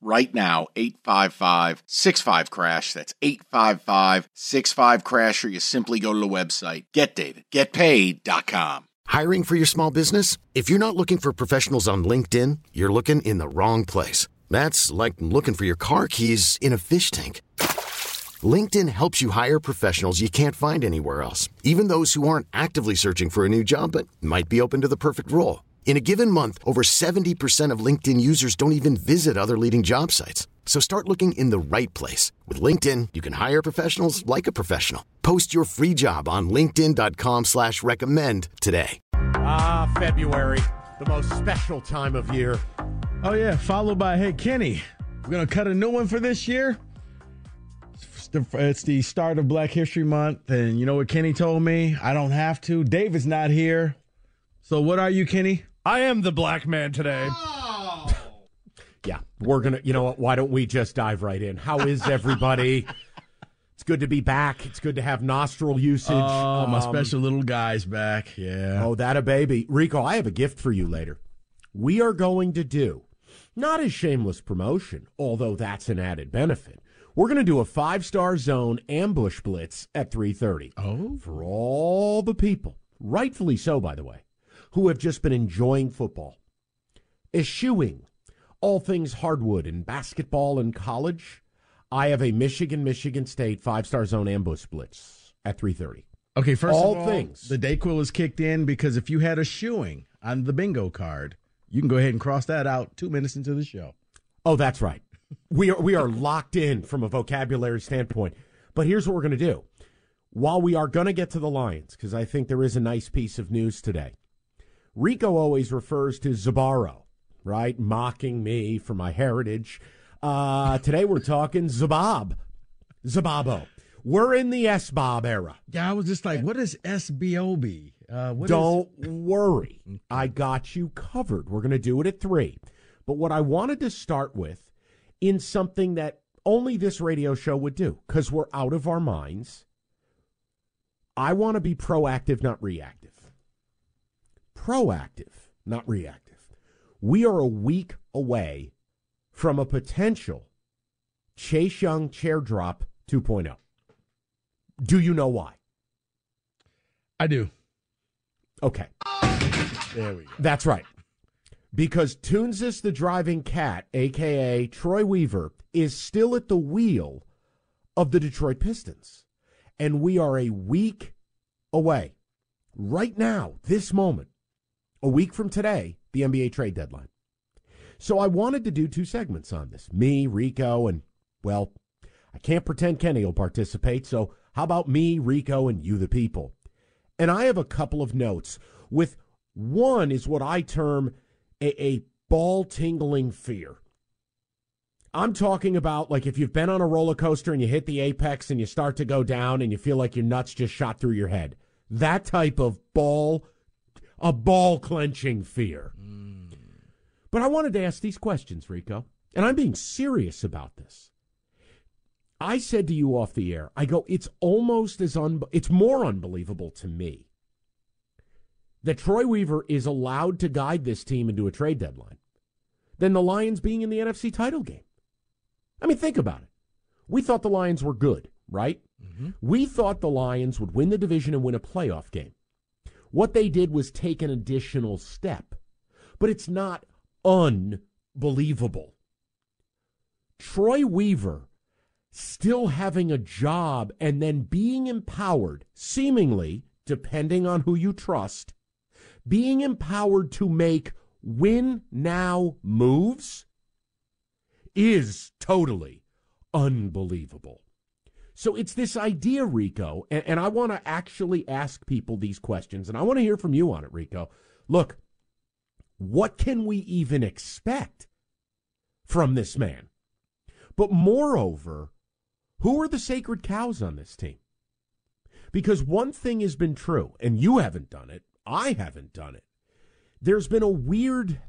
right now 855 65 crash. That's 855 65 crash or you simply go to the website. Getdavidgetpaid.com hiring for your small business? If you're not looking for professionals on linkedin you're looking in the wrong place. That's like looking for your car keys in a fish tank. Linkedin helps you hire professionals you can't find anywhere else even those who aren't actively searching for a new job but might be open to the perfect role in a given month, over 70% of LinkedIn users don't even visit other leading job sites. So start looking in the right place. With LinkedIn, you can hire professionals like a professional. Post your free job on linkedin.com slash recommend today. Ah, February, the most special time of year. Oh, yeah, followed by, hey, Kenny, we're going to cut a new one for this year. It's the start of Black History Month, and you know what Kenny told me? I don't have to. David's not here. So what are you, Kenny? I am the black man today. Oh. yeah, we're gonna. You know what? Why don't we just dive right in? How is everybody? it's good to be back. It's good to have nostril usage. Oh, my um, special little guy's back. Yeah. Oh, that a baby, Rico. I have a gift for you later. We are going to do not a shameless promotion, although that's an added benefit. We're going to do a five star zone ambush blitz at three thirty. Oh, for all the people, rightfully so, by the way who have just been enjoying football, eschewing all things hardwood and basketball and college, I have a Michigan Michigan State five star zone ambush blitz at three thirty. Okay, first all of all, things. the Dayquil is kicked in because if you had a shoeing on the bingo card, you can go ahead and cross that out two minutes into the show. Oh, that's right. We are we are locked in from a vocabulary standpoint. But here's what we're going to do. While we are going to get to the Lions, because I think there is a nice piece of news today. Rico always refers to Zabaro, right? Mocking me for my heritage. Uh, today we're talking Zabab. Zababo. We're in the SBOB era. Yeah, I was just like, what is SBOB? Uh, Don't is... worry. I got you covered. We're going to do it at three. But what I wanted to start with in something that only this radio show would do, because we're out of our minds, I want to be proactive, not reactive proactive, not reactive. We are a week away from a potential Chase Young chair drop 2.0. Do you know why? I do. Okay. There we go. That's right. Because Toonces the driving cat, aka Troy Weaver, is still at the wheel of the Detroit Pistons. And we are a week away, right now, this moment, a week from today, the NBA trade deadline. So I wanted to do two segments on this. Me, Rico, and, well, I can't pretend Kenny will participate, so how about me, Rico, and you, the people? And I have a couple of notes with one is what I term a, a ball tingling fear. I'm talking about like if you've been on a roller coaster and you hit the apex and you start to go down and you feel like your nuts just shot through your head. That type of ball a ball clenching fear. Mm. But I wanted to ask these questions, Rico, and I'm being serious about this. I said to you off the air, I go, it's almost as un, it's more unbelievable to me that Troy Weaver is allowed to guide this team into a trade deadline than the Lions being in the NFC title game. I mean, think about it. We thought the Lions were good, right? Mm-hmm. We thought the Lions would win the division and win a playoff game. What they did was take an additional step, but it's not unbelievable. Troy Weaver still having a job and then being empowered, seemingly, depending on who you trust, being empowered to make win now moves is totally unbelievable. So it's this idea, Rico, and, and I want to actually ask people these questions, and I want to hear from you on it, Rico. Look, what can we even expect from this man? But moreover, who are the sacred cows on this team? Because one thing has been true, and you haven't done it. I haven't done it. There's been a weird,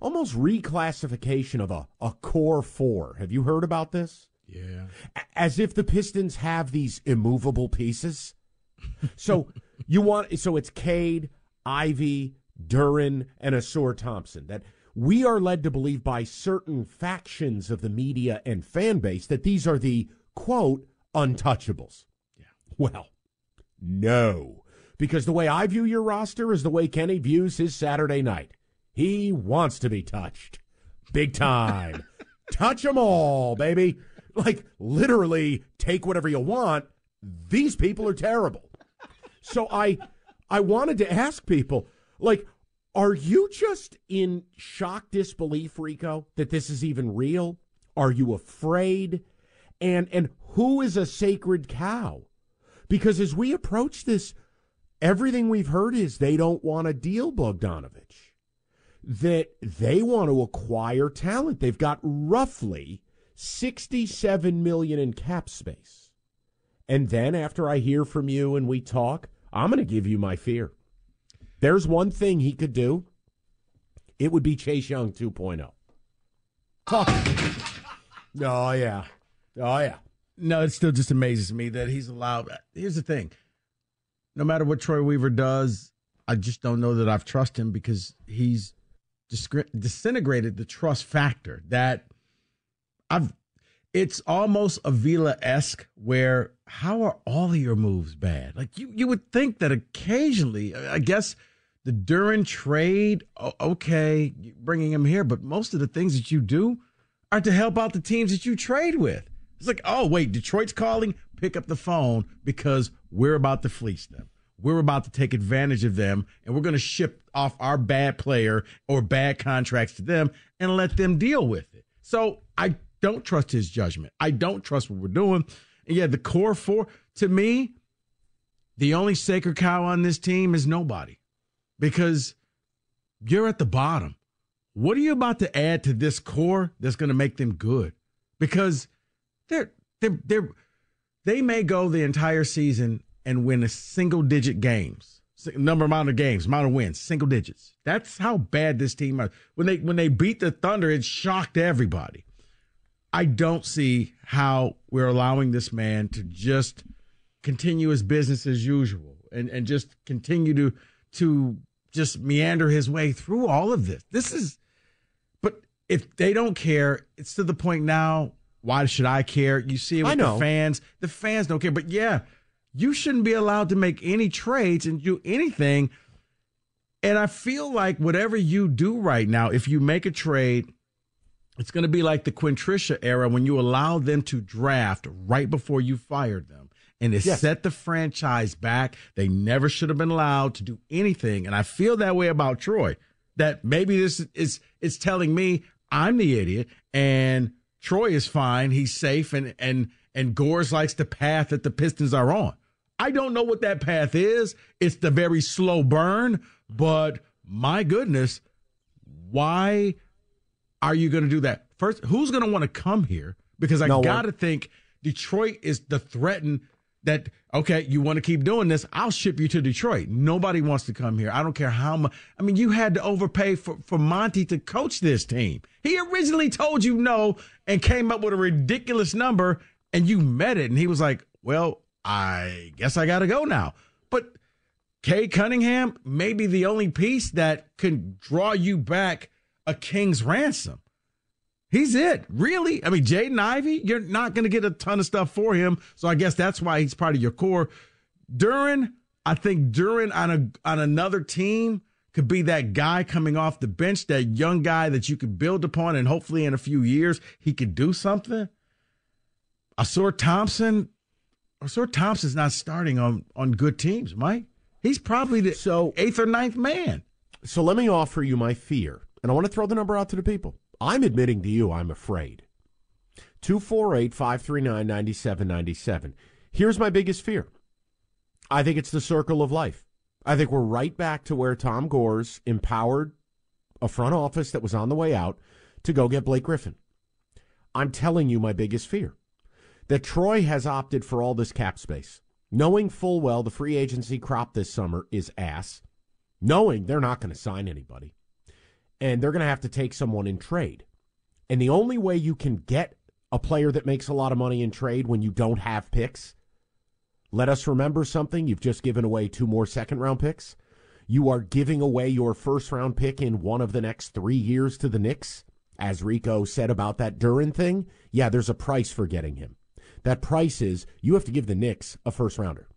almost reclassification of a, a core four. Have you heard about this? Yeah. As if the Pistons have these immovable pieces. so you want so it's Cade, Ivey, Duren, and Ausar Thompson. That we are led to believe by certain factions of the media and fan base that these are the quote untouchables. Yeah. Well, no. Because the way I view your roster is the way Kenny views his Saturday night. He wants to be touched. Big time. Touch them all, baby. Like, literally, take whatever you want. These people are terrible. So I I wanted to ask people, like, are you just in shock disbelief, Rico, that this is even real? Are you afraid? And and who is a sacred cow? Because as we approach this, everything we've heard is they don't want to deal Bogdanovich. That they want to acquire talent. They've got roughly 67 million in cap space. And then after I hear from you and we talk, I'm going to give you my fear. There's one thing he could do. It would be Chase Young 2.0. Talk. Oh yeah. Oh yeah. No, it still just amazes me that he's allowed. Here's the thing: no matter what Troy Weaver does, I just don't know that I've trust him because he's disintegrated the trust factor. That I've. It's almost Avila esque, where how are all of your moves bad? Like you, you would think that occasionally, I guess the Duren trade, okay, bringing him here, but most of the things that you do are to help out the teams that you trade with. It's like, oh, wait, Detroit's calling, pick up the phone because we're about to fleece them. We're about to take advantage of them and we're going to ship off our bad player or bad contracts to them and let them deal with it. So I don't trust his judgment. I don't trust what we're doing. And yeah, the core four, to me, the only sacred cow on this team is nobody because you're at the bottom. What are you about to add to this core that's going to make them good? Because they're they're they're they may go the entire season and win a single digit games, number amount of games, amount of wins, single digits. That's how bad this team is. When they when they beat the Thunder, it shocked everybody. I don't see how we're allowing this man to just continue his business as usual and, and just continue to to just meander his way through all of this. This is but if they don't care, it's to the point now why should I care? You see it with the fans. The fans don't care. But yeah, you shouldn't be allowed to make any trades and do anything. And I feel like whatever you do right now, if you make a trade, it's going to be like the Quinn Patricia era when you allowed them to draft right before you fired them. And it yes. set the franchise back. They never should have been allowed to do anything. And I feel that way about Troy. That maybe this is it's telling me I'm the idiot and Troy is fine. He's safe, and and and Gores likes the path that the Pistons are on. I don't know what that path is. It's the very slow burn, but my goodness, why are you going to do that? First, who's going to want to come here? Because I no got to think Detroit is the threatened that okay, you want to keep doing this, I'll ship you to Detroit. Nobody wants to come here. I don't care how much. I mean, you had to overpay for, for Monty to coach this team. He originally told you no and came up with a ridiculous number and you met it. And he was like, well, I guess I got to go now. But Cade Cunningham may be the only piece that can draw you back a king's ransom. He's it, really. I mean, Jaden Ivey, you're not going to get a ton of stuff for him, so I guess that's why he's part of your core. Duren, I think Duren on a on another team could be that guy coming off the bench, that young guy that you could build upon, and hopefully in a few years he could do something. Ausar Thompson, Ausar Thompson's not starting on on good teams, Mike. He's probably the so eighth or ninth man. So let me offer you my fear, and I want to throw the number out to the people. I'm admitting to you, I'm afraid. 248 539 9797. Here's my biggest fear I think it's the circle of life. I think we're right back to where Tom Gores empowered a front office that was on the way out to go get Blake Griffin. I'm telling you my biggest fear that Troy has opted for all this cap space, knowing full well the free agency crop this summer is ass. knowing they're not going to sign anybody. And they're going to have to take someone in trade. And the only way you can get a player that makes a lot of money in trade when you don't have picks, let us remember something. You've just given away two more second round picks. You are giving away your first round pick in one of the next three years to the Knicks. As Rico said about that Duren thing, yeah, there's a price for getting him. That price is you have to give the Knicks a first rounder.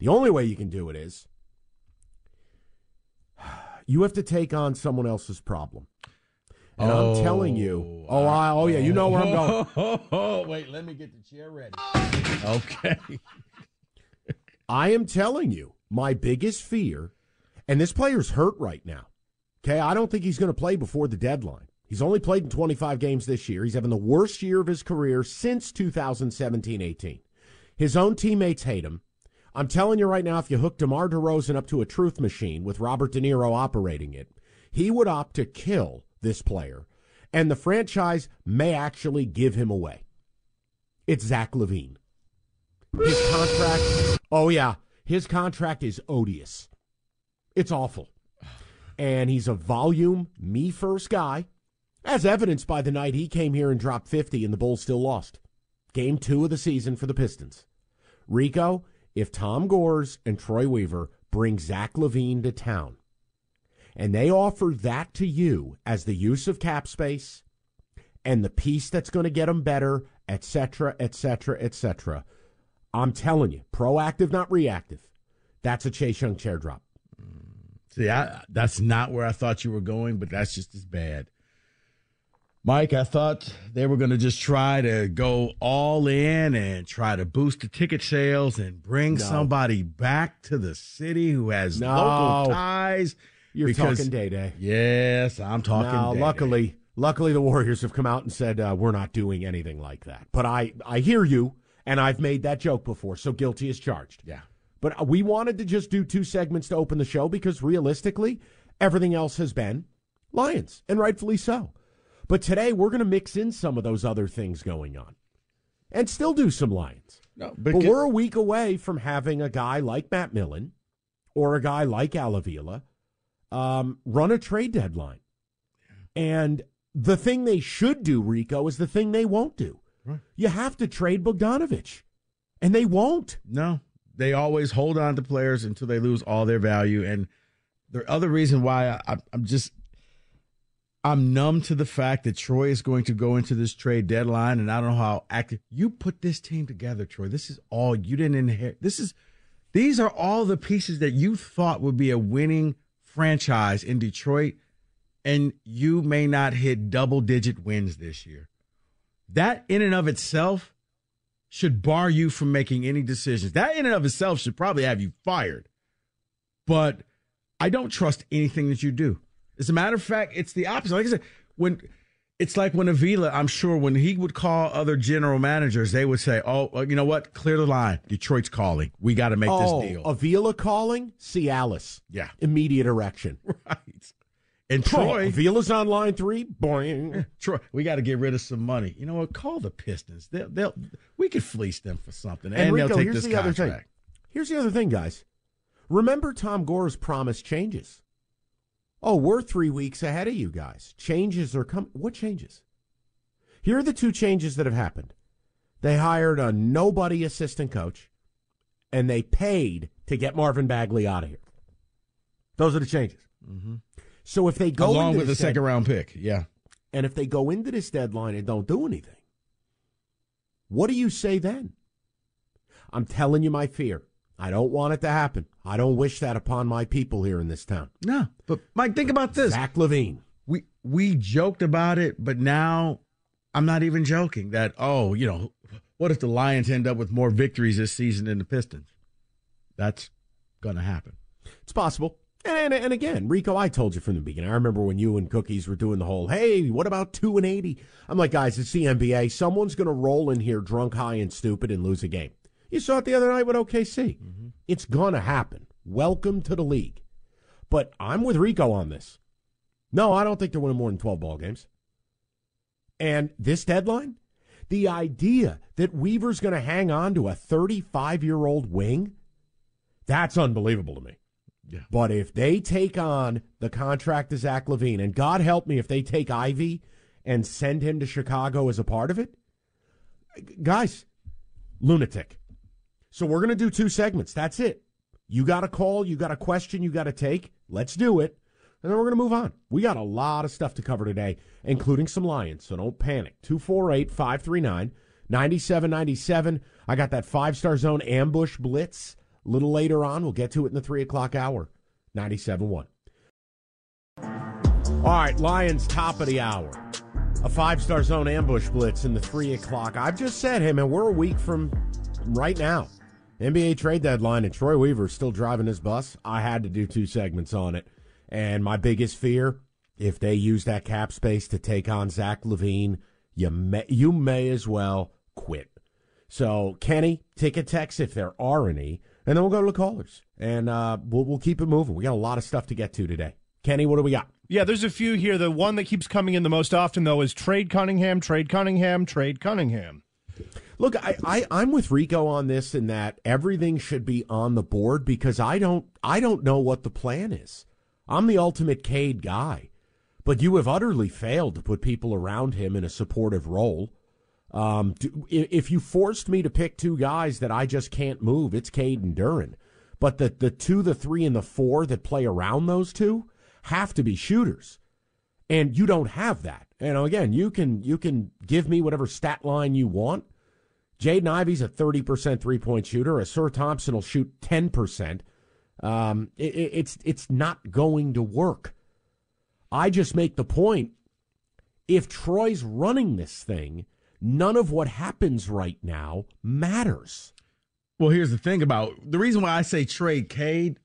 The only way you can do it is you have to take on someone else's problem. And I'm telling you, oh, oh I, oh yeah, you know where I'm going. Oh, oh, wait, let me get the chair ready. Okay. I am telling you, my biggest fear, and this player's hurt right now. Okay, I don't think he's going to play before the deadline. He's only played in 25 games this year. He's having the worst year of his career since 2017 18. His own teammates hate him. I'm telling you right now, if you hook DeMar DeRozan up to a truth machine with Robert De Niro operating it, he would opt to kill this player, and the franchise may actually give him away. It's Zach LaVine. His contract, oh yeah, his contract is odious. It's awful. And he's a volume, me first guy, as evidenced by the night he came here and dropped 50 and the Bulls still lost. Game two of the season for the Pistons. Rico, if Tom Gores and Troy Weaver bring Zach LaVine to town, and they offer that to you as the use of cap space and the piece that's going to get them better, etc., etc., etc., I'm telling you, proactive, not reactive. That's a Chase Young chair drop. See, I, that's not where I thought you were going, but that's just as bad. Mike, I thought they were going to just try to go all in and try to boost the ticket sales and bring No. somebody back to the city who has No. local ties. You're because- talking day day. Yes, I'm talking. Now, Day-Day. luckily, luckily the Warriors have come out and said uh, we're not doing anything like that. But I, I hear you, and I've made that joke before, so guilty is charged. yeah. But uh, we wanted to just do two segments to open the show because realistically, everything else has been Lions, and rightfully so. But today we're going to mix in some of those other things going on, and still do some Lions. No, But but, get- we're a week away from having a guy like Matt Millen or a guy like Al Avila um, run a trade deadline. And the thing they should do, Rico, is the thing they won't do. Right. You have to trade Bogdanovich, and they won't. No, they always hold on to players until they lose all their value. And the other reason why I, I, I'm just I'm numb to the fact that Troy is going to go into this trade deadline, and I don't know how active you put this team together, Troy. This is all you didn't inherit. This is these are all the pieces that you thought would be a winning franchise in Detroit, and you may not hit double digit wins this year. That in and of itself should bar you from making any decisions. That in and of itself should probably have you fired. But I don't trust anything that you do. As a matter of fact, it's the opposite. Like I said, when it's like when Avila, I'm sure when he would call other general managers, they would say, "Oh, you know what? Clear the line. Detroit's calling. We got to make oh, this deal." Avila calling, Cialis. Yeah. Immediate erection. right. And Troy. Avila's on line three. Boing. Troy, we got to get rid of some money. You know what? Call the Pistons. They'll, they'll, we could fleece them for something, and, And Rico, they'll take here's this the other thing. contract. Here's the other thing, guys. Remember Tom Gores' promise changes. Oh, we're three weeks ahead of you guys. Changes are coming. What changes? Here are the two changes that have happened. They hired a nobody assistant coach, and they paid to get Marvin Bagley out of here. Those are the changes. Mm-hmm. So if they go Along into with the second round pick, yeah. and if they go into this deadline and don't do anything, what do you say then? I'm telling you my fear. I don't want it to happen. I don't wish that upon my people here in this town. No, but Mike, think about this. Zach LaVine. We we joked about it, but now I'm not even joking. That oh, you know, what if the Lions end up with more victories this season than the Pistons? That's gonna happen. It's possible. And, and, and again, Rico, I told you from the beginning. I remember when you and Cookies were doing the whole, hey, what about 2 and 80? I'm like, guys, it's the NBA. Someone's going to roll in here drunk, high, and stupid and lose a game. You saw it the other night with OKC. Mm-hmm. It's going to happen. Welcome to the league. But I'm with Rico on this. No, I don't think they're winning more than 12 ball games. And this deadline, the idea that Weaver's going to hang on to a 35 year old wing, that's unbelievable to me. Yeah. But if they take on the contract to Zach LaVine, and God help me if they take Ivey and send him to Chicago as a part of it, guys, lunatic. So we're going to do two segments. That's it. You got a call, you got a question, you got to take. Let's do it. And then we're going to move on. We got a lot of stuff to cover today, including some Lions. So don't panic. 248 539 9797. I got that five star zone ambush blitz a little later on. We'll get to it in the three o'clock hour. 97.1. All right, Lions top of the hour. A five star zone ambush blitz in the three o'clock. I've just said, hey, man, we're a week from right now. NBA trade deadline, and Troy Weaver still driving his bus. I had to do two segments on it. And my biggest fear, if they use that cap space to take on Zach LaVine, you may, you may as well quit. So, Kenny, ticket text if there are any, and then we'll go to the callers, and uh, we'll, we'll keep it moving. We got a lot of stuff to get to today. Kenny, what do we got? Yeah, there's a few here. The one that keeps coming in the most often, though, is trade Cunningham, trade Cunningham, trade Cunningham. Look, I, I I'm with Rico on this in that everything should be on the board because I don't I don't know what the plan is. I'm the ultimate Cade guy, but you have utterly failed to put people around him in a supportive role. Um, do, if you forced me to pick two guys that I just can't move, it's Cade and Duren. But the the two, the three, and the four that play around those two have to be shooters, and you don't have that. Know, again, you can you can give me whatever stat line you want. Jaden Ivey's a thirty percent three point shooter. Sir Thompson will shoot ten percent. Um, it, it's it's not going to work. I just make the point. If Troy's running this thing, none of what happens right now matters. Well, here's the thing about the reason why I say trade Cade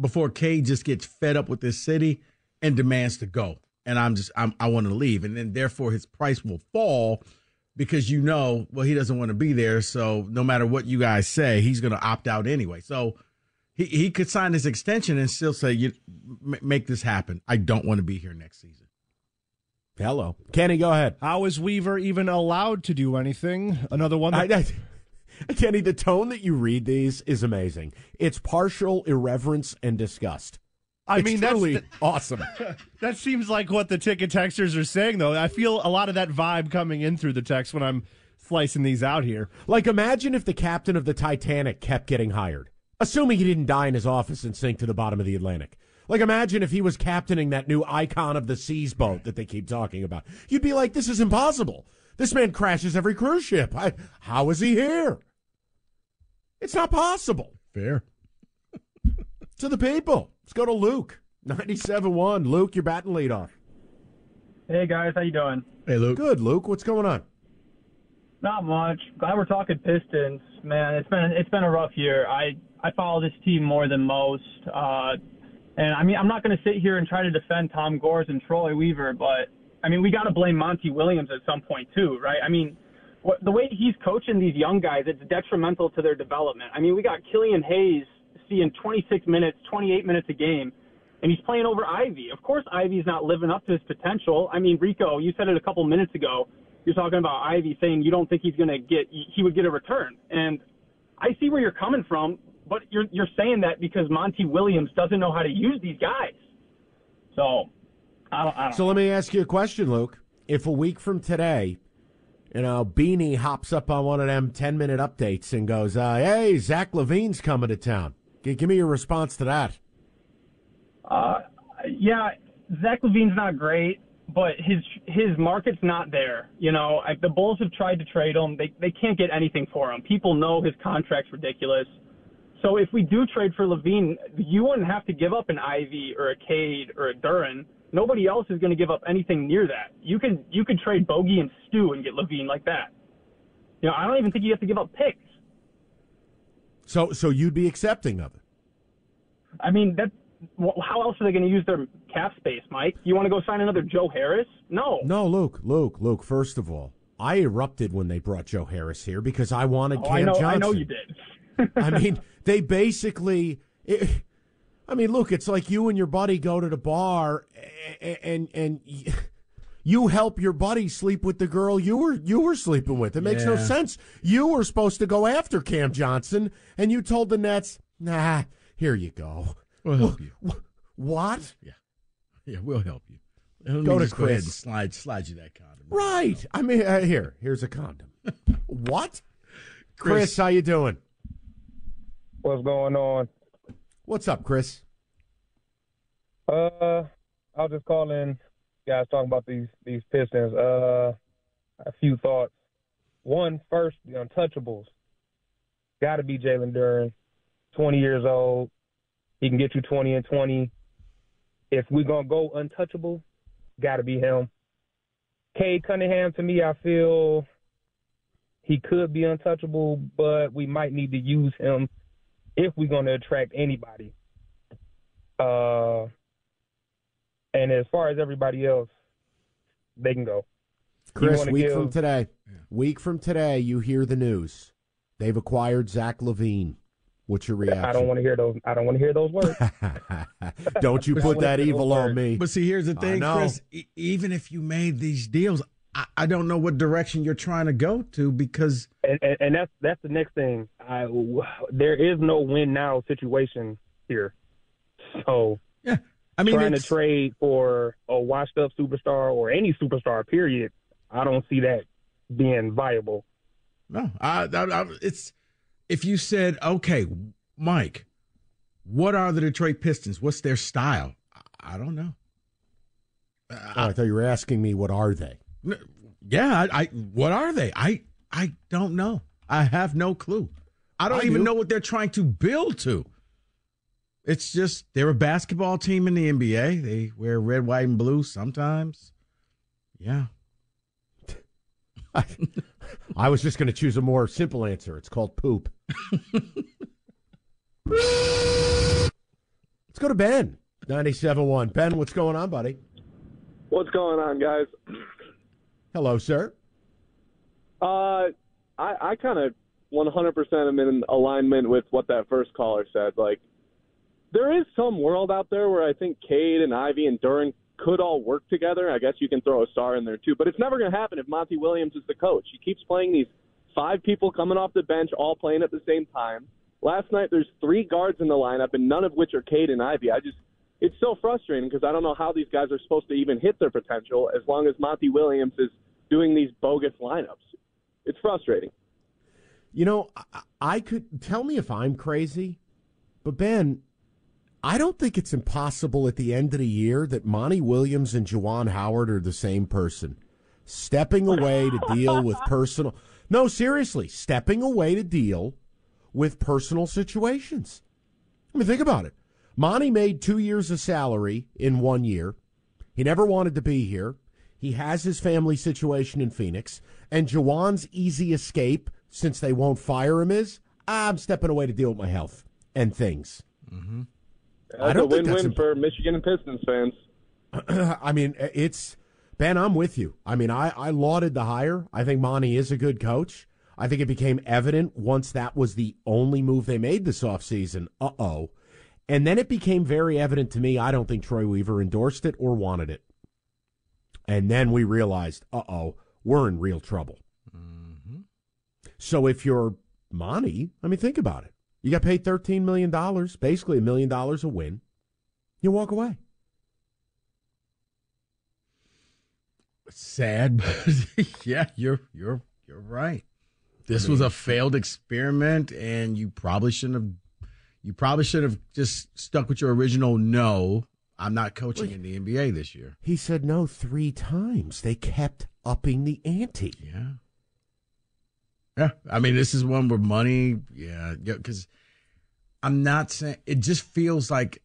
before Cade just gets fed up with this city and demands to go, and I'm just I'm, I want to leave, and then therefore his price will fall because you know well he doesn't want to be there, so no matter what you guys say, he's going to opt out anyway. So he he could sign his extension and still say you make this happen. I don't want to be here next season. Hello, Kenny. Go ahead. How is Weaver even allowed to do anything? Another one. That- I, I, Kenny, the tone that you read these is amazing. It's partial irreverence and disgust. I It's mean, that's truly the- awesome. That seems like what the ticket texters are saying, though. I feel a lot of that vibe coming in through the text when I'm slicing these out here. Like, imagine if the captain of the Titanic kept getting hired, assuming he didn't die in his office and sink to the bottom of the Atlantic. Like, imagine if he was captaining that new icon of the seas boat that they keep talking about. You'd be like, this is impossible. This man crashes every cruise ship. I, how is he here? It's not possible. Fair. To the people. Let's go to Luke. 97-1. Luke, you're batting leadoff. Hey guys, how you doing? Hey, Luke. Good, Luke. What's going on? Not much. Glad we're talking Pistons. Man, it's been it's been a rough year. I I follow this team more than most. Uh, and I mean, I'm not going to sit here and try to defend Tom Gores and Troy Weaver, but I mean, we got to blame Monty Williams at some point too, right? I mean, what, the way he's coaching these young guys, it's detrimental to their development. I mean, we got Killian Hayes seeing 26 minutes, 28 minutes a game, and he's playing over Ivey. Of course, Ivey's not living up to his potential. I mean, Rico, you said it a couple minutes ago. You're talking about Ivey saying you don't think he's going to get he would get a return, and I see where you're coming from, but you're you're saying that because Monty Williams doesn't know how to use these guys. So, I don't. I don't So let me ask you a question, Luke. If a week from today, you know, Beanie hops up on one of them 10 minute updates and goes, uh, hey, Zach LaVine's coming to town. Give me your response to that. Uh, yeah, Zach LaVine's not great, but his his market's not there. You know, I, the Bulls have tried to trade him. They they can't get anything for him. People know his contract's ridiculous. So if we do trade for LaVine, you wouldn't have to give up an Ivey or a Cade or a Duren. Nobody else is going to give up anything near that. You could you could trade Bogey and Stu and get LaVine like that. You know, I don't even think you have to give up picks. So, so you'd be accepting of it. I mean, that. How else are they going to use their cap space, Mike? You want to go sign another Joe Harris? No. No, Luke, Luke, Luke, first of all, I erupted when they brought Joe Harris here because I wanted Oh, Cam I know. Johnson. I know you did. I mean, they basically. It, I mean, look, it's like you and your buddy go to the bar, and and, and you help your buddy sleep with the girl you were you were sleeping with. It makes no sense. You were supposed to go after Cam Johnson, and you told the Nets, "Nah, here you go." We'll help you. What? Yeah, yeah, we'll help you. Let Go to just go Chris. and slide slide you that condom. Right. I mean, uh, here, here's a condom. what? Chris, how you doing? What's going on? What's up, Chris? Uh, I was just calling guys talking about these these Pistons. Uh, a few thoughts. One, first, the untouchables. Got to be Jalen Duren, 20 years old. He can get you 20 and 20. If we're gonna go untouchable, got to be him. Cade Cunningham, to me, I feel he could be untouchable, but we might need to use him if we're to attract anybody. Uh, and as far as everybody else, they can go. Chris, week give- from today. Week from today, you hear the news. They've acquired Zach LaVine. What's your reaction? I don't want to hear those. I don't want to hear those words. don't you put that evil on me. But see, here's the thing. Chris. E- even if you made these deals, I, I don't know what direction you're trying to go to because and, and, and that's that's the next thing. I, there is no win now situation here. So yeah, I mean, trying to trade for a washed up superstar or any superstar, period, I don't see that being viable. No, I, I, I, it's if you said, okay, Mike, what are the Detroit Pistons? What's their style? I, I don't know. Uh, oh, I thought you were asking me what are they? Yeah, I, I what are they? I I don't know. I have no clue. I don't I even do. know what they're trying to build to. It's just they're a basketball team in the NBA. They wear red, white, and blue sometimes. Yeah. I, I was just going to choose a more simple answer. It's called poop. Let's go to Ben. 97.1. Ben, what's going on, buddy? What's going on, guys? Hello, sir. Uh, I, I kind of 100% am in alignment with what that first caller said. Like, there is some world out there where I think Cade and Ivey and Duren could all work together. I guess you can throw a star in there too, but it's never going to happen if Monty Williams is the coach. He keeps playing these five people coming off the bench, all playing at the same time. Last night, there's three guards in the lineup, and none of which are Cade and Ivey. I just, it's so frustrating because I don't know how these guys are supposed to even hit their potential as long as Monty Williams is doing these bogus lineups. It's frustrating. You know, I, I could tell me if I'm crazy, but Ben, I don't think it's impossible at the end of the year that Monty Williams and Juwan Howard are the same person. Stepping away to deal with personal. No, seriously, stepping away to deal with personal situations. I mean, think about it. Monty made two years of salary in one year. He never wanted to be here. He has his family situation in Phoenix. And Juwan's easy escape, since they won't fire him, is ah, I'm stepping away to deal with my health and things. Mm-hmm. That's I don't a think that's win-win imp- for Michigan and Pistons fans. I mean, it's Ben. I'm with you. I mean, I, I lauded the hire. I think Monty is a good coach. I think it became evident once that was the only move they made this offseason. Uh oh. And then it became very evident to me. I don't think Troy Weaver endorsed it or wanted it. And then we realized, uh oh, we're in real trouble. So if you're Monty, I mean, think about it. You got paid $13 million, basically a million dollars a win. You walk away. Sad, but yeah, you're you're you're right. This was a failed experiment, and you probably shouldn't have. You probably should have just stuck with your original. No, I'm not coaching in the NBA this year. He said no three times. They kept upping the ante. Yeah, yeah. I mean, this is one where money. Yeah, because I'm not saying it. Just feels like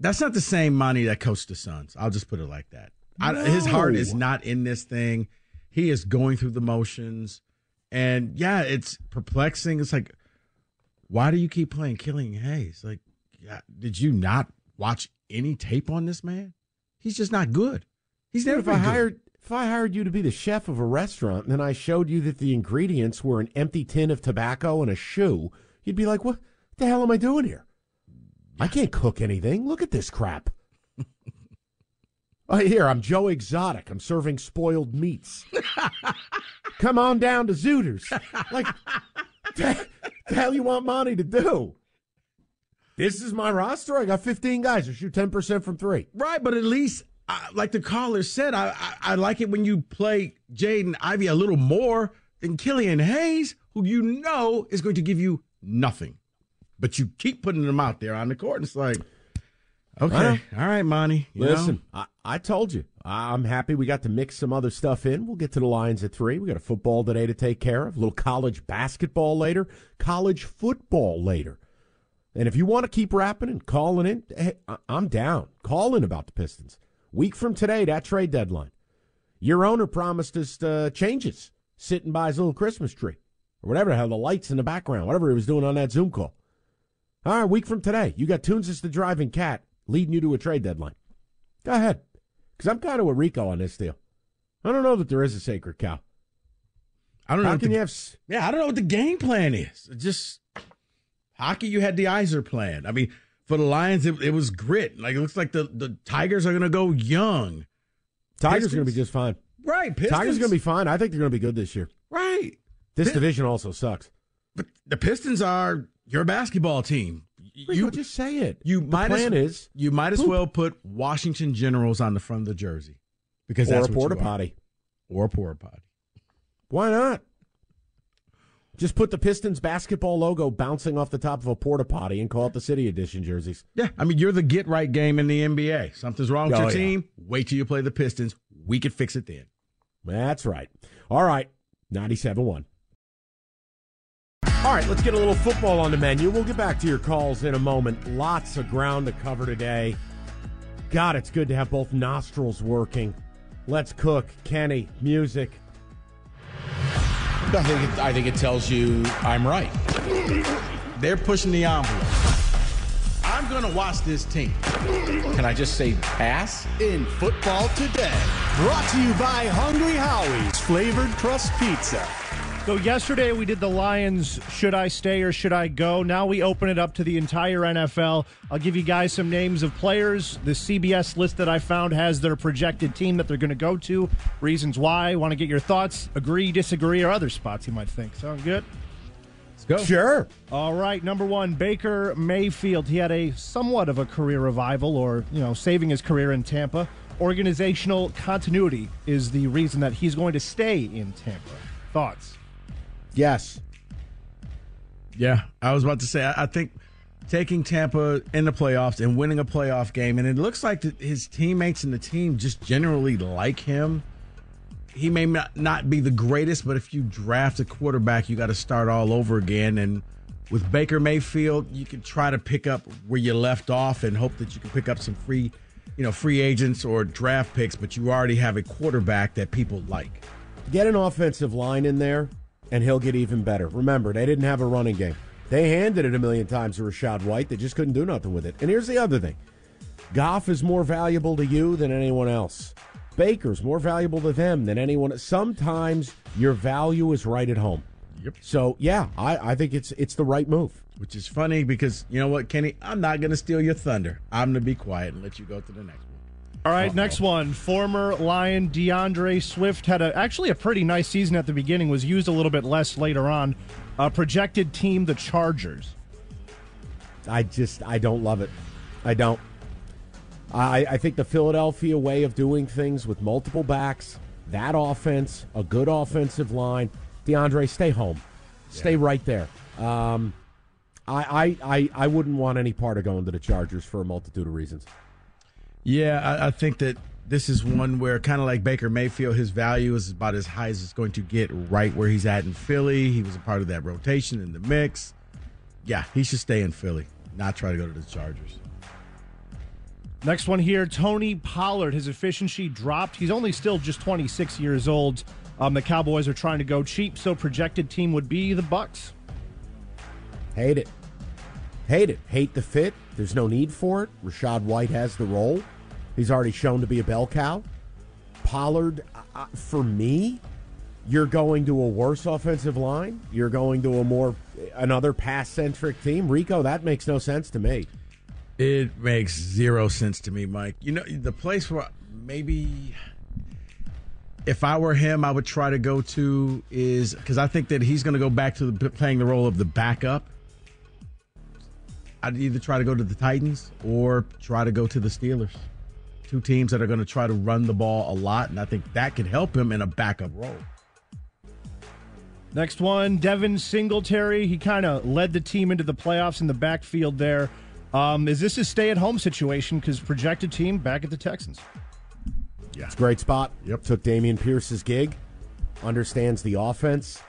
that's not the same money that coached the Suns. I'll just put it like that. I, his heart is not in this thing. He is going through the motions, and yeah, it's perplexing. It's like, why do you keep playing Killian Hayes? Like, yeah, did you not watch any tape on this man? He's just not good. He's never been hired if I hired you to be the chef of a restaurant and then I showed you that the ingredients were an empty tin of tobacco and a shoe, you'd be like, "What the hell am I doing here? I can't cook anything. Look at this crap." oh, here I'm Joe Exotic. I'm serving spoiled meats. Come on down to Zooters. Like, the, the hell you want Monty to do? This is my roster. I got 15 guys who shoot 10% from three. Right, but at least, uh, like the caller said, I, I, I like it when you play Jaden Ivey a little more than Killian Hayes, who you know is going to give you nothing. But you keep putting them out there on the court, and it's like, okay, all right, Monty. you Listen, know? I, I told you. I'm happy we got to mix some other stuff in. We'll get to the Lions at three. We got a football today to take care of, a little college basketball later, college football later. And if you want to keep rapping and calling in, hey, I- I'm down. Call in about the Pistons. Week from today, that trade deadline. Your owner promised us uh, changes sitting by his little Christmas tree or whatever the hell, the lights in the background, whatever he was doing on that Zoom call. All right, week from today, you got Toonces the driving cat leading you to a trade deadline. Go ahead. Because I'm kind of with Rico on this deal. I don't know that there is a sacred cow. I don't know. How what can the- you have. Yeah, I don't know what the game plan is. Just hockey, you had the Yzerplan. I mean, for the Lions, it, it was grit. Like it looks like the, the Tigers are going to go young. Tigers are going to be just fine. Right, Pistons. Tigers are going to be fine. I think they're going to be good this year. right. This division also sucks. But the Pistons are your basketball team. You just say it. you the might plan as, is you might as poop. well put Washington Generals on the front of the jersey because or that's a porta potty. or a porta potty. Why not? Just put the Pistons basketball logo bouncing off the top of a porta potty and call it the City Edition jerseys. Yeah, I mean you're the get right game in the NBA. Something's wrong with Oh, your yeah. team. Wait till you play the Pistons. We can fix it then. That's right. All right, 97 1. All right, let's get a little football on the menu. We'll get back to your calls in a moment. Lots of ground to cover today. God, it's good to have both nostrils working. Let's cook. Kenny, music. I think it, I think it tells you I'm right. They're pushing the envelope. I'm going to watch this team. Can I just say pass? In football today, brought to you by Hungry Howie's Flavored Crust Pizza. So yesterday we did the Lions. Should I stay or should I go? Now we open it up to the entire NFL. I'll give you guys some names of players. The CBS list that I found has their projected team that they're going to go to. Reasons why. Want to get your thoughts? Agree, disagree, or other spots you might think. Sound good? Let's go. Sure. All right, number one, Baker Mayfield. He had a somewhat of a career revival, or you know, saving his career in Tampa. Organizational continuity is the reason that he's going to stay in Tampa. Thoughts? Yes. Yeah, I was about to say, I, I think taking Tampa in the playoffs and winning a playoff game, and it looks like his teammates and the team just generally like him. He may not, not be the greatest, but if you draft a quarterback, you got to start all over again. And with Baker Mayfield, you can try to pick up where you left off and hope that you can pick up some free, you know, free agents or draft picks. But you already have a quarterback that people like. Get an offensive line in there, and he'll get even better. Remember, they didn't have a running game. They handed it a million times to Rachaad White. They just couldn't do nothing with it. And here's the other thing Goff is more valuable to you than anyone else. Baker's more valuable to them than anyone. Sometimes your value is right at home. Yep. So yeah, I, I think it's it's the right move. Which is funny because you know what, Kenny? I'm not going to steal your thunder. I'm going to be quiet and let you go to the next. All right, next one. Former Lion D'Andre Swift had a, actually a pretty nice season at the beginning. Was used a little bit less later on. Uh, projected team the Chargers. I just I don't love it. I don't. I, I think the Philadelphia way of doing things with multiple backs, that offense, a good offensive line. D'Andre, stay home, stay right there. Um, I, I I I wouldn't want any part of going to the Chargers for a multitude of reasons. Yeah, I, I think that this is one where kind of like Baker Mayfield, his value is about as high as it's going to get right where he's at in Philly. He was a part of that rotation in the mix. Yeah, he should stay in Philly, not try to go to the Chargers. Next one here, Tony Pollard. His efficiency dropped. He's only still just 26 years old. Um, the Cowboys are trying to go cheap, so projected team would be the Bucks. Hate it, hate it, hate the fit. There's no need for it. Rachaad White has the role. He's already shown to be a bell cow. Pollard, uh, for me, you're going to a worse offensive line. You're going to a more another pass centric team. Rico, that makes no sense to me. It makes zero sense to me, Mike. You know, the place where maybe if I were him, I would try to go to is because I think that he's going to go back to the, playing the role of the backup. I'd either try to go to the Titans or try to go to the Steelers. Two teams that are going to try to run the ball a lot, and I think that could help him in a backup role. Next one, Devin Singletary. He kind of led the team into the playoffs in the backfield there. Um, is this a stay at home situation? Because projected team back at the Texans. Yeah. It's a great spot. Yep. Took Dameon Pierce's gig, understands the offense.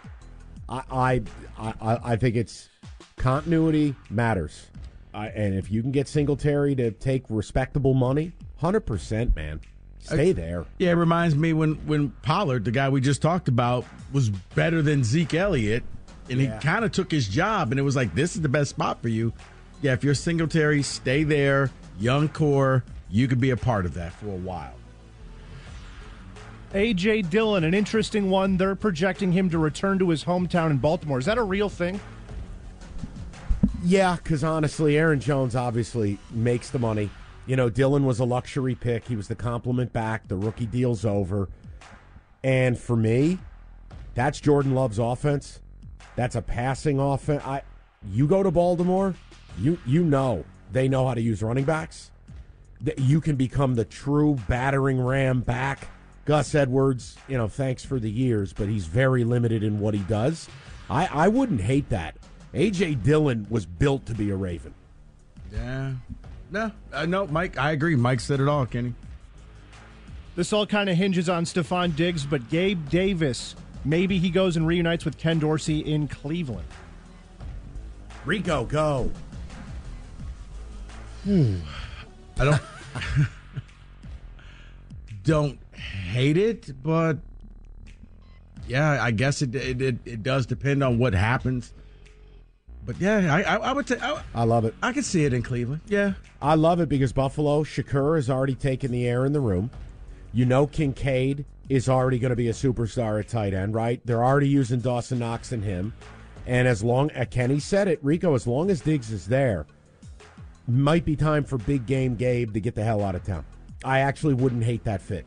I I I, I think it's continuity matters. I, and if you can get Singletary to take respectable money, hundred percent, man. Stay there. Yeah, it reminds me when when Pollard, the guy we just talked about, was better than Zeke Elliott, and Yeah. he kind of took his job, and it was like, this is the best spot for you. Yeah, if you're Singletary, stay there. Young core, you could be a part of that for a while. A.J. Dillon, an interesting one. They're projecting him to return to his hometown in Baltimore. Is that a real thing? Yeah, because honestly, Aaron Jones obviously makes the money. You know, Dillon was a luxury pick. He was the compliment back. The rookie deal's over. And for me, that's Jordan Love's offense. That's a passing offense. I, you go to Baltimore, you you know they know how to use running backs. That you can become the true battering ram back. Gus Edwards, you know, thanks for the years, but he's very limited in what he does. I, I wouldn't hate that. AJ Dillon was built to be a Raven. Yeah. No, uh, no, Mike, I agree. Mike said it all, Kenny. This all kind of hinges on Stefon Diggs, but Gabe Davis, maybe he goes and reunites with Ken Dorsey in Cleveland. Rico, go. I don't don't hate it, but yeah, I guess it it, it, it does depend on what happens. But yeah, I I, I would say I, I love it. I could see it in Cleveland. Yeah, I love it because Buffalo, Shakir has already taken the air in the room. You know Kincaid is already going to be a superstar at tight end, right? They're already using Dawson Knox and him. And as long as Kenny said it, Rico, as long as Diggs is there, might be time for big game Gabe to get the hell out of town. I actually wouldn't hate that fit.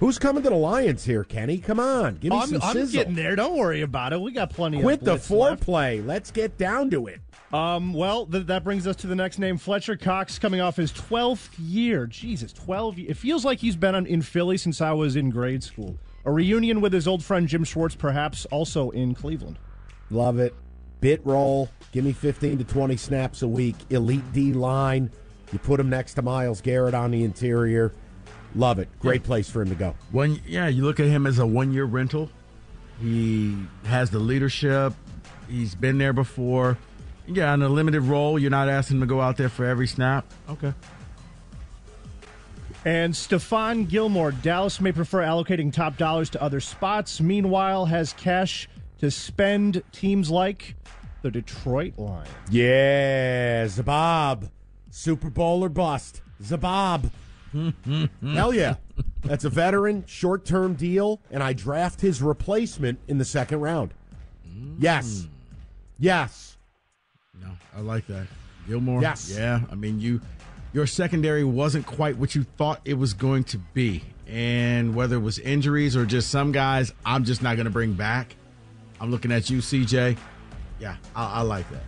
Who's coming to the Lions here, Kenny? Come on, give me I'm, some I'm sizzle. getting there. Don't worry about it. We got plenty Quit of the blitz left. foreplay. Let's get down to it. Um, well, th- that brings us to the next name, Fletcher Cox, coming off his 12th year. Jesus, 12. It feels like he's been on, in Philly since I was in grade school. A reunion with his old friend Jim Schwartz, perhaps also in Cleveland. Love it. Bit role. Give me 15 to 20 snaps a week. Elite D line. You put him next to Myles Garrett on the interior. Love it. Great place for him to go. one yeah, you look at him as a one year rental. He has the leadership. He's been there before. Yeah, in a limited role, you're not asking him to go out there for every snap. Okay. And Stephon Gilmore, Dallas may prefer allocating top dollars to other spots. Meanwhile, has cash to spend teams like the Detroit Lions. Yeah, Zabab. Super Bowl or bust. Zabab. Hell yeah. That's a veteran, short term deal, and I draft his replacement in the second round. Yes. Yes. No, I like that. Gilmore. Yes. Yeah. I mean, you your secondary wasn't quite what you thought it was going to be. And whether it was injuries or just some guys, I'm just not going to bring back. I'm looking at you, CJ. Yeah, I, I like that.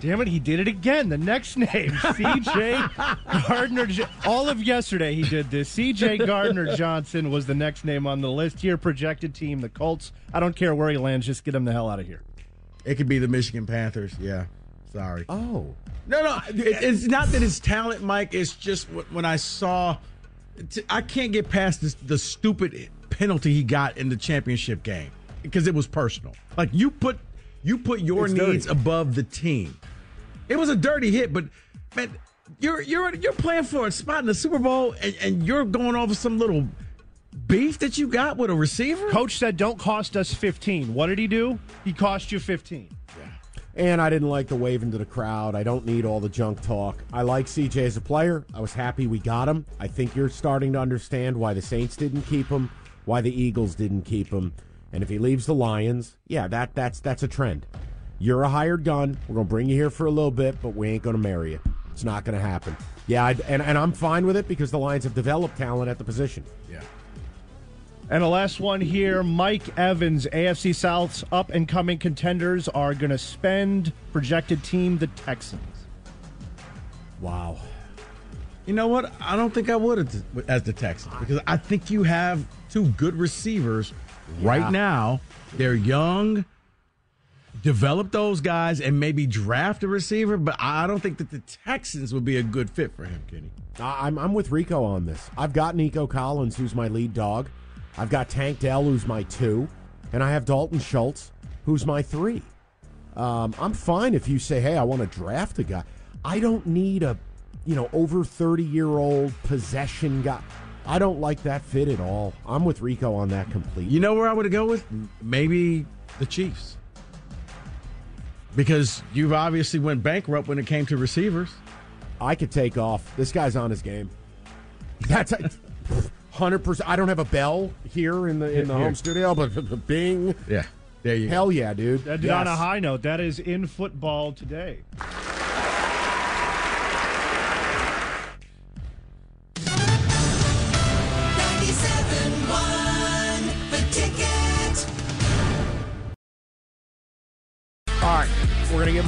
Damn it, he did it again. The next name, CJ Gardner. All of yesterday he did this. CJ Gardner Johnson was the next name on the list here. Projected team, the Colts. I don't care where he lands, just get him the hell out of here. It could be the Michigan Panthers. Yeah. Sorry. Oh. No, no. It, it's not that it's talent, Mike. It's just wh- when I saw. I can't get past this, the stupid penalty he got in the championship game because it was personal. Like you put you put your It's dirty. needs above the team. It was a dirty hit, but man, you're you're you're playing for a spot in the Super Bowl and, and you're going over some little beef that you got with a receiver. Coach said, don't cost us 15. What did he do? He cost you 15. Yeah. And I didn't like the waving to the crowd. I don't need all the junk talk. I like CJ as a player. I was happy we got him. I think you're starting to understand why the Saints didn't keep him, why the Eagles didn't keep him. And if he leaves the Lions, yeah, that that's that's a trend. You're a hired gun. We're gonna bring you here for a little bit, but we ain't gonna marry you. It's not gonna happen. Yeah, I, and and I'm fine with it because the Lions have developed talent at the position. Yeah. And the last one here Mike Evans, AFC South's up and coming contenders are going to spend projected team the Texans. Wow. You know what? I don't think I would as- as the Texans because I think you have two good receivers right now. They're young. Develop those guys and maybe draft a receiver, but I don't think that the Texans would be a good fit for him, Kenny. I'm, I'm with Rico on this. I've got Nico Collins, who's my lead dog. I've got Tank Dell, who's my two. And I have Dalton Schultz, who's my three. Um, I'm fine if you say, hey, I want to draft a guy. I don't need a, you know, over 30 year old possession guy. I don't like that fit at all. I'm with Rico on that completely. You know where I would go with? Maybe the Chiefs. Because you've obviously went bankrupt when it came to receivers. I could take off. This guy's on his game. That's hundred percent. I don't have a bell here in the in the Here. home studio, but Bing. Yeah, there you go. Hell yeah, dude. That Yes. On a high note, that is in football today.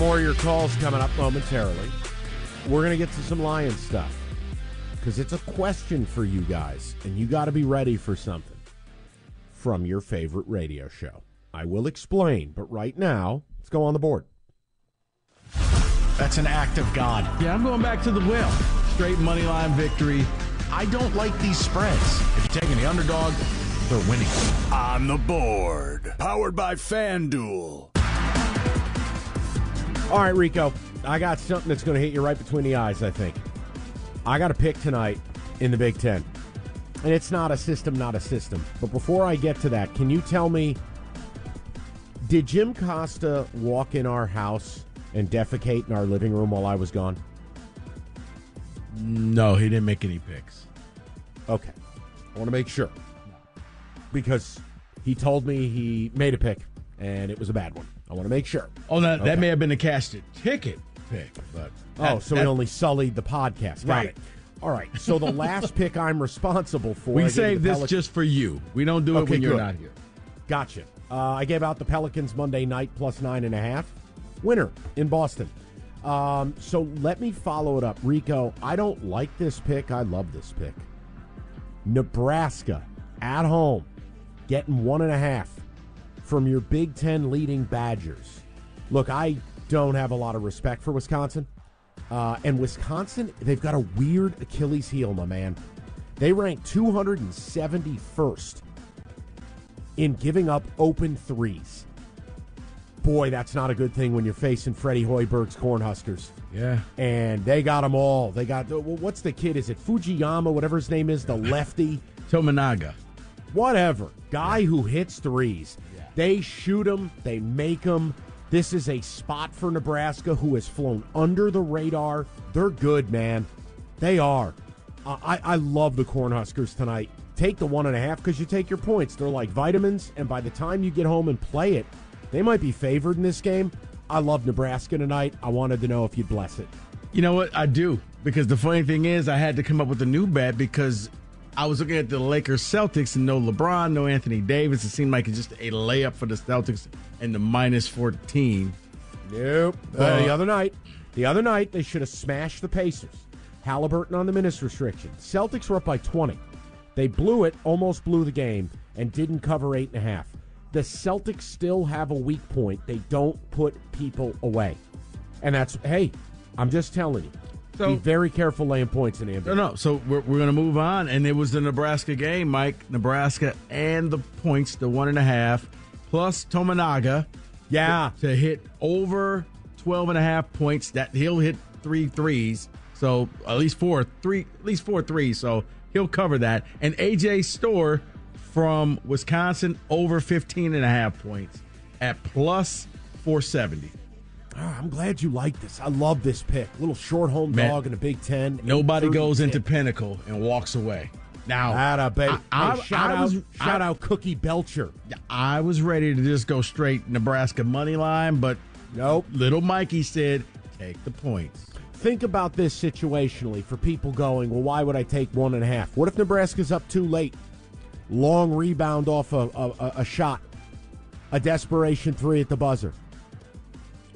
More of your calls coming up momentarily. We're gonna get to some Lions stuff because it's a question for you guys, and you got to be ready for something from your favorite radio show. I will explain, but right now, let's go on the board. That's an act of God. Yeah, I'm going back to the well. Straight money line victory. I don't like these spreads. If you're taking the underdog, they're winning. On the board. Powered by FanDuel. All right, Rico, I got something that's going to hit you right between the eyes, I think. I got a pick tonight in the Big Ten. And it's not a system, not a system. But before I get to that, can you tell me did Jim Costa walk in our house and defecate in our living room while I was gone? No, he didn't make any picks. Okay. I want to make sure. Because he told me he made a pick and it was a bad one. I want to make sure. Oh, that, Okay. that may have been a cashed ticket pick, but Oh, so that- we only sullied the podcast. Got Right. it. All right. So the last pick I'm responsible for. We save this Pelic- just for you. We don't do it Okay, when you're good. not here. Gotcha. Uh, I gave out the Pelicans Monday night plus nine and a half. Winner in Boston. Um, so let me follow it up. Rico, I don't like this pick. I love this pick. Nebraska at home, getting one and a half from your Big Ten leading Badgers. Look, I don't have a lot of respect for Wisconsin. Uh, and Wisconsin, they've got a weird Achilles heel, my man. They rank 271st in giving up open threes. Boy, that's not a good thing when you're facing Freddie Hoiberg's Cornhuskers. Yeah. And they got them all. They got, what's the kid? Is it Fujiyama, whatever his name is, the lefty? Tominaga. Whatever. Guy who hits threes. They shoot them, they make them. This is a spot for Nebraska who has flown under the radar. They're good, man. They are. I, I love the Cornhuskers tonight. Take the one and a half because you take your points. They're like vitamins, and by the time you get home and play it, they might be favored in this game. I love Nebraska tonight. I wanted to know if you'd bless it. You know what? I do. Because the funny thing is, I had to come up with a new bet because I was looking at the Lakers Celtics and no LeBron, no Anthony Davis. It seemed like it's just a layup for the Celtics and the minus 14. Nope. Uh, Uh, the other night, the other night they should have smashed the Pacers. Haliburton on the minutes restriction. Celtics were up by 20. They blew it, almost blew the game, and didn't cover eight and a half. The Celtics still have a weak point. They don't put people away, and that's hey. I'm just telling you. So- be very careful laying points in the NBA. No, no. So we're, we're going to move on. And it was the Nebraska game, Mike. Nebraska and the points, the one and a half, plus Tominaga Yeah, to hit over 12 and a half points. That he'll hit three threes. So at least four, three, at least four threes. So he'll cover that. And AJ Storr from Wisconsin over 15 and a half points at plus 470. Ah, I'm glad you like this. I love this pick. Little short home Man, dog in a Big Ten. Nobody goes into tip. Pinnacle and walks away. Now, Atta, baby. I- I- Hey, shout I out, was- shout out, Cookie Belcher. I was ready to just go straight Nebraska money line, but Nope. little Mikey said, take the points. Think about this situationally for people going, well, why would I take one and a half? What if Nebraska's up too late? long rebound off a, a, a shot, a desperation three at the buzzer.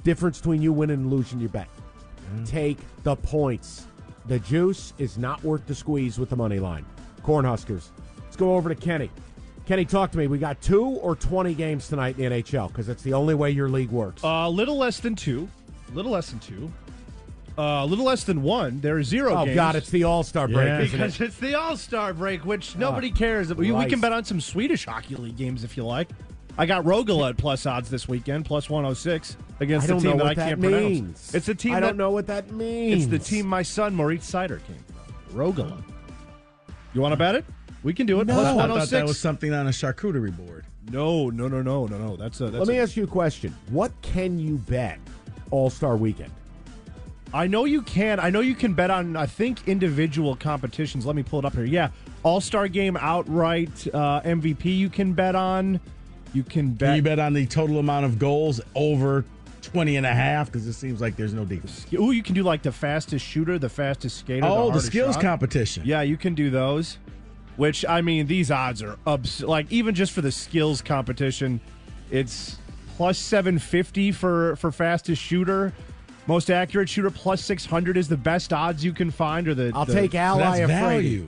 Difference between you winning and losing your bet. Take the points. The juice is not worth the squeeze with the money line. Cornhuskers. Let's go over to Kenny. Kenny, talk to me. We got two or 20 games tonight in the NHL because that's the only way your league works. A uh, little less than two. A little less than two. Uh, a uh, little less than one. There are zero oh, games. Oh God, it's the All Star break, yeah, isn't because it? it's the All Star break, which nobody oh, cares. We, we, can bet on some Swedish hockey league games if you like. I got Rogala at plus odds this weekend, plus 106 against the team that I can't means. pronounce. It's the team I that, don't know what that means. It's the team my son Moritz Seider came from. Rogala. You want to bet it? We can do it. No. Plus I 106. thought that was something on a charcuterie board. No, no, no, no, no, no. That's a. That's Let me a, ask you a question. What can you bet All Star Weekend? I know you can. I know you can bet on. I think individual competitions. Let me pull it up here. Yeah, All Star Game outright uh, MVP. You can bet on. You can bet. Can you bet on the total amount of goals over 20 and a half because it seems like there's no defense. Ooh, you can do like the fastest shooter, the fastest skater. Oh, the, the skills shot. competition. Yeah, you can do those. Which I mean, these odds are abs- like even just for the skills competition, it's plus seven fifty for for fastest shooter. Most accurate shooter plus six hundred is the best odds you can find. Or the I'll the, take Ally That's Afraidy. value.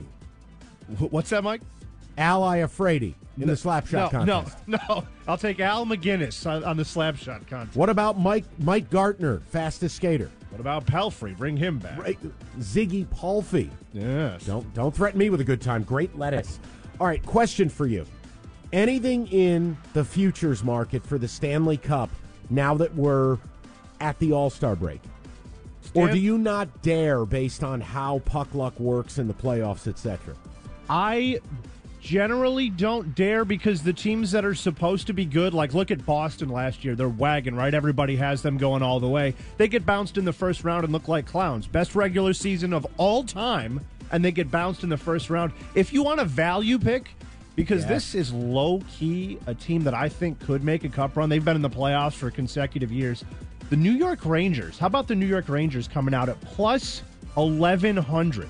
What's that, Mike? Al Iafrate in the slap shot no, contest. No, no. I'll take Al MacInnis on, on the slap shot contest. What about Mike Mike Gartner, fastest skater? What about Pelfrey? Bring him back. Right, Ziggy Palffy. Yes. Don't don't threaten me with a good time. Great lettuce. All right, question for you. Anything in the futures market for the Stanley Cup now that we're at the All-Star break? or do you not dare based on how puck luck works in the playoffs, etc.? I generally don't dare because the teams that are supposed to be good, like look at Boston last year, they're wagon, right? Everybody has them going all the way. They get bounced in the first round and look like clowns. Best regular season of all time, and they get bounced in the first round. If you want a value pick, because Yeah. this is low key a team that I think could make a cup run. They've been in the playoffs for consecutive years. The New York Rangers. How about the New York Rangers coming out at plus 1100?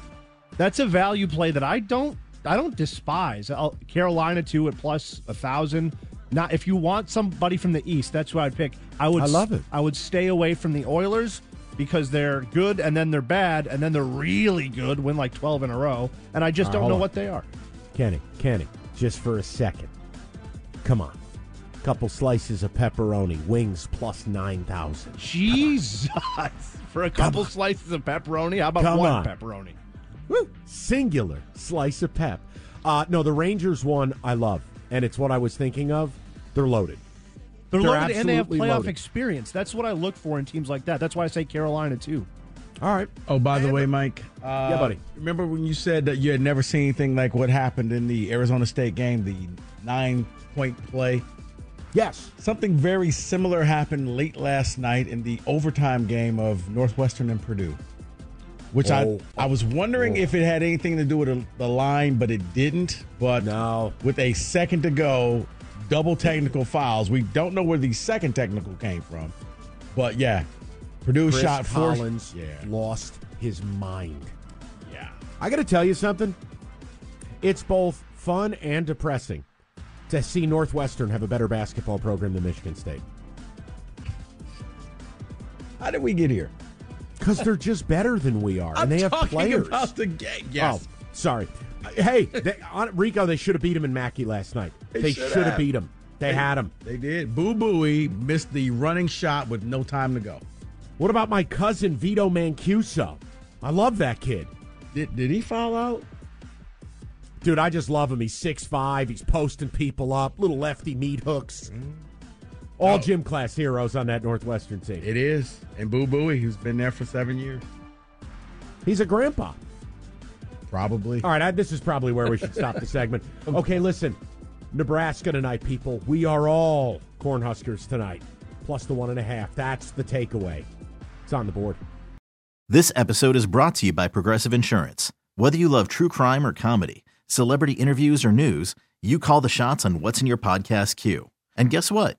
That's a value play that I don't I don't despise. I'll, Carolina too at plus a thousand. Not if you want somebody from the East, that's who I'd pick. I would. I love it. I would stay away from the Oilers because they're good and then they're bad and then they're really good, win like twelve in a row, and I just don't know on. what they are. Kenny, Kenny, just for a second. Come on. Couple slices of pepperoni, wings plus 9,000. Jesus, for a couple slices of pepperoni, how about Come one on. pepperoni? Woo! Singular slice of pep. Uh, no, the Rangers one I love, and it's what I was thinking of. They're loaded. They're, They're loaded and they have playoff loaded. experience. That's what I look for in teams like that. That's why I say Carolina too. All right. Oh, by the way, Mike. Uh, Yeah, buddy. Remember when you said that you had never seen anything like what happened in the Arizona State game, the nine point play? Yes. Something very similar happened late last night in the overtime game of Northwestern and Purdue. Which Oh. I I was wondering Oh. if it had anything to do with the- line, but it didn't. But No. with a second to go, double technical fouls. We don't know where the second technical came from, but yeah, Purdue Chris shot four. Collins Yeah, lost his mind. yeah. I got to tell you something. It's both fun and depressing to see Northwestern have a better basketball program than Michigan State How did we get here? Because they're just better than we are, and they have talking players. about the game. Oh, yes. Oh, sorry. Hey, they, on, Rico, they should have beat him in Mackey last night. They They, should have beat him. They had him. They did. Boo Buie missed the running shot with no time to go. What about my cousin Vito Mancuso? I love that kid. Did did he fall out? Dude, I just love him. He's 6'5. He's posting people up, little lefty meat hooks. Mm. All Oh. gym class heroes on that Northwestern team. It is. And Boo Buie, who's been there for seven years. He's a grandpa. Probably. All right, I, this is probably where we should stop the segment. Okay, listen. Nebraska tonight, people. We are all Cornhuskers tonight. Plus the one and a half. That's the takeaway. It's on the board. This episode is brought to you by Progressive Insurance. Whether you love true crime or comedy, celebrity interviews or news, you call the shots on what's in your podcast queue. And guess what?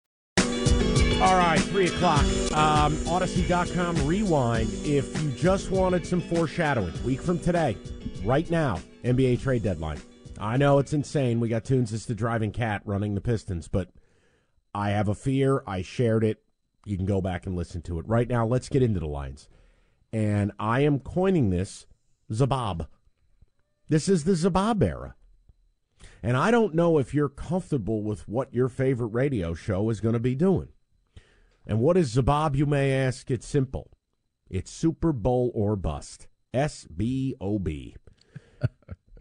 All right, 3 o'clock. Um, Audacy.com rewind. If you just wanted some foreshadowing, week from today, right now, NBA trade deadline. I know it's insane. We got Toonces as the driving cat running the Pistons, but I have a fear. I shared it. You can go back and listen to it. Right now, let's get into the lines. And I am coining this Zabab. This is the Zabab era. And I don't know if you're comfortable with what your favorite radio show is going to be doing. And what is Zabab, you may ask? It's simple. It's Super Bowl or bust. S B O B.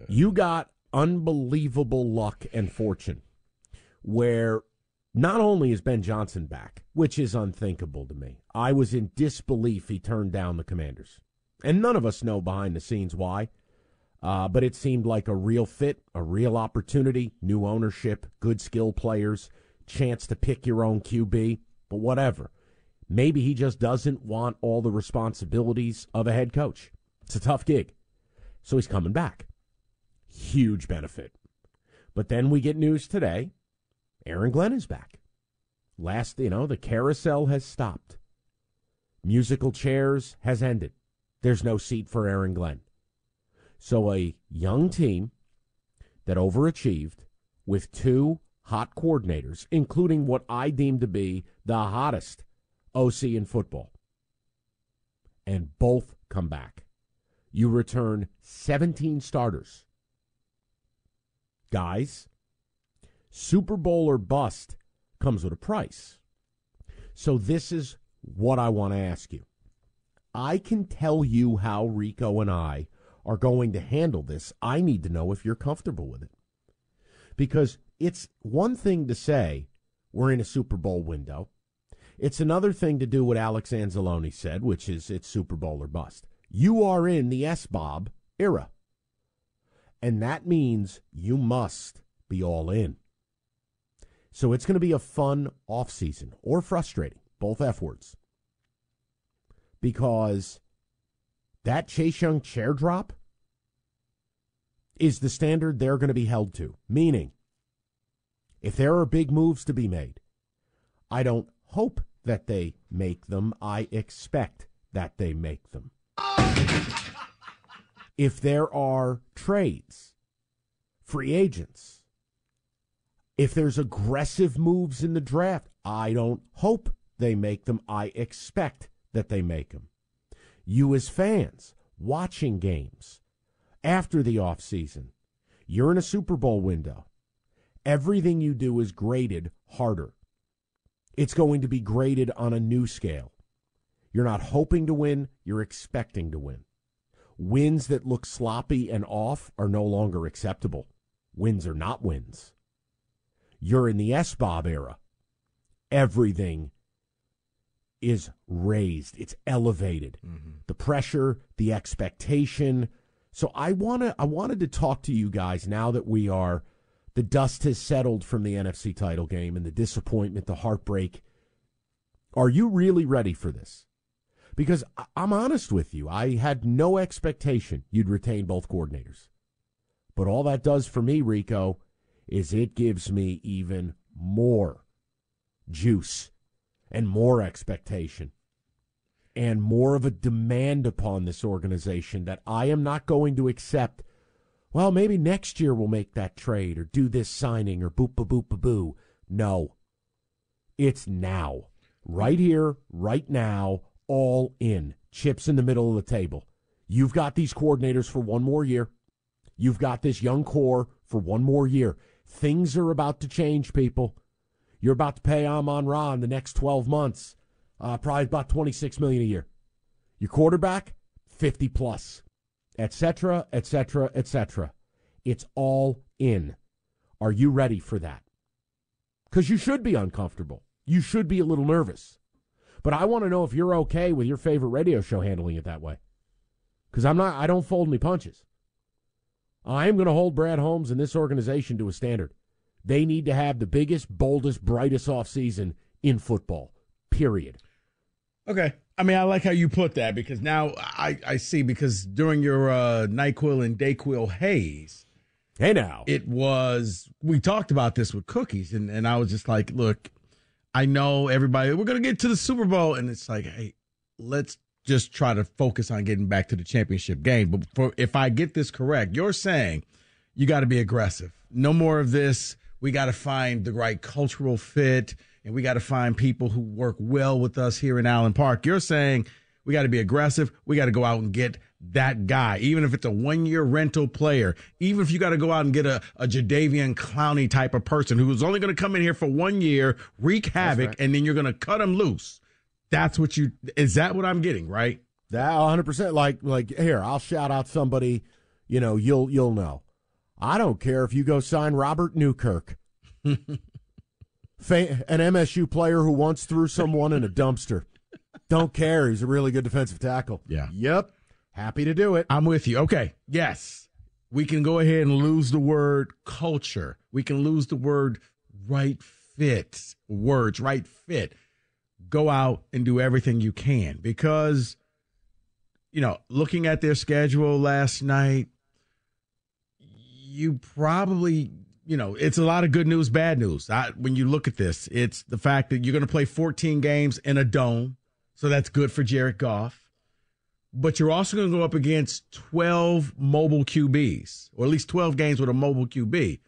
You got unbelievable luck and fortune where not only is Ben Johnson back, which is unthinkable to me. I was in disbelief he turned down the Commanders. And none of us know behind the scenes why. Uh, but it seemed like a real fit, a real opportunity, new ownership, good skill players, chance to pick your own QB, but whatever. Maybe he just doesn't want all the responsibilities of a head coach. It's a tough gig. So he's coming back. Huge benefit. But then we get news today Aaron Glenn is back. Last, you know, the carousel has stopped. Musical chairs has ended. There's no seat for Aaron Glenn. So a young team that overachieved with two hot coordinators, including what I deem to be the hottest OC in football, and both come back. You return 17 starters. Guys, Super Bowl or bust comes with a price. So this is what I want to ask you. I can tell you how Rico and I are going to handle this. I need to know if you're comfortable with it. Because it's one thing to say we're in a Super Bowl window. It's another thing to do what Alex Anzalone said, which is it's Super Bowl or bust. You are in the S Bob era. And that means you must be all in. So it's going to be a fun off season or frustrating, both F words. Because that Chase Young chair drop is the standard they're going to be held to. Meaning, if there are big moves to be made, I don't hope that they make them. I expect that they make them. if there are trades, free agents, if there's aggressive moves in the draft, I don't hope they make them. I expect that they make them. You, as fans, watching games after the offseason, you're in a Super Bowl window. Everything you do is graded harder. It's going to be graded on a new scale. You're not hoping to win, you're expecting to win. Wins that look sloppy and off are no longer acceptable. Wins are not wins. You're in the S Bob era. Everything is raised. It's elevated. Mm-hmm. The pressure, the expectation. So I wanna I wanted to talk to you guys now that we are the dust has settled from the NFC title game and the disappointment, the heartbreak. Are you really ready for this? Because I'm honest with you, I had no expectation you'd retain both coordinators. But all that does for me, Rico, is it gives me even more juice and more expectation and more of a demand upon this organization that I am not going to accept. Well, maybe next year we'll make that trade or do this signing or boop, boop, boop, boop, boo. No. It's now. Right here, right now, all in. Chips in the middle of the table. You've got these coordinators for one more year. You've got this young core for one more year. Things are about to change, people. You're about to pay Amon Ra in the next 12 months, uh, probably about 26 million a year. Your quarterback, 50 plus, etc., etc., etc. It's all in. Are you ready for that? Because you should be uncomfortable. You should be a little nervous. But I want to know if you're okay with your favorite radio show handling it that way. Because I'm not. I don't fold any punches. I am going to hold Brad Holmes and this organization to a standard. They need to have the biggest, boldest, brightest offseason in football. Period. Okay. I mean, I like how you put that because now I, I see because during your uh, NyQuil and DayQuil haze, hey now, it was we talked about this with cookies, and, and I was just like, look, I know everybody, we're gonna get to the Super Bowl, and it's like, hey, let's just try to focus on getting back to the championship game. But for if I get this correct, you're saying you got to be aggressive. No more of this. We got to find the right cultural fit and we got to find people who work well with us here in Allen Park. You're saying we got to be aggressive. We got to go out and get that guy, even if it's a one year rental player, even if you got to go out and get a, a Jadeveon Clowney type of person who's only going to come in here for one year, wreak havoc, right. and then you're going to cut him loose. That's what you, is that what I'm getting, right? That 100%. Like, like here, I'll shout out somebody, you know, you'll, you'll know. I don't care if you go sign Robert Newkirk. an MSU player who once threw someone in a dumpster. Don't care. He's a really good defensive tackle. Yeah. Yep. Happy to do it. I'm with you. Okay. Yes. We can go ahead and lose the word culture. We can lose the word right fit. Words, right fit. Go out and do everything you can because, you know, looking at their schedule last night, you probably you know, it's a lot of good news, bad news. I, when you look at this, it's the fact that you're going to play 14 games in a dome. So that's good for Jared Goff. But you're also going to go up against 12 mobile QBs, or at least 12 games with a mobile QB,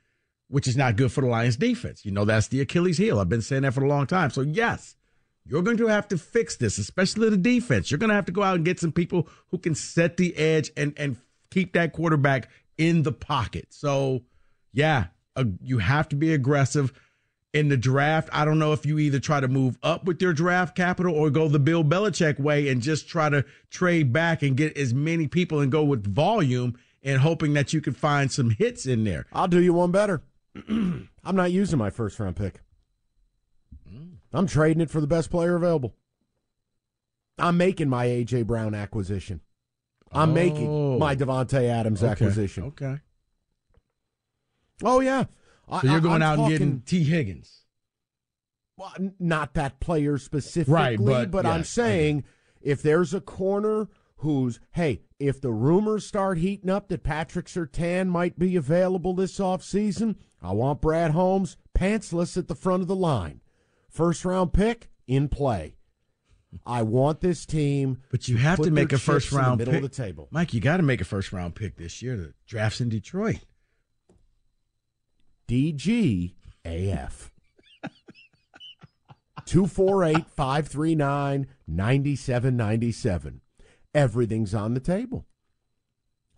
which is not good for the Lions defense. You know, that's the Achilles heel. I've been saying that for a long time. So, yes, you're going to have to fix this, especially the defense. You're going to have to go out and get some people who can set the edge and, and keep that quarterback in the pocket. So, yeah, uh, you have to be aggressive in the draft. I don't know if you either try to move up with your draft capital or go the Bill Belichick way and just try to trade back and get as many people and go with volume and hoping that you can find some hits in there. I'll do you one better. I'm not using my first round pick. I'm trading it for the best player available. I'm making my AJ Brown acquisition. I'm oh. making my Davante Adams okay. acquisition. Okay. Oh yeah. So you're going I, out talking, and getting T. Higgins. Well, not that player specifically, right, but, but yes, I'm saying if there's a corner who's hey, if the rumors start heating up that Patrick Surtain might be available this offseason, I want Brad Holmes pantsless at the front of the line. First round pick in play. I want this team, but you have to make a first round middle pick. of the table. Mike, you got to make a first round pick this year. The drafts in Detroit. DGAF. 248 539 9797. Everything's on the table.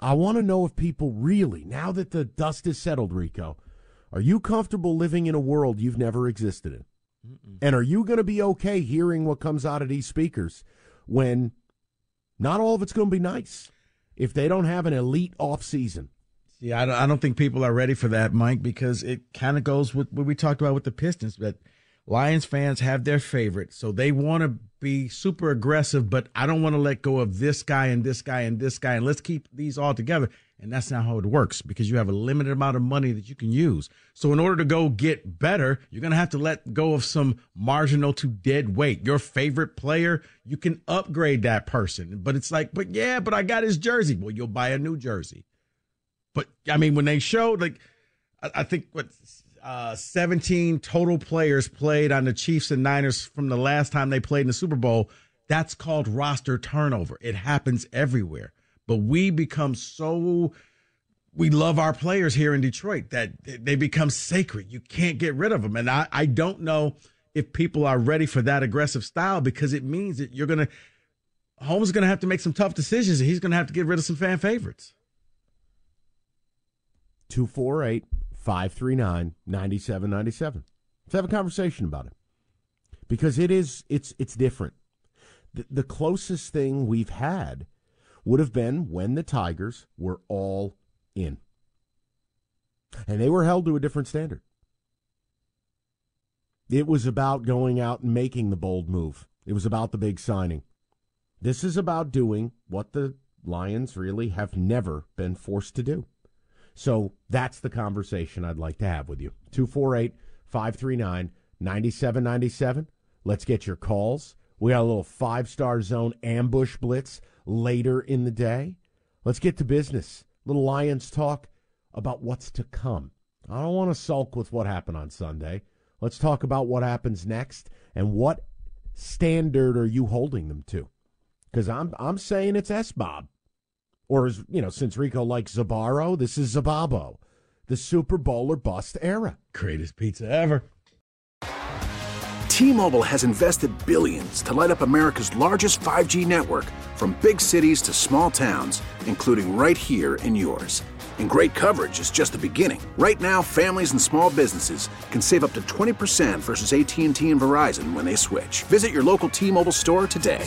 I want to know if people really, now that the dust is settled, Rico, are you comfortable living in a world you've never existed in? Mm-mm. And are you going to be okay hearing what comes out of these speakers when not all of it's going to be nice if they don't have an elite off season? Yeah, I don't, I don't think people are ready for that, Mike, because it kind of goes with what we talked about with the Pistons. But Lions fans have their favorite, so they want to be super aggressive, but I don't want to let go of this guy and this guy and this guy, and let's keep these all together. And that's not how it works because you have a limited amount of money that you can use. So in order to go get better, you're going to have to let go of some marginal to dead weight. Your favorite player, you can upgrade that person. But it's like, but yeah, but I got his jersey. Well, you'll buy a new jersey. But I mean, when they showed like I, I think what uh, 17 total players played on the Chiefs and Niners from the last time they played in the Super Bowl. That's called roster turnover. It happens everywhere. But we become so we love our players here in Detroit that they become sacred. You can't get rid of them. And I, I don't know if people are ready for that aggressive style because it means that you're going to, Holmes is going to have to make some tough decisions and he's going to have to get rid of some fan favorites. 248 539 9797. Let's have a conversation about it because it is, it's, it's different. The, the closest thing we've had would have been when the Tigers were all in. And they were held to a different standard. It was about going out and making the bold move. It was about the big signing. This is about doing what the Lions really have never been forced to do. So that's the conversation I'd like to have with you. 248 539 9797. Let's get your calls. We got a little five star zone ambush blitz later in the day. Let's get to business. Little Lions talk about what's to come. I don't want to sulk with what happened on Sunday. Let's talk about what happens next and what standard are you holding them to? Because I'm I'm saying it's S Bob. Or as you know, since Rico likes Zabaro, this is Zababo. The Super Bowl or bust era. Greatest pizza ever. T-Mobile has invested billions to light up America's largest 5G network from big cities to small towns, including right here in yours. And great coverage is just the beginning. Right now, families and small businesses can save up to 20% versus AT&T and Verizon when they switch. Visit your local T-Mobile store today.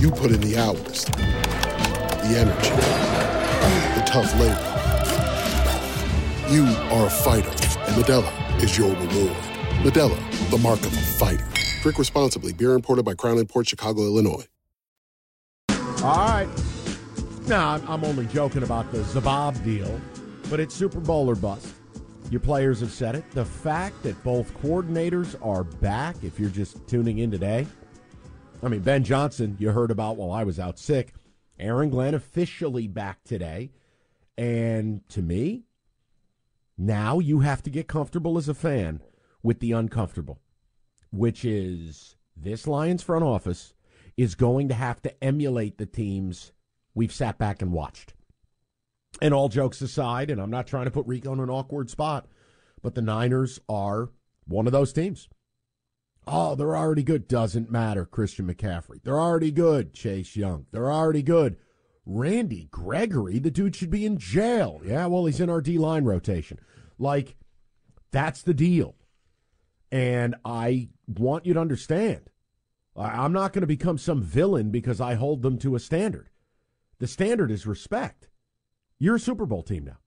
You put in the hours, the energy, the tough labor. You are a fighter, and Modelo is your reward. Modelo, the mark of a fighter. Drink responsibly. Beer imported by Crown Port Chicago, Illinois. All right. Now, I'm only joking about the Zabab deal, but it's Super Bowl or bust. Your players have said it. The fact that both coordinators are back, if you're just tuning in today, I mean, Ben Johnson, you heard about while I was out sick. Aaron Glenn officially back today. And to me, now you have to get comfortable as a fan with the uncomfortable, which is this Lions front office is going to have to emulate the teams we've sat back and watched. And all jokes aside, and I'm not trying to put Rico in an awkward spot, but the Niners are one of those teams. Oh, they're already good. Doesn't matter, Christian McCaffrey. They're already good, Chase Young. They're already good. Randy Gregory, the dude should be in jail. Yeah, well, he's in our D line rotation. Like, that's the deal. And I want you to understand I'm not going to become some villain because I hold them to a standard. The standard is respect. You're a Super Bowl team now.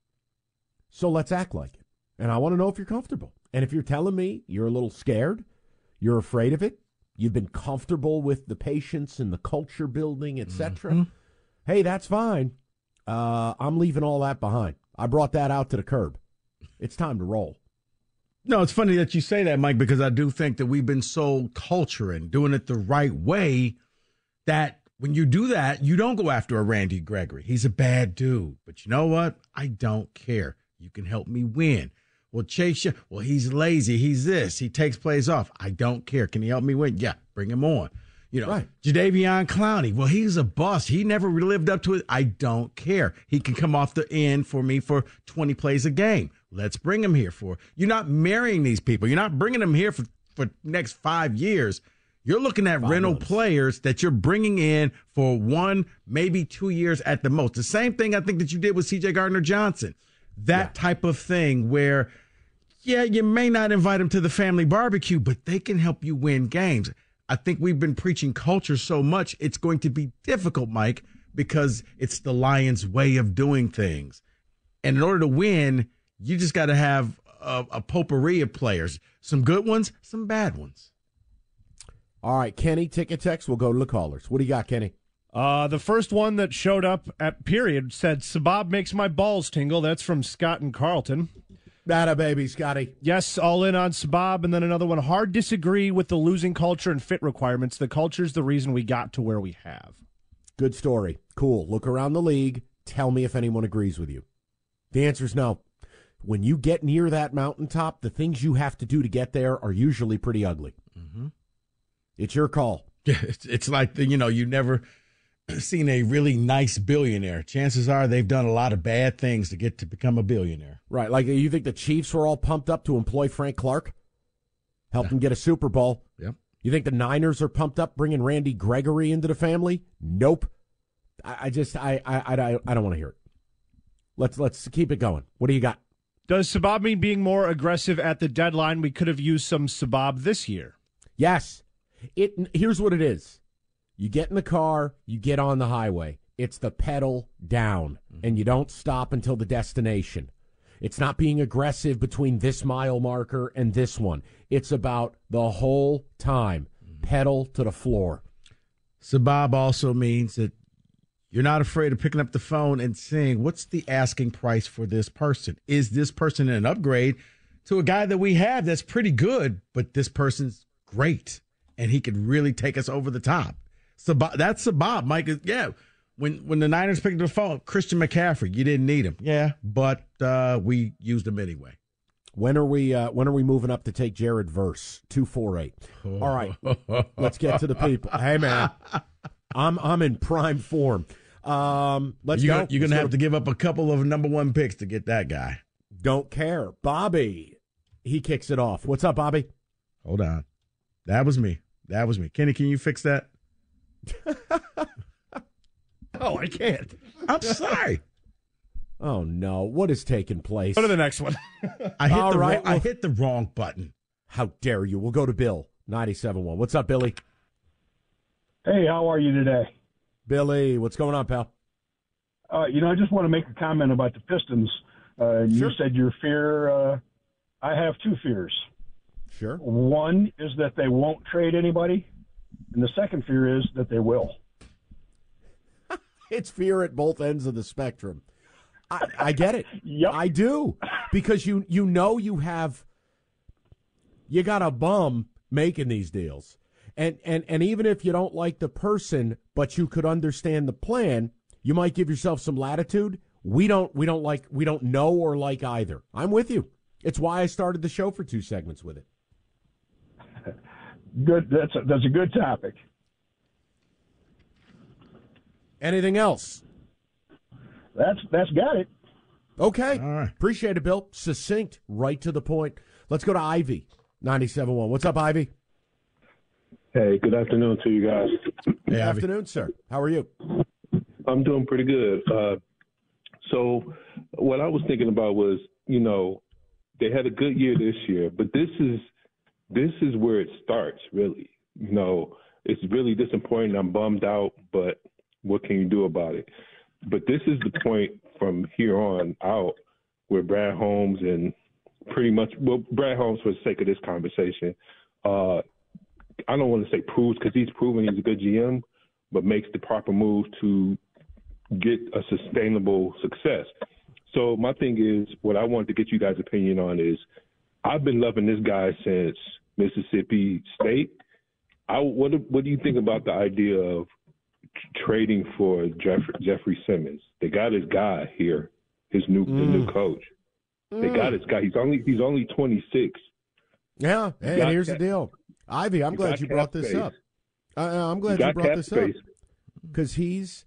So let's act like it. And I want to know if you're comfortable. And if you're telling me you're a little scared, you're afraid of it, you've been comfortable with the patience and the culture building, etc. Mm-hmm. Hey, that's fine. Uh, I'm leaving all that behind. I brought that out to the curb. It's time to roll. No, it's funny that you say that, Mike, because I do think that we've been so culturing, doing it the right way, that when you do that, you don't go after a Randy Gregory. He's a bad dude. But you know what? I don't care. You can help me win. Well, Chase, you. well, he's lazy. He's this. He takes plays off. I don't care. Can he help me win? Yeah, bring him on. You know, right. Jadeveon Clowney. Well, he's a bust. He never lived up to it. I don't care. He can come off the end for me for 20 plays a game. Let's bring him here for. You're not marrying these people. You're not bringing them here for for next five years. You're looking at five rental months. players that you're bringing in for one, maybe two years at the most. The same thing I think that you did with C.J. Gardner Johnson. That yeah. type of thing where, yeah, you may not invite them to the family barbecue, but they can help you win games. I think we've been preaching culture so much, it's going to be difficult, Mike, because it's the Lions' way of doing things. And in order to win, you just got to have a, a potpourri of players some good ones, some bad ones. All right, Kenny, ticket text. We'll go to the callers. What do you got, Kenny? Uh, the first one that showed up at period said, Sabab makes my balls tingle. That's from Scott and Carlton. That a baby, Scotty. Yes, all in on Sabab. And then another one. Hard disagree with the losing culture and fit requirements. The culture's the reason we got to where we have. Good story. Cool. Look around the league. Tell me if anyone agrees with you. The answer is no. When you get near that mountaintop, the things you have to do to get there are usually pretty ugly. Mm-hmm. It's your call. It's, it's like, the, you know, you never seen a really nice billionaire. Chances are they've done a lot of bad things to get to become a billionaire. Right. Like you think the Chiefs were all pumped up to employ Frank Clark? Help yeah. them get a Super Bowl. Yep. You think the Niners are pumped up bringing Randy Gregory into the family? Nope. I, I just I I I, I don't want to hear it. Let's let's keep it going. What do you got? Does Sabab mean being more aggressive at the deadline? We could have used some Sabab this year. Yes. It here's what it is. You get in the car, you get on the highway. It's the pedal down, mm-hmm. and you don't stop until the destination. It's not being aggressive between this mile marker and this one. It's about the whole time, mm-hmm. pedal to the floor. Sabab also means that you're not afraid of picking up the phone and saying, What's the asking price for this person? Is this person an upgrade to a guy that we have that's pretty good, but this person's great and he could really take us over the top? Sabab, that's Sabab, Mike. Yeah. When when the Niners picked up the phone, Christian McCaffrey, you didn't need him. Yeah, but uh, we used him anyway. When are we uh, when are we moving up to take Jared Verse? Two four eight. All right. let's get to the people. Hey man. I'm I'm in prime form. Um let's you go. You're gonna have to give up a couple of number one picks to get that guy. Don't care. Bobby. He kicks it off. What's up, Bobby? Hold on. That was me. That was me. Kenny, can you fix that? oh, I can't. I'm sorry. Oh no! What is taking place? Go to the next one. I hit All the right, wrong, well, I hit the wrong button. How dare you? We'll go to Bill ninety seven one. What's up, Billy? Hey, how are you today, Billy? What's going on, pal? Uh, you know, I just want to make a comment about the Pistons. Uh, sure. You said your fear. Uh, I have two fears. Sure. One is that they won't trade anybody, and the second fear is that they will. it's fear at both ends of the spectrum. I, I get it. yep. I do. Because you you know you have you got a bum making these deals. And and and even if you don't like the person, but you could understand the plan, you might give yourself some latitude. We don't we don't like we don't know or like either. I'm with you. It's why I started the show for two segments with it good. That's a, that's a good topic. Anything else? That's that's got it. Okay. All right. Appreciate it, Bill. Succinct, right to the point. Let's go to Ivy, 97.1. What's up, Ivy? Hey, good afternoon to you guys. Good afternoon, sir. How are you? I'm doing pretty good. Uh, so, what I was thinking about was, you know, they had a good year this year, but this is this is where it starts, really. You know, it's really disappointing. I'm bummed out, but what can you do about it? But this is the point from here on out where Brad Holmes and pretty much, well, Brad Holmes, for the sake of this conversation, uh, I don't want to say proves because he's proven he's a good GM, but makes the proper move to get a sustainable success. So my thing is, what I wanted to get you guys' opinion on is I've been loving this guy since Mississippi State. I what do- what do you think about the idea of trading for Jeffery, Jeffery Simmons? They got his guy here, his new the new Mm. coach. They Mm. got his guy. He's only he's only 26. Yeah, You and here's cap- the deal, Ivy. I'm you glad you brought this space. up. Uh, I'm glad you, got brought this space. up because he's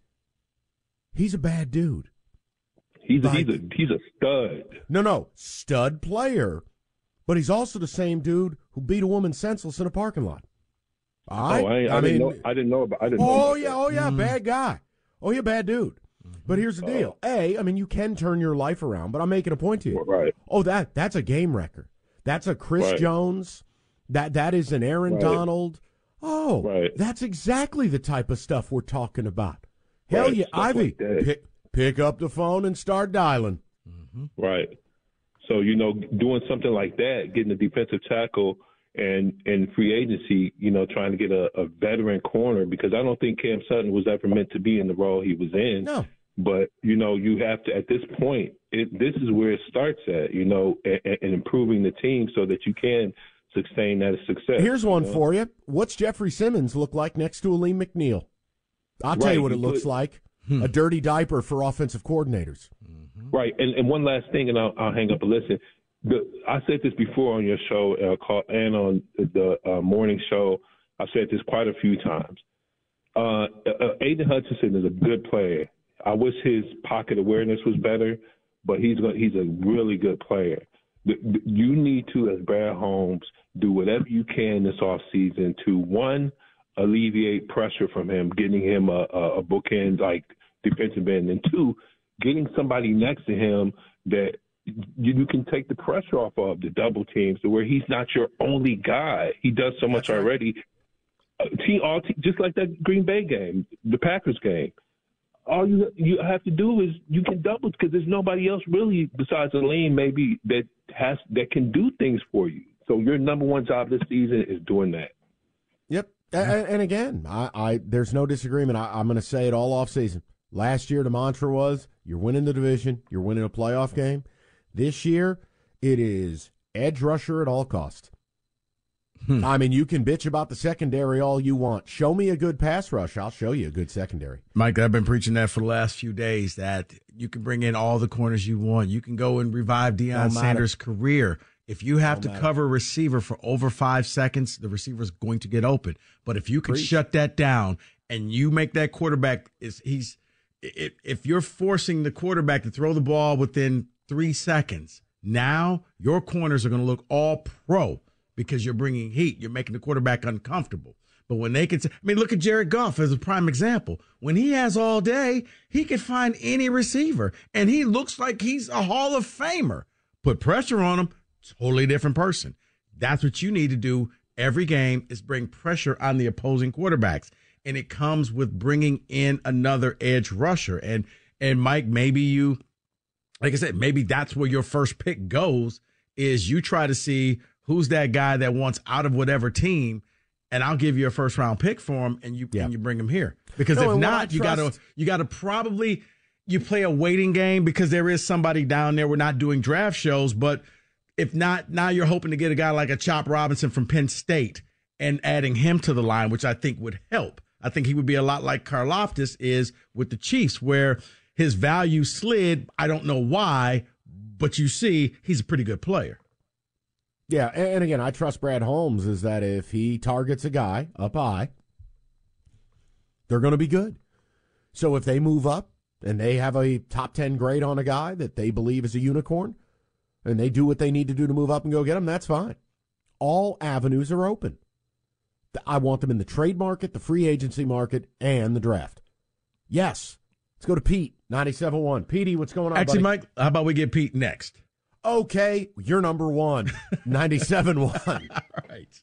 he's a bad dude. He's Like- he's a he's a stud. No, no, stud player, but he's also the same dude who beat a woman senseless in a parking lot. All right? Oh, I, ain't- I, didn't know. I didn't know about. I didn't know. Oh about yeah, that. oh yeah, mm. bad guy. Oh, you're a bad dude. Mm-hmm. But here's the deal. Uh. A, I mean, you can turn your life around, but I'm making a point to you. Right. Oh, that that's a game wrecker. That's a Chris Right. Jones. That that is an Aaron Right. Donald. Oh, Right. that's exactly the type of stuff we're talking about. Hell Right, yeah, stuff Ivy, like pick, pick up the phone and start dialing. Mm-hmm. Right. So you know, doing something like that, getting a defensive tackle and and free agency, you know, trying to get a, a veteran corner because I don't think Cam Sutton was ever meant to be in the role he was in. No. But you know, you have to at this point. It, this is where it starts at, you know, and, and improving the team so that you can sustain that success. Here's one you know? for you. What's Jeffery Simmons look like next to Alim McNeill? I'll tell you what it looks put- like. Hmm. A dirty diaper for offensive coordinators. Hmm. Right, and, and one last thing, and I'll, I'll hang up and listen. The, I said this before on your show uh, call, and on the uh, morning show. I've said this quite a few times. Uh, uh, Aidan Hutchinson is a good player. I wish his pocket awareness was better, but he's go- he's a really good player. You need to, as Brad Holmes, do whatever you can this off season to one alleviate pressure from him, getting him a, a bookend like defensive end, and two, getting somebody next to him that you, you can take the pressure off of the double teams to where he's not your only guy. He does so much already. Uh, team, all te- just like that Green Bay game, the Packers game. All you you have to do is you can double because there's nobody else really besides Elaine maybe that has that can do things for you. So your number one job this season is doing that. Yep. A- a- And, again, I, I there's no disagreement. I, I'm going to say it all off season. Last year, the mantra was you're winning the division, you're winning a playoff game. This year, it is edge rusher at all cost. Hmm. I mean, you can bitch about the secondary all you want. Show me a good pass rush, I'll show you a good secondary. Mike, I've been preaching that for the last few days that you can bring in all the corners you want. You can go and revive Deion. Sanders' career. If you have Don't to matter. cover a receiver for over five seconds, the receiver's going to get open. But if you can Preach. shut that down and you make that quarterback is he's if, you're forcing the quarterback to throw the ball within three seconds, now your corners are going to look all pro because you're bringing heat. You're making the quarterback uncomfortable. But when they can, I mean, look at Jared Goff as a prime example. When he has all day, he can find any receiver, and he looks like he's a Hall of Famer. Put pressure on him, totally different person. That's what you need to do every game is bring pressure on the opposing quarterbacks, and it comes with bringing in another edge rusher. And and Mike, maybe you, like I said, maybe that's where your first pick goes. Is you try to see who's that guy that wants out of whatever team, and I'll give you a first round pick for him, and you and you bring him here. Because No, if not, you got to you got to probably you play a waiting game because there is somebody down there. We're not doing draft shows, but if not, now you're hoping to get a guy like a Chop Robinson from Penn State and adding him to the line, which I think would help. I think he would be a lot like Karlaftis is with the Chiefs, where his value slid. I don't know why, but you see, he's a pretty good player. Yeah, and, again, I trust Brad Holmes is that if he targets a guy up high, they're going to be good. So if they move up and they have a top 10 grade on a guy that they believe is a unicorn and they do what they need to do to move up and go get him, that's fine. All avenues are open. I want them in the trade market, the free agency market, and the draft. Yes. Let's go to Pete, 97.1. Petey, what's going on? Actually, buddy? Mike, how about we get Pete next? Okay, you're number one, 97.1. All right.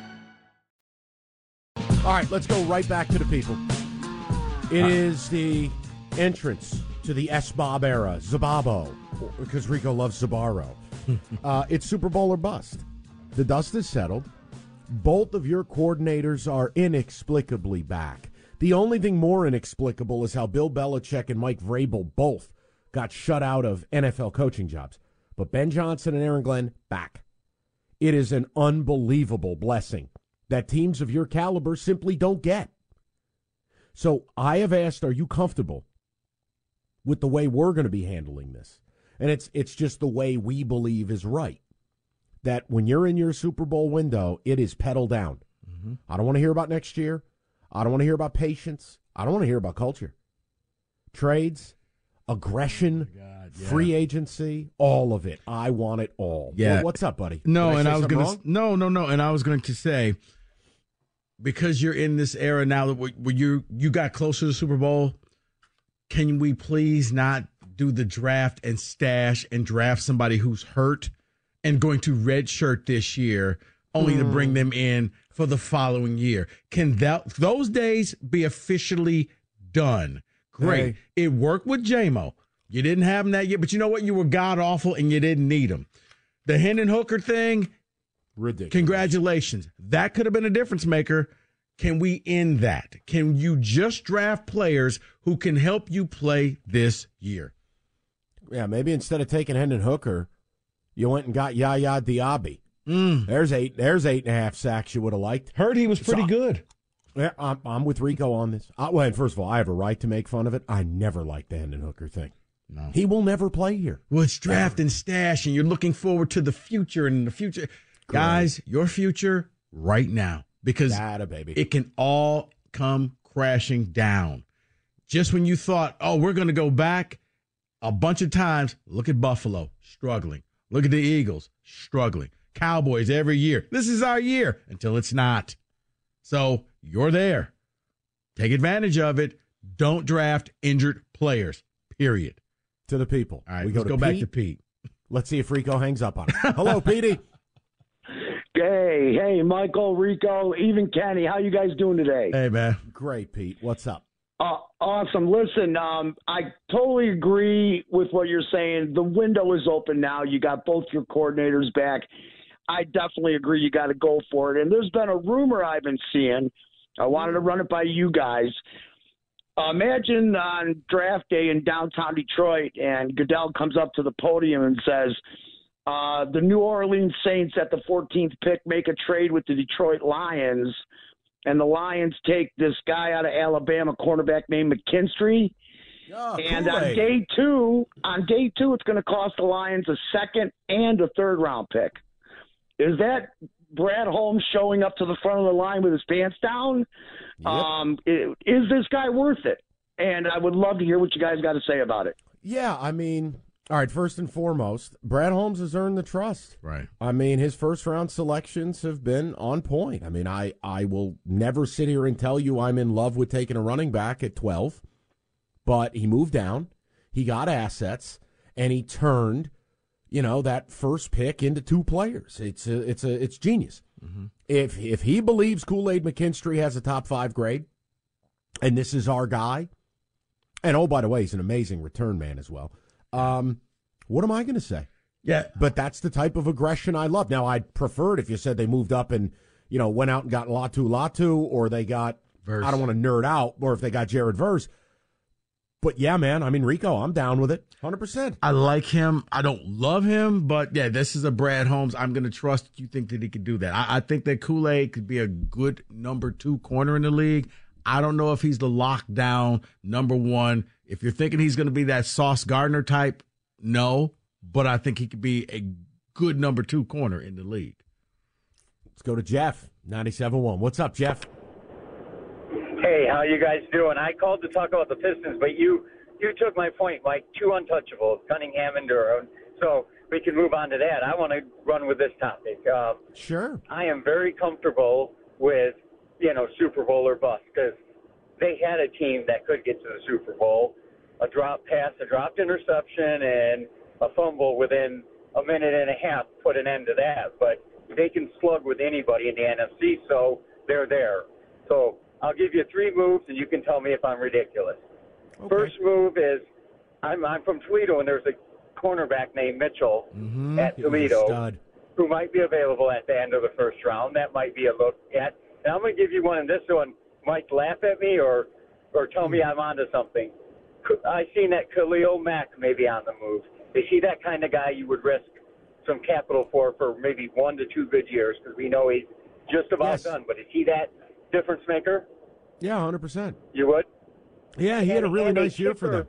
All right, let's go right back to the people. It is the entrance to the S Bob era, Zababo, because Rico loves Zabaro. uh, it's Super Bowl or bust. The dust is settled. Both of your coordinators are inexplicably back. The only thing more inexplicable is how Bill Belichick and Mike Vrabel both got shut out of NFL coaching jobs. But Ben Johnson and Aaron Glenn back. It is an unbelievable blessing that teams of your caliber simply don't get. So I have asked, are you comfortable with the way we're going to be handling this? And it's it's just the way we believe is right. That when you're in your Super Bowl window, it is pedal down. Mm-hmm. I don't want to hear about next year. I don't want to hear about patience. I don't want to hear about culture. Trades, aggression, free agency, all of it. I want it all. Yeah. Well, what's up, buddy? No, and say I was wrong? no, no, no, and I was going to say because you're in this era now that where you you got closer to the Super Bowl, can we please not do the draft and stash and draft somebody who's hurt and going to redshirt this year, only to bring hmm. them in for the following year? Can that those days be officially done? Great. It worked with Jamo. You didn't have him that year, but you know what? You were god awful and you didn't need him. The Hendon Hooker thing, ridiculous. Congratulations. That could have been a difference maker. Can we end that? Can you just draft players who can help you play this year? Yeah, maybe instead of taking Hendon Hooker, you went and got Yaya Diaby. Mm. There's eight. There's eight and a half sacks you would have liked. Heard he was pretty good. Yeah, I'm, I'm with Rico on this. I, well, and first of all, I have a right to make fun of it. I never liked the Hendon Hooker thing. No. He will never play here. Well, it's draft and stash, and you're looking forward to the future and the future. Guys, your future right now because Data, baby. it can all come crashing down. Just when you thought, oh, we're going to go back a bunch of times, look at Buffalo struggling. Look at the Eagles struggling. Cowboys every year. This is our year until it's not. So you're there. Take advantage of it. Don't draft injured players, period. To the people. All right, we let's go, go back to Pete. Let's see if Rico hangs up on it. Hello, Petey. Hey, hey, Michael, Rico, even Kenny, how you guys doing today? Hey, man. Great, Pete. What's up? Uh, awesome. Listen, um, I totally agree with what you're saying. The window is open now. You got both your coordinators back. I definitely agree. You got to go for it. And there's been a rumor I've been seeing. I wanted to run it by you guys. Imagine on draft day in downtown Detroit, and Goodell comes up to the podium and says, uh, "The New Orleans Saints at the 14th pick make a trade with the Detroit Lions." and the Lions take this guy out of Alabama, cornerback named McKinstry. and on day two, on day two, it's going to cost the Lions a second and a third round pick. Is that Brad Holmes showing up to the front of the line with his pants down? Um, is this guy worth it? And I would love to hear what you guys got to say about it. Yeah, I mean, all right, first and foremost, Brad Holmes has earned the trust. Right. I mean, his first round selections have been on point. I mean, I, I will never sit here and tell you I'm in love with taking a running back at 12, but he moved down, he got assets, and he turned, you know, that first pick into two players. It's a, it's a, it's genius. Mm-hmm. If if he believes Kool Aid McKinstry has a top five grade, and this is our guy, and oh by the way, he's an amazing return man as well. Um, what am I going to say? Yeah, but that's the type of aggression I love. Now, I'd prefer it if you said they moved up and you know went out and got Laiatu Latu, or they got Verse. I don't want to nerd out, or if they got Jared Verse. But yeah, man, I mean Rico, I'm down with it, hundred percent. I like him. I don't love him, but yeah, this is a Brad Holmes. I'm going to trust you think that he could do that. I, I think that Kool Aid could be a good number two corner in the league. I don't know if he's the lockdown number one. If you're thinking he's going to be that Sauce Gardner type, no, but I think he could be a good number two corner in the league. Let's go to Jeff, 97.1. What's up, Jeff? Hey, how you guys doing? I called to talk about the Pistons, but you you took my point, Mike. Two untouchables, Cunningham and Duren. So we can move on to that. I want to run with this topic. Um, Sure. I am very comfortable with you know Super Bowl or bust because they had a team that could get to the Super Bowl. A drop pass, a dropped interception, and a fumble within a minute and a half put an end to that. But they can slug with anybody in the NFC, so they're there. So I'll give you three moves, and you can tell me if I'm ridiculous. First move is I'm I'm from Toledo, and there's a cornerback named Mitchell Mm-hmm. at Toledo who might be available at the end of the first round. That might be a look at. And I'm going to give you one, and this one might laugh at me or or tell me I'm onto something. I seen that Khalil Mack maybe on the move. Is he that kind of guy you would risk some capital for for maybe one to two good years? Because we know he's just about Yes. done. But is he that difference maker? Yeah, hundred percent. You would. Yeah, he had a really and a nice year for them.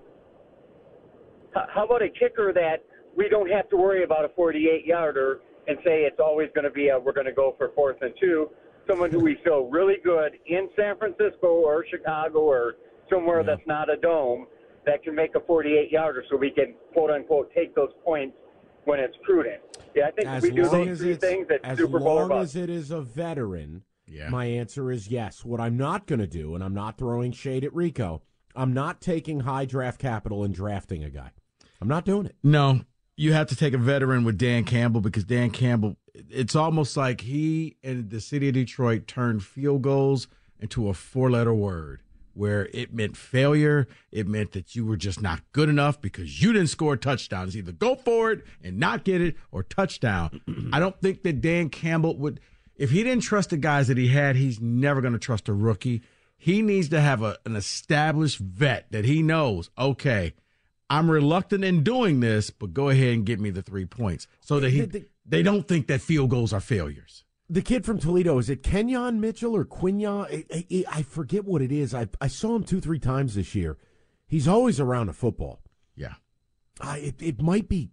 How about a kicker that we don't have to worry about a 48 yarder and say it's always going to be a we're going to go for fourth and two? Someone who we feel really good in San Francisco or Chicago or somewhere that's not a dome that can make a 48 yarder so we can quote unquote take those points when it's prudent. Yeah, I think if As we do long those as three things, it's as Super Bowl or long as it is a veteran, Yeah. my answer is yes. What I'm not going to do, and I'm not throwing shade at Rico, I'm not taking high draft capital and drafting a guy. I'm not doing it. No, you have to take a veteran with Dan Campbell because Dan Campbell, it's almost like he and the city of Detroit turned field goals into a four letter word where it meant failure. It meant that you were just not good enough because you didn't score touchdowns. Either go for it and not get it or touchdown. I don't think that Dan Campbell would, if he didn't trust the guys that he had, he's never going to trust a rookie. He needs to have a, an established vet that he knows, okay, I'm reluctant in doing this, but go ahead and get me the three points so that he The- the- they don't think that field goals are failures. The kid from Toledo, is it Kenyon Mitchell or Quinyon? I, I, I forget what it is. I, I saw him two, three times this year. He's always around a football. Yeah. Uh, it, it might be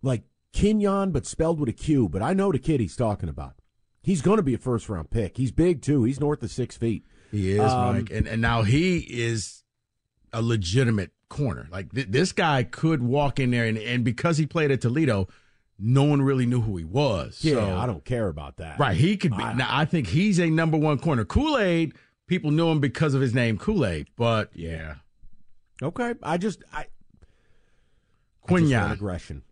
like Kenyon, but spelled with a Q, but I know the kid he's talking about. He's going to be a first round pick. He's big, too. He's north of six feet. He is, Um, Mike, and and now he is a legitimate corner. Like th- this guy could walk in there, and, and because he played at Toledo, no one really knew who he was. Yeah, So- I don't care about that. Right, he could be. I- now I think he's a number one corner. Kool Aid, people knew him because of his name Kool Aid, but yeah, Okay. I just, I, I just aggression.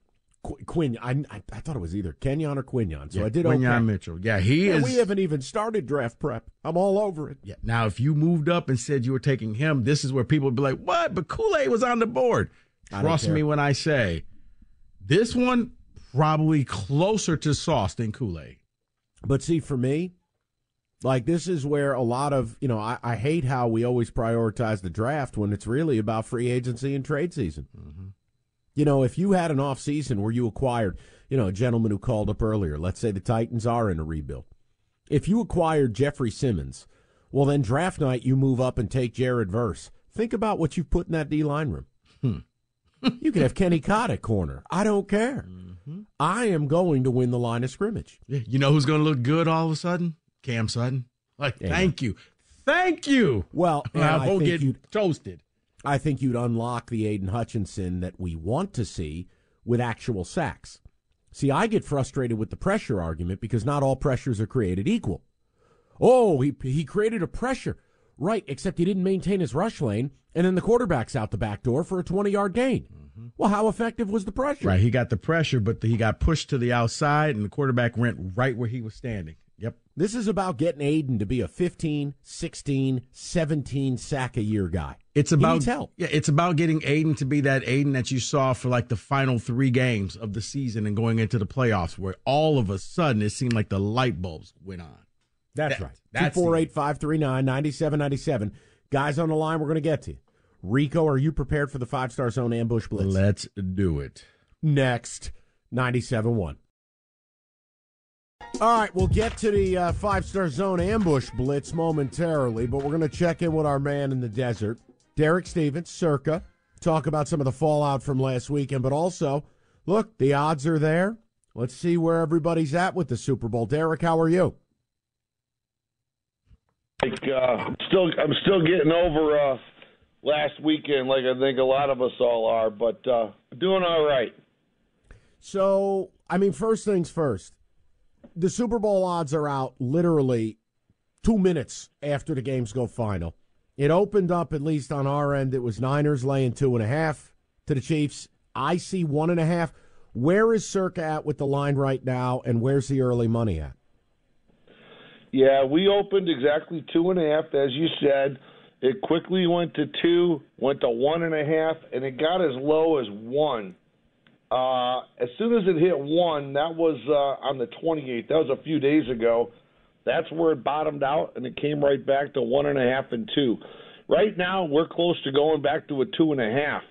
Qu- Quin, I, I, I thought it was either Kenyon or Quinyon, so Yeah, I did Quinyon okay. Mitchell. Yeah, he Yeah, is. We haven't even started draft prep. I'm all over it. Yeah. Now, if you moved up and said you were taking him, this is where people would be like, "What?" But Kool Aid was on the board. Trust me when I say this one probably closer to sauce than Kool Aid. But see, for me, like this is where a lot of you know I, I hate how we always prioritize the draft when it's really about free agency and trade season. Mm-hmm. You know, if you had an off season where you acquired, you know, a gentleman who called up earlier, let's say the Titans are in a rebuild. If you acquired Jeffery Simmons, well then draft night you move up and take Jared Verse. Think about what you've put in that D line room. Hmm. you could have Kenny Cott at corner. I don't care. Mm. I am going to win the line of scrimmage. Yeah. You know who's going to look good all of a sudden? Cam Sutton. Like, thank you, thank you. Well, I won't get toasted. I think you'd unlock the Aidan Hutchinson that we want to see with actual sacks. See, I get frustrated with the pressure argument because not all pressures are created equal. Oh, he he created a pressure. Right, except he didn't maintain his rush lane, and then the quarterback's out the back door for a 20 yard gain. Mm-hmm. Well, how effective was the pressure? Right, he got the pressure, but he got pushed to the outside, and the quarterback went right where he was standing. Yep. This is about getting Aidan to be a 15, 16, 17 sack a year guy. It's about help. Yeah, it's about getting Aidan to be that Aidan that you saw for like the final three games of the season and going into the playoffs, where all of a sudden it seemed like the light bulbs went on. That's That- right. that's 248 539 9797. Guys on the line, we're going to get to you. Rico, are you prepared for the five star zone ambush blitz? Let's do it. Next, 97 1. All right, we'll get to the uh, five star zone ambush blitz momentarily, but we're going to check in with our man in the desert, Derek Stevens, circa, talk about some of the fallout from last weekend, but also, look, the odds are there. Let's see where everybody's at with the Super Bowl. Derek, how are you? Like, uh, still, I'm still getting over uh, last weekend, like I think a lot of us all are, but uh, doing all right. So, I mean, first things first. The Super Bowl odds are out literally two minutes after the games go final. It opened up at least on our end. It was Niners laying two and a half to the Chiefs. I see one and a half. Where is Circa at with the line right now, and where's the early money at? Yeah, we opened exactly two and a half, as you said. It quickly went to two, went to one and a half, and it got as low as one. Uh, as soon as it hit one, that was uh, on the 28th. That was a few days ago. That's where it bottomed out, and it came right back to one and a half and two. Right now, we're close to going back to a two and a half.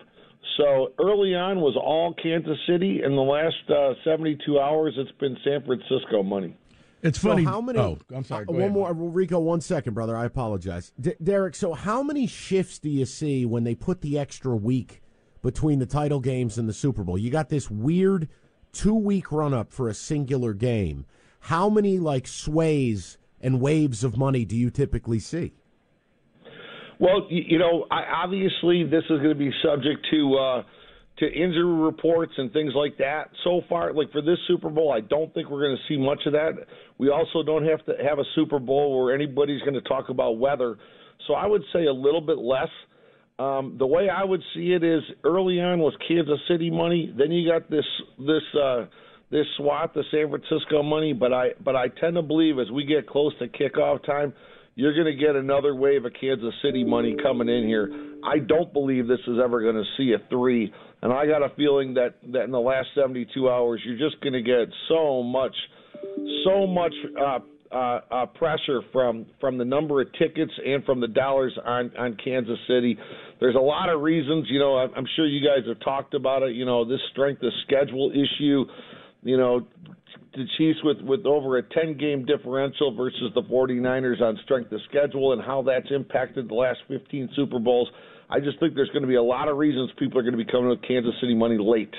So early on was all Kansas City. In the last uh, 72 hours, it's been San Francisco money. It's funny. So how many? Oh, I'm sorry. uh, one ahead, more, Rico. One second, brother. I apologize, D- Derek. So how many shifts do you see when they put the extra week between the title games and the Super Bowl? You got this weird two week run up for a singular game. How many like sways and waves of money do you typically see? Well, you, you know, I, obviously this is going to be subject to uh, to injury reports and things like that. So far, like for this Super Bowl, I don't think we're going to see much of that. We also don't have to have a Super Bowl where anybody's going to talk about weather. So I would say a little bit less. Um, the way I would see it is early on was Kansas City money. Then you got this this uh, this SWAT, the San Francisco money. But I but I tend to believe as we get close to kickoff time, you're going to get another wave of Kansas City money coming in here. I don't believe this is ever going to see a three, and I got a feeling that that in the last 72 hours, you're just going to get so much, so much uh, uh, uh, pressure from from the number of tickets and from the dollars on on Kansas City. There's a lot of reasons. You know, I'm I'm sure you guys have talked about it. You know, this strength of schedule issue. You know, the Chiefs with, with over a 10 game differential versus the 49ers on strength of schedule and how that's impacted the last 15 Super Bowls. I just think there's going to be a lot of reasons people are going to be coming with Kansas City money late.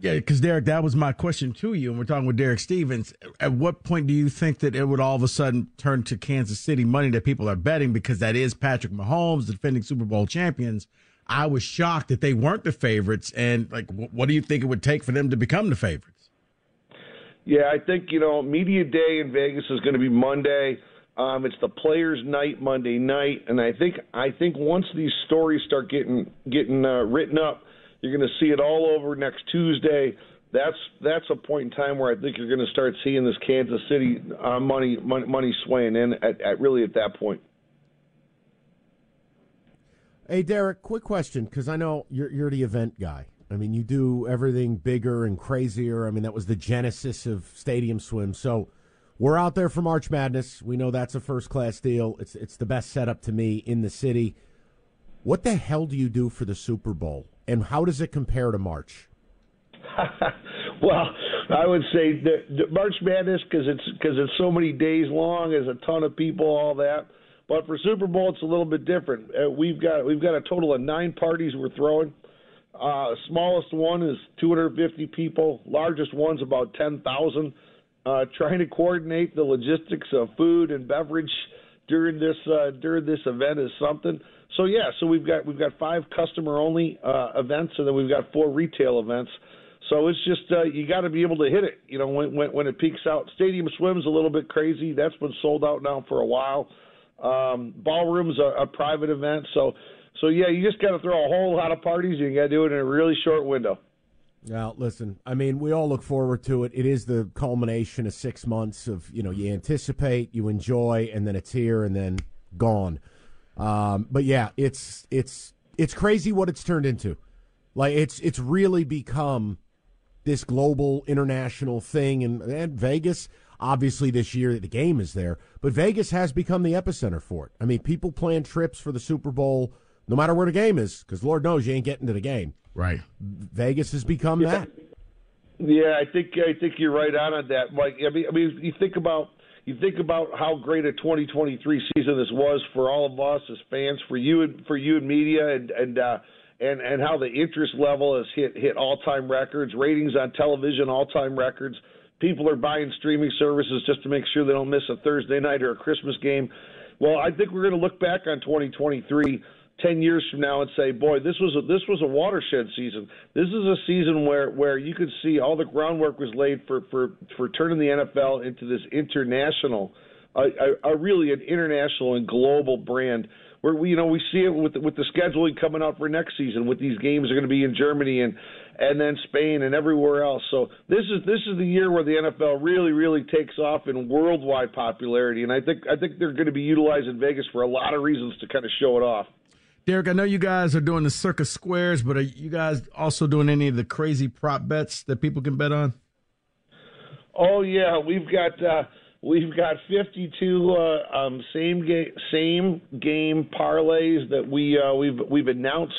Yeah, because Derek, that was my question to you, and we're talking with Derek Stevens. At what point do you think that it would all of a sudden turn to Kansas City money that people are betting because that is Patrick Mahomes, defending Super Bowl champions? I was shocked that they weren't the favorites, and like, what do you think it would take for them to become the favorites? Yeah, I think you know media day in Vegas is going to be Monday. Um, it's the players' night Monday night, and I think I think once these stories start getting getting uh, written up, you're going to see it all over next Tuesday. That's that's a point in time where I think you're going to start seeing this Kansas City uh, money, money money swaying in at, at really at that point. Hey, Derek, quick question because I know you're you're the event guy. I mean, you do everything bigger and crazier. I mean, that was the genesis of Stadium Swim. So we're out there for March Madness. We know that's a first class deal. It's it's the best setup to me in the city. What the hell do you do for the Super Bowl, and how does it compare to March? well, I would say the, March Madness because it's because it's so many days long. There's a ton of people, all that. But for Super Bowl, it's a little bit different. Uh, we've got we've got a total of nine parties we're throwing. Uh, smallest one is 250 people. Largest one's about 10,000. Uh, trying to coordinate the logistics of food and beverage during this uh, during this event is something. So yeah, so we've got we've got five customer only uh, events, and then we've got four retail events. So it's just uh, you got to be able to hit it. You know, when, when when it peaks out, Stadium Swim's a little bit crazy. That's been sold out now for a while. Um, ballroom's a, a private event, so so yeah, you just got to throw a whole lot of parties. You got to do it in a really short window. Now, listen. I mean, we all look forward to it. It is the culmination of six months of you know you anticipate, you enjoy, and then it's here and then gone. Um, but yeah, it's it's it's crazy what it's turned into. Like it's it's really become this global international thing, and, and Vegas. Obviously, this year the game is there, but Vegas has become the epicenter for it. I mean, people plan trips for the Super Bowl no matter where the game is, because Lord knows you ain't getting to the game. Right. Vegas has become Yeah. that. Yeah, I think I think you're right on on that, Mike. I mean, I mean, you think about you think about how great a 2023 season this was for all of us as fans, for you and for you and media, and and uh, and and how the interest level has hit hit all time records, ratings on television all time records. People are buying streaming services just to make sure they don't miss a Thursday night or a Christmas game. Well, I think we're going to look back on 2023 10 years from now and say, boy, this was a, this was a watershed season. This is a season where, where you could see all the groundwork was laid for, for, for turning the NFL into this international, a, a, a really an international and global brand we're we, you know we see it with with the scheduling coming out for next season. With these games are going to be in Germany and and then Spain and everywhere else. So this is this is the year where the NFL really really takes off in worldwide popularity, and I think I think they're going to be utilized in Vegas for a lot of reasons to kind of show it off. Derek, I know you guys are doing the Circa squares, but are you guys also doing any of the crazy prop bets that people can bet on? Oh yeah, we've got uh, we've got 52 uh, um, same game same game parlays that we uh, we've we've announced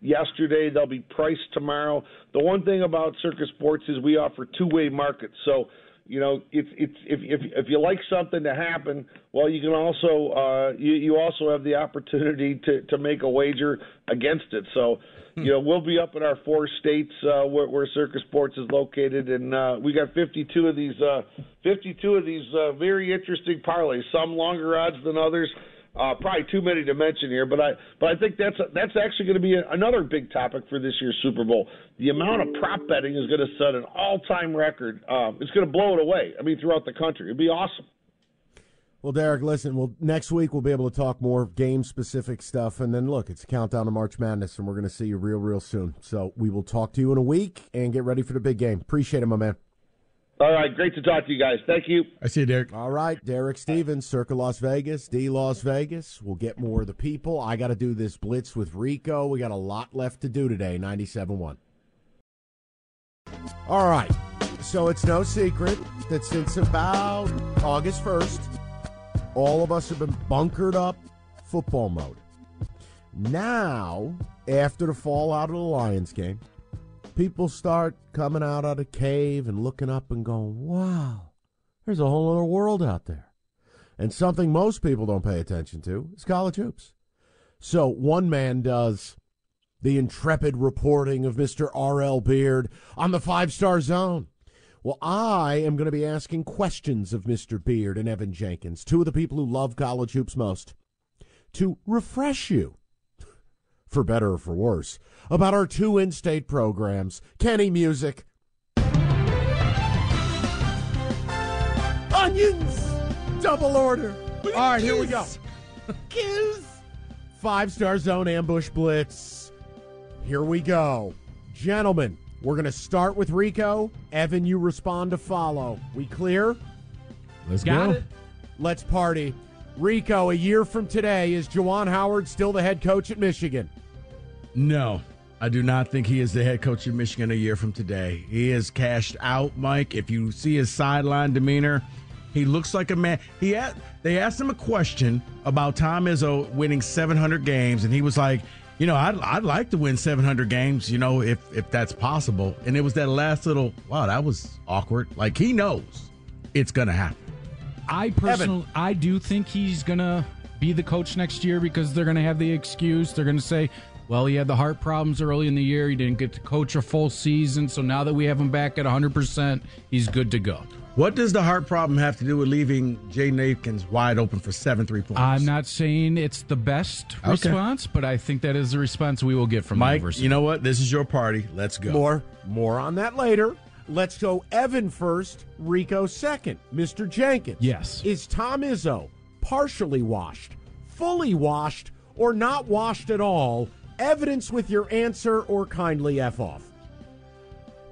yesterday. They'll be priced tomorrow. The one thing about Circa Sports is we offer two way markets. So you know, it's it's if if if you like something to happen, well, you can also uh, you you also have the opportunity to to make a wager against it. So, hmm. you know, we'll be up in our four states uh, where, where Circa Sports is located, and uh, we got 52 of these uh, 52 of these uh, very interesting parlays. Some longer odds than others. Uh, probably too many to mention here, but I but I think that's that's actually going to be a, another big topic for this year's Super Bowl. The amount of prop betting is going to set an all-time record. Um, it's going to blow it away. I mean, throughout the country, it'd be awesome. Well, Derek, listen. Well, next week we'll be able to talk more game-specific stuff, and then look, it's a countdown to March Madness, and we're going to see you real, real soon. So we will talk to you in a week and get ready for the big game. Appreciate it, my man. All right, great to talk to you guys. Thank you. I see you, Derek. All right, Derek Stevens, Circa Las Vegas, D Las Vegas. We'll get more of the people. I got to do this blitz with Rico. We got a lot left to do today. 97.1. All right, so it's no secret that since about August 1st, all of us have been bunkered up football mode. Now, after the fallout of the Lions game, people start coming out of the cave and looking up and going, wow, there's a whole other world out there. And something most people don't pay attention to is college hoops. So one man does the intrepid reporting of Mr. R.L. Beard on the five star zone. Well, I am going to be asking questions of Mr. Beard and Evan Jenkins, two of the people who love college hoops most, to refresh you for better or for worse, about our two in state programs Kenny Music, Onions, Double Order. All right, here we go. Kiss. Five star zone ambush blitz. Here we go. Gentlemen, we're going to start with Rico. Evan, you respond to follow. We clear? Let's Got go. It. Let's party. Rico, a year from today, is Juwan Howard still the head coach at Michigan? No, I do not think he is the head coach of Michigan a year from today. He is cashed out, Mike. If you see his sideline demeanor, he looks like a man. He they asked him a question about Tom Izzo winning 700 games, and he was like, you know, I'd, I'd like to win 700 games, you know, if if that's possible. And it was that last little, wow, that was awkward. Like he knows it's going to happen. I personally, I do think he's going to be the coach next year because they're going to have the excuse. They're going to say, well, he had the heart problems early in the year. He didn't get to coach a full season. So now that we have him back at 100%, he's good to go. What does the heart problem have to do with leaving Jay Akins wide open for seven three points? I'm not saying it's the best okay. response, but I think that is the response we will get from Mike. You know what? This is your party. Let's go. More, more on that later. Let's go. Evan first, Rico second. Mr. Jenkins. Yes. Is Tom Izzo partially washed, fully washed, or not washed at all evidence with your answer or kindly F off?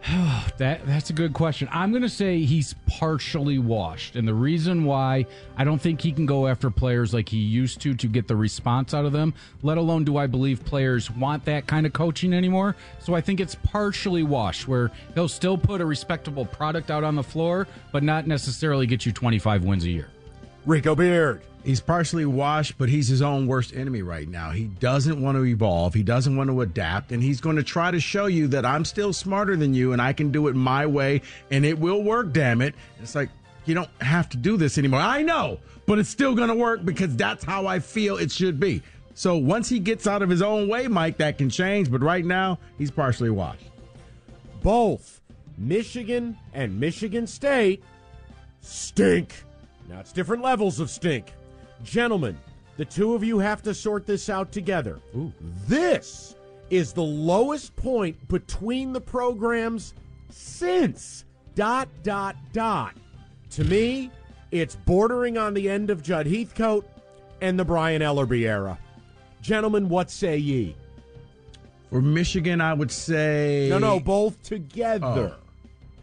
that that's a good question. I'm going to say he's partially washed, and the reason why I don't think he can go after players like he used to to get the response out of them. Let alone do I believe players want that kind of coaching anymore. So I think it's partially washed, where he'll still put a respectable product out on the floor, but not necessarily get you 25 wins a year. Rico Beard. He's partially washed, but he's his own worst enemy right now. He doesn't want to evolve. He doesn't want to adapt. And he's going to try to show you that I'm still smarter than you and I can do it my way and it will work, damn it. It's like, you don't have to do this anymore. I know, but it's still going to work because that's how I feel it should be. So once he gets out of his own way, Mike, that can change. But right now, he's partially washed. Both Michigan and Michigan State stink. Now, it's different levels of stink. Gentlemen, the two of you have to sort this out together. Ooh. This is the lowest point between the programs since dot dot dot. To me, it's bordering on the end of Judd Heathcote and the Brian Ellerbe era. Gentlemen, what say ye? For Michigan, I would say No, no, both together. Oh.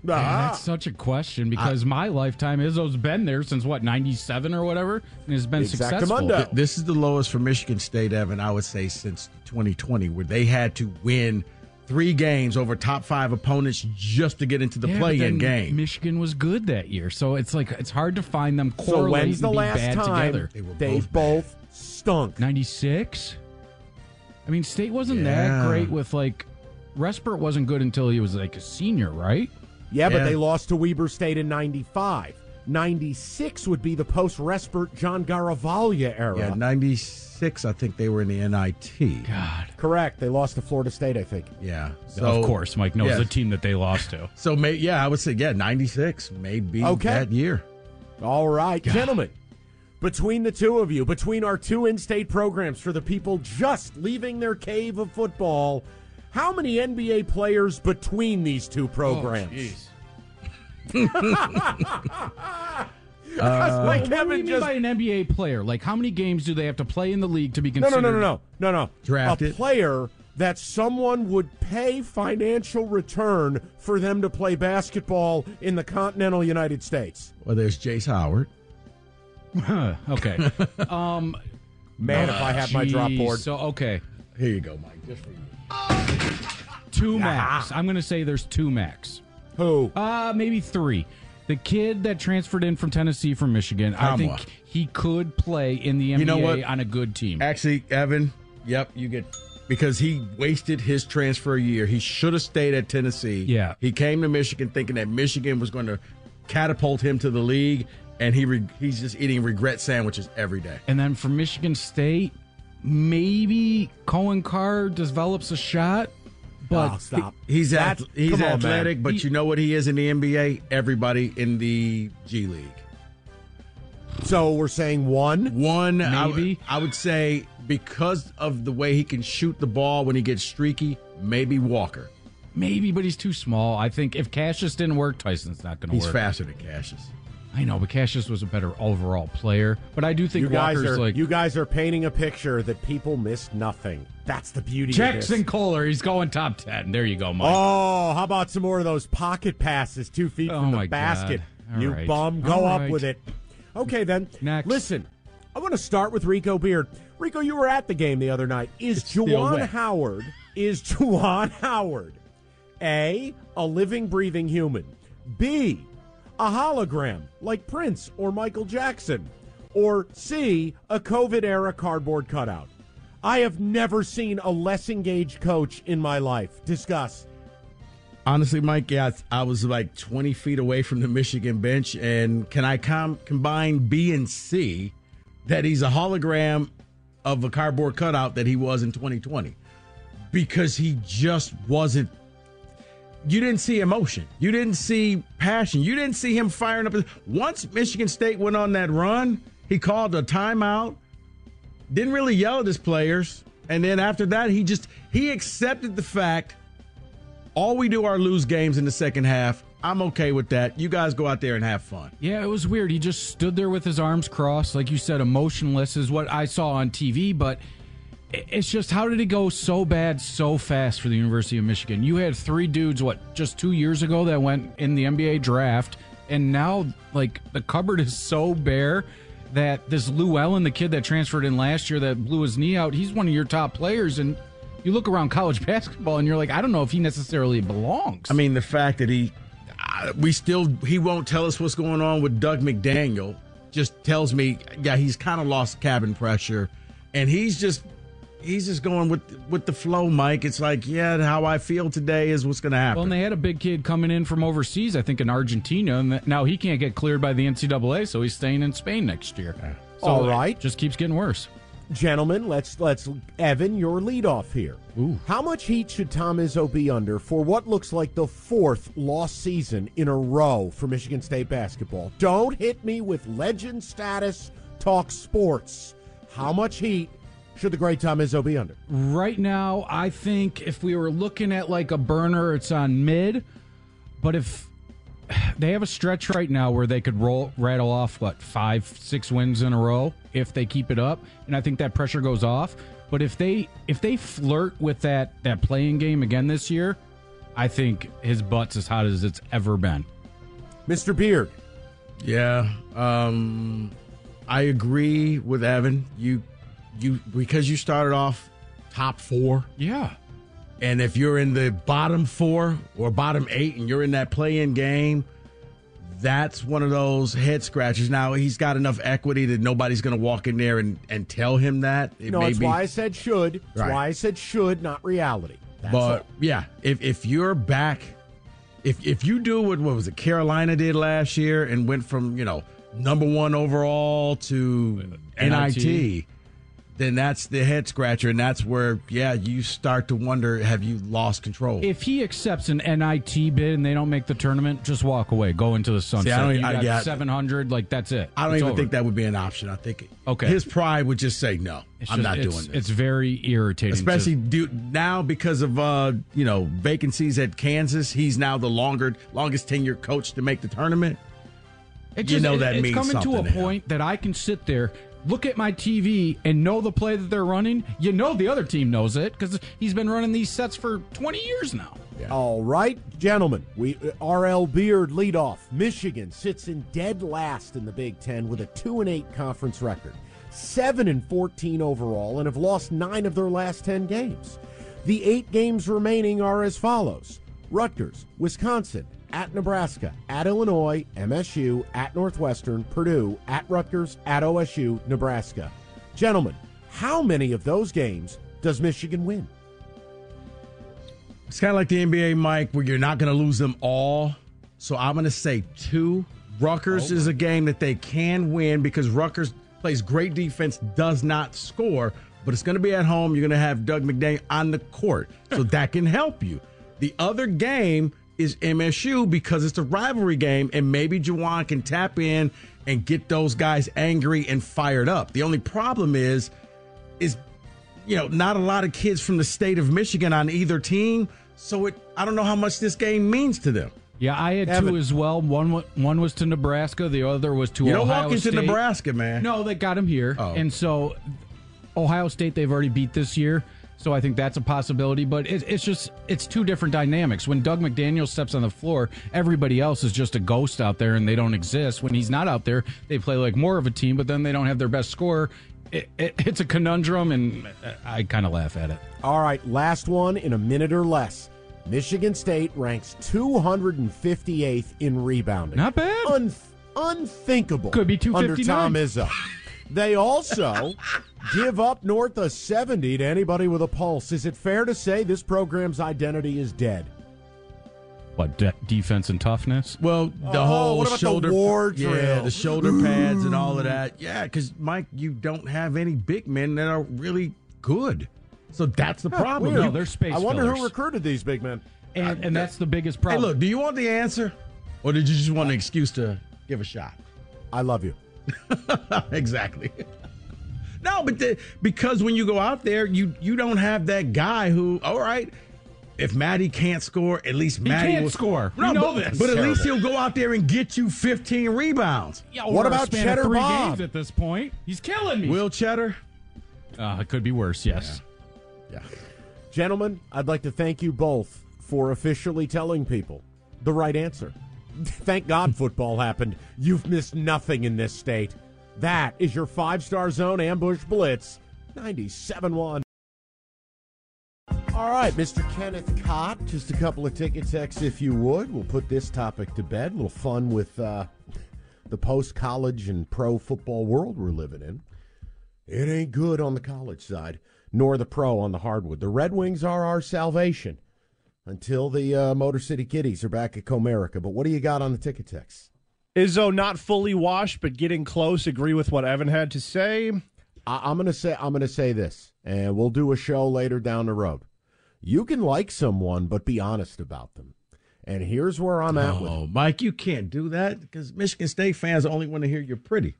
Man, Ah. that's such a question because my lifetime Izzo's been there since what ninety seven or whatever, and has been successful. Th- This is the lowest for Michigan State, Evan, I would say, since 2020, where they had to win three games over top five opponents just to get into the Yeah, play-in game. Michigan was good that year, so it's like it's hard to find them So when's the last time together. they, both, stunk? Ninety six. I mean, State wasn't Yeah. that great with like. Respert wasn't good until he was like a senior, right? Yeah, but they lost to Weber State in 95. 96 would be the post Respert John Garavaglia era. Yeah, 96, I think they were in the NIT. God. Correct. They lost to Florida State, I think. Yeah. So, of course, Mike knows yes. the team that they lost to. So, may, yeah, I would say, yeah, 96 may be Okay. that year. All right, gentlemen. Between the two of you, between our two in state programs for the people just leaving their cave of football, how many NBA players between these two programs? Uh, Like what do Kevin you mean just- by an NBA player? Like, how many games do they have to play in the league to be No, no, considered? no, no, no, no, no. Drafted. A player that someone would pay financial return for them to play basketball in the continental United States. Well, there's Jace Howard. okay. Um, Man, if I had my drop geez. board. So okay, here you go, Mike. Just for you. Two max. I'm going to say there's two max. Who? Uh maybe three. The kid that transferred in from Tennessee from Michigan. I Nkamhoua. think he could play in the NBA know what? on a good team. Actually, Evan, yep, you get because he wasted his transfer year. He should have stayed at Tennessee. Yeah. he came to Michigan thinking that Michigan was going to catapult him to the league, and he re- he's just eating regret sandwiches every day. And then for Michigan State, maybe Coen Carr develops a shot, but Oh, stop. He's That's- ath- he's come on, man. athletic, but He- you know what he is in the NBA? Everybody in the G League. So we're saying one? One, I would- Maybe. I would say because of the way he can shoot the ball when he gets streaky, maybe Walker. maybe, but he's too small. I think if Cassius didn't work, Tyson's not going to work. He's work. faster than Cassius. I know, but Cassius was a better overall player. But I do think You guys Walker's are like you guys are painting a picture that people missed nothing. That's the beauty of it. Jaxon. Kohler. He's going top ten. There you go, Mike. Oh, how about some more of those pocket passes two feet Oh, from the basket? You right. bum, go All up right. with it. Okay, then. Next. Listen, I want to start with Rico Beard. Rico, you were at the game the other night. Is still Juwan. Howard is Juwan Howard a a living, breathing human? B a hologram like Prince or Michael Jackson? Or C a COVID era cardboard cutout? I have never seen a less engaged coach in my life. Discuss. Honestly, Mike, yeah, I was like 20 feet away from the Michigan bench. And can I com- combine B and C that he's a hologram of a cardboard cutout that he was in 2020? Because he just wasn't. You didn't see emotion. You didn't see passion. You didn't see him firing up. Once Michigan State went on that run, he called a timeout, didn't really yell at his players. And then after that, he just he accepted the fact all we do are lose games in the second half. I'm okay with that. You guys go out there and have fun. Yeah, it was weird. He just stood there with his arms crossed, like you said, emotionless is what I saw on TV. But it's just how did it go so bad so fast for the University of Michigan? You had three dudes, what, just two years ago that went in the NBA draft, and now like the cupboard is so bare that this Llewellyn, the kid that transferred in last year that blew his knee out, he's one of your top players, and you look around college basketball and you're like, I don't know if he necessarily belongs. I mean, the fact that he, uh, we still, he won't tell us what's going on with Dug McDaniel just tells me, yeah, he's kind of lost cabin pressure. And he's just, he's just going with with the flow, Mike. It's like, yeah, how I feel today is what's going to happen. Well, and they had a big kid coming in from overseas, I think in Argentina, and that- now he can't get cleared by the NCAA, so he's staying in Spain next year. So All it just keeps getting worse. Gentlemen, let's let's Evan, your leadoff here. How much heat should Tom Izzo be under for what looks like the fourth lost season in a row for Michigan State basketball? Don't hit me with legend status. Talk sports. How much heat should the great Tom Izzo be under? Right now, I think if we were looking at like a burner, it's on mid. But if they have a stretch right now where they could roll rattle off what five, six wins in a row if they keep it up, and I think that pressure goes off. But But if they if they flirt with that that playing game again this year, I think his butt's as hot as it's ever been. Mr. Beard. Yeah, um, I agree with Evan. You, you because you started off top four. Yeah, and if you're in the bottom four or bottom eight, and you're in that play-in game, that's one of those head scratches. Now he's got enough equity that nobody's going to walk in there and, and tell him that. It no, may that's be, why I said should. That's Right. why I said should, not reality. That's but yeah, if if you're back, if if you do what what was it Carolina did last year and went from you know number one overall to NIT, NIT. Then that's the head scratcher, and that's where yeah you start to wonder have you lost control? If he accepts an NIT bid and they don't make the tournament, just walk away. Go into the sunset. I don't- you I- got yeah. 700, like that's it. I don't It's even over. think that would be an option. I think Okay. his pride would just say no. It's I'm just- not doing this. It's very irritating. to- Especially do, now because of uh, you know vacancies at Kansas, he's now the longer longest tenured coach to make the tournament. It you just- know it- that it's means coming to a to point that I can sit there, look at my TV, and know the play that they're running. You know the other team knows it because he's been running these sets for 20 years now. All right, gentlemen. We uh, RL Beard leadoff. Michigan sits in dead last in the Big Ten with a two and eight conference record, seven and fourteen overall, and have lost nine of their last ten games. The eight games remaining are as follows: Rutgers, Wisconsin, at Nebraska, at Illinois, MSU, at Northwestern, Purdue, at Rutgers, at OSU, Nebraska. Gentlemen, how many of those games does Michigan win? It's kind of like the NBA, Mike, where you're not going to lose them all. So I'm going to say two. Rutgers Oh. is a game that they can win because Rutgers plays great defense, does not score, but it's going to be at home. You're going to have Dug McDaniel on the court, so that can help you. The other game is MSU because it's a rivalry game, and maybe Juwan can tap in and get those guys angry and fired up. The only problem is, is you know, not a lot of kids from the state of Michigan on either team. So it, I don't know how much this game means to them. Yeah, I had Evan. two as well. One one was to Nebraska, the other was to You don't Ohio walk into State. Nebraska, man. No, they got him here, Oh. and so Ohio State they've already beat this year. So I think that's a possibility, but it, it's just it's two different dynamics. When Dug McDaniel steps on the floor, everybody else is just a ghost out there, and they don't exist. When he's not out there, they play like more of a team, but then they don't have their best scorer. It, it, it's a conundrum, and I kind of laugh at it. All right, last one in a minute or less. Michigan State ranks 258th in rebounding. Not bad. Un- unthinkable. Could be under 259. Tom Izzo. They also give up north of 70 to anybody with a pulse. Is it fair to say this program's identity is dead? What de- defense and toughness? Well, the Oh, whole what about the shoulder, war yeah, drill? the shoulder pads and all of that. Yeah, because Mike, you don't have any big men that are really good. So that's the Huh, problem. weird. No, they're space I wonder fillers. who recruited these big men. and and that's the biggest Hey, problem. look, do you want the answer, or did you just want an excuse to give a shot? I love you. exactly. No, but the, because when you go out there, you you don't have that guy who, all right, if Mady can't score, at least He Mady can't will score. No, We know but, this. but at least he'll go out there and get you 15 rebounds. Yeah, What over a about Cheddar three Bob? games at this point? He's killing me. Will Cheddar? Uh, it could be worse. Yes. Yeah. Gentlemen, I'd like to thank you both for officially telling people the right answer. Thank God football happened. You've missed nothing in this state. That is your five star zone ambush blitz 97 1. All right, Mr. Kenneth Cott, just a couple of ticket texts if you would. We'll put this topic to bed. A little fun with uh, the post college and pro football world we're living in. It ain't good on the college side, nor the pro on the hardwood. The Red Wings are our salvation until the uh, Motor City Kitties are back at Comerica. But what do you got on the ticket text? Izzo not fully washed, but getting close. Agree with what Evan had to say. I- I'm gonna say I'm gonna say this, and we'll do a show later down the road. You can like someone, but be honest about them. And here's where I'm at with. it. Oh, Mike, you can't do that because Michigan State fans only want to hear you're pretty.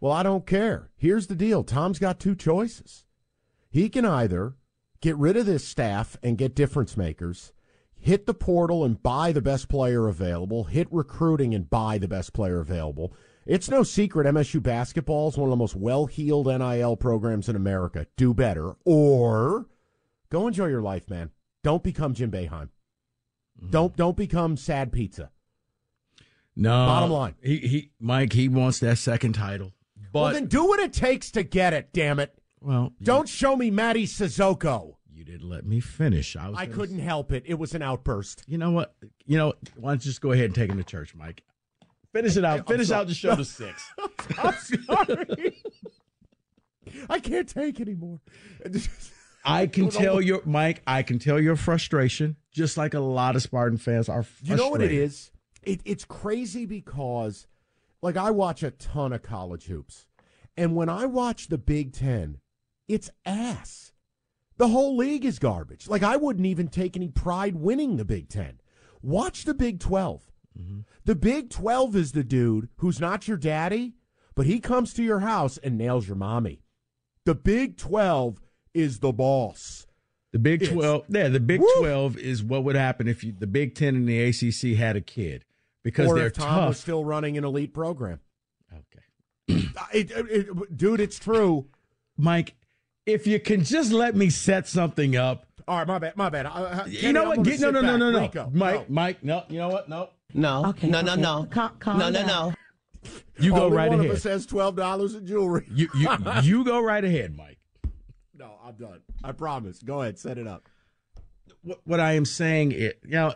Well, I don't care. Here's the deal Tom's got two choices. He can either get rid of this staff and get difference makers, hit the portal and buy the best player available, hit recruiting and buy the best player available, It's no secret MSU basketball is one of the most well heeled NIL programs in America. Do better or go enjoy your life, man. Don't become Jim Boeheim. Mm-hmm. Don't don't become sad pizza. No. Bottom line. He he Mike, he wants that second title. But well, then do what it takes to get it. Damn it! Well, don't show me Mady Sissoko. You didn't let me finish. I was. I couldn't help it. It was an outburst. You know what? You know, why don't you just go ahead and take him to church, Mike? Finish it out. Finish out the show to six. I'm sorry. I can't take anymore. I can tell your Mike. I can tell your frustration, just like a lot of Spartan fans are. Frustrated. You know what it is? It, it's crazy because, like, I watch a ton of college hoops, and when I watch the Big Ten, it's ass. The whole league is garbage. Like, I wouldn't even take any pride winning the Big Ten. Watch the Big 12. Mm-hmm. The Big 12 is the dude who's not your daddy, but he comes to your house and nails your mommy. The Big 12 is the boss. The Big It's- Twelve, yeah, the Big Woo! Twelve is what would happen if you, the Big Ten and the ACC had a kid because or they're if Tom was tough. still running an elite program. Okay. It- it- it- dude, it's true. Mike, if you can just let me set something up. All right, my bad, my bad. I- I- You know what? Get, no, sit no, no, no, no, Rico, Mike, Mike, no. You know what? No, No. Okay, no, no, okay. no. Cal- calm no, no, down. no. You go Only right one ahead. of us has twelve dollars in jewelry. You you you go right ahead, Mike. no, I'm done. I promise. Go ahead, set it up. What, what I am saying is, you know,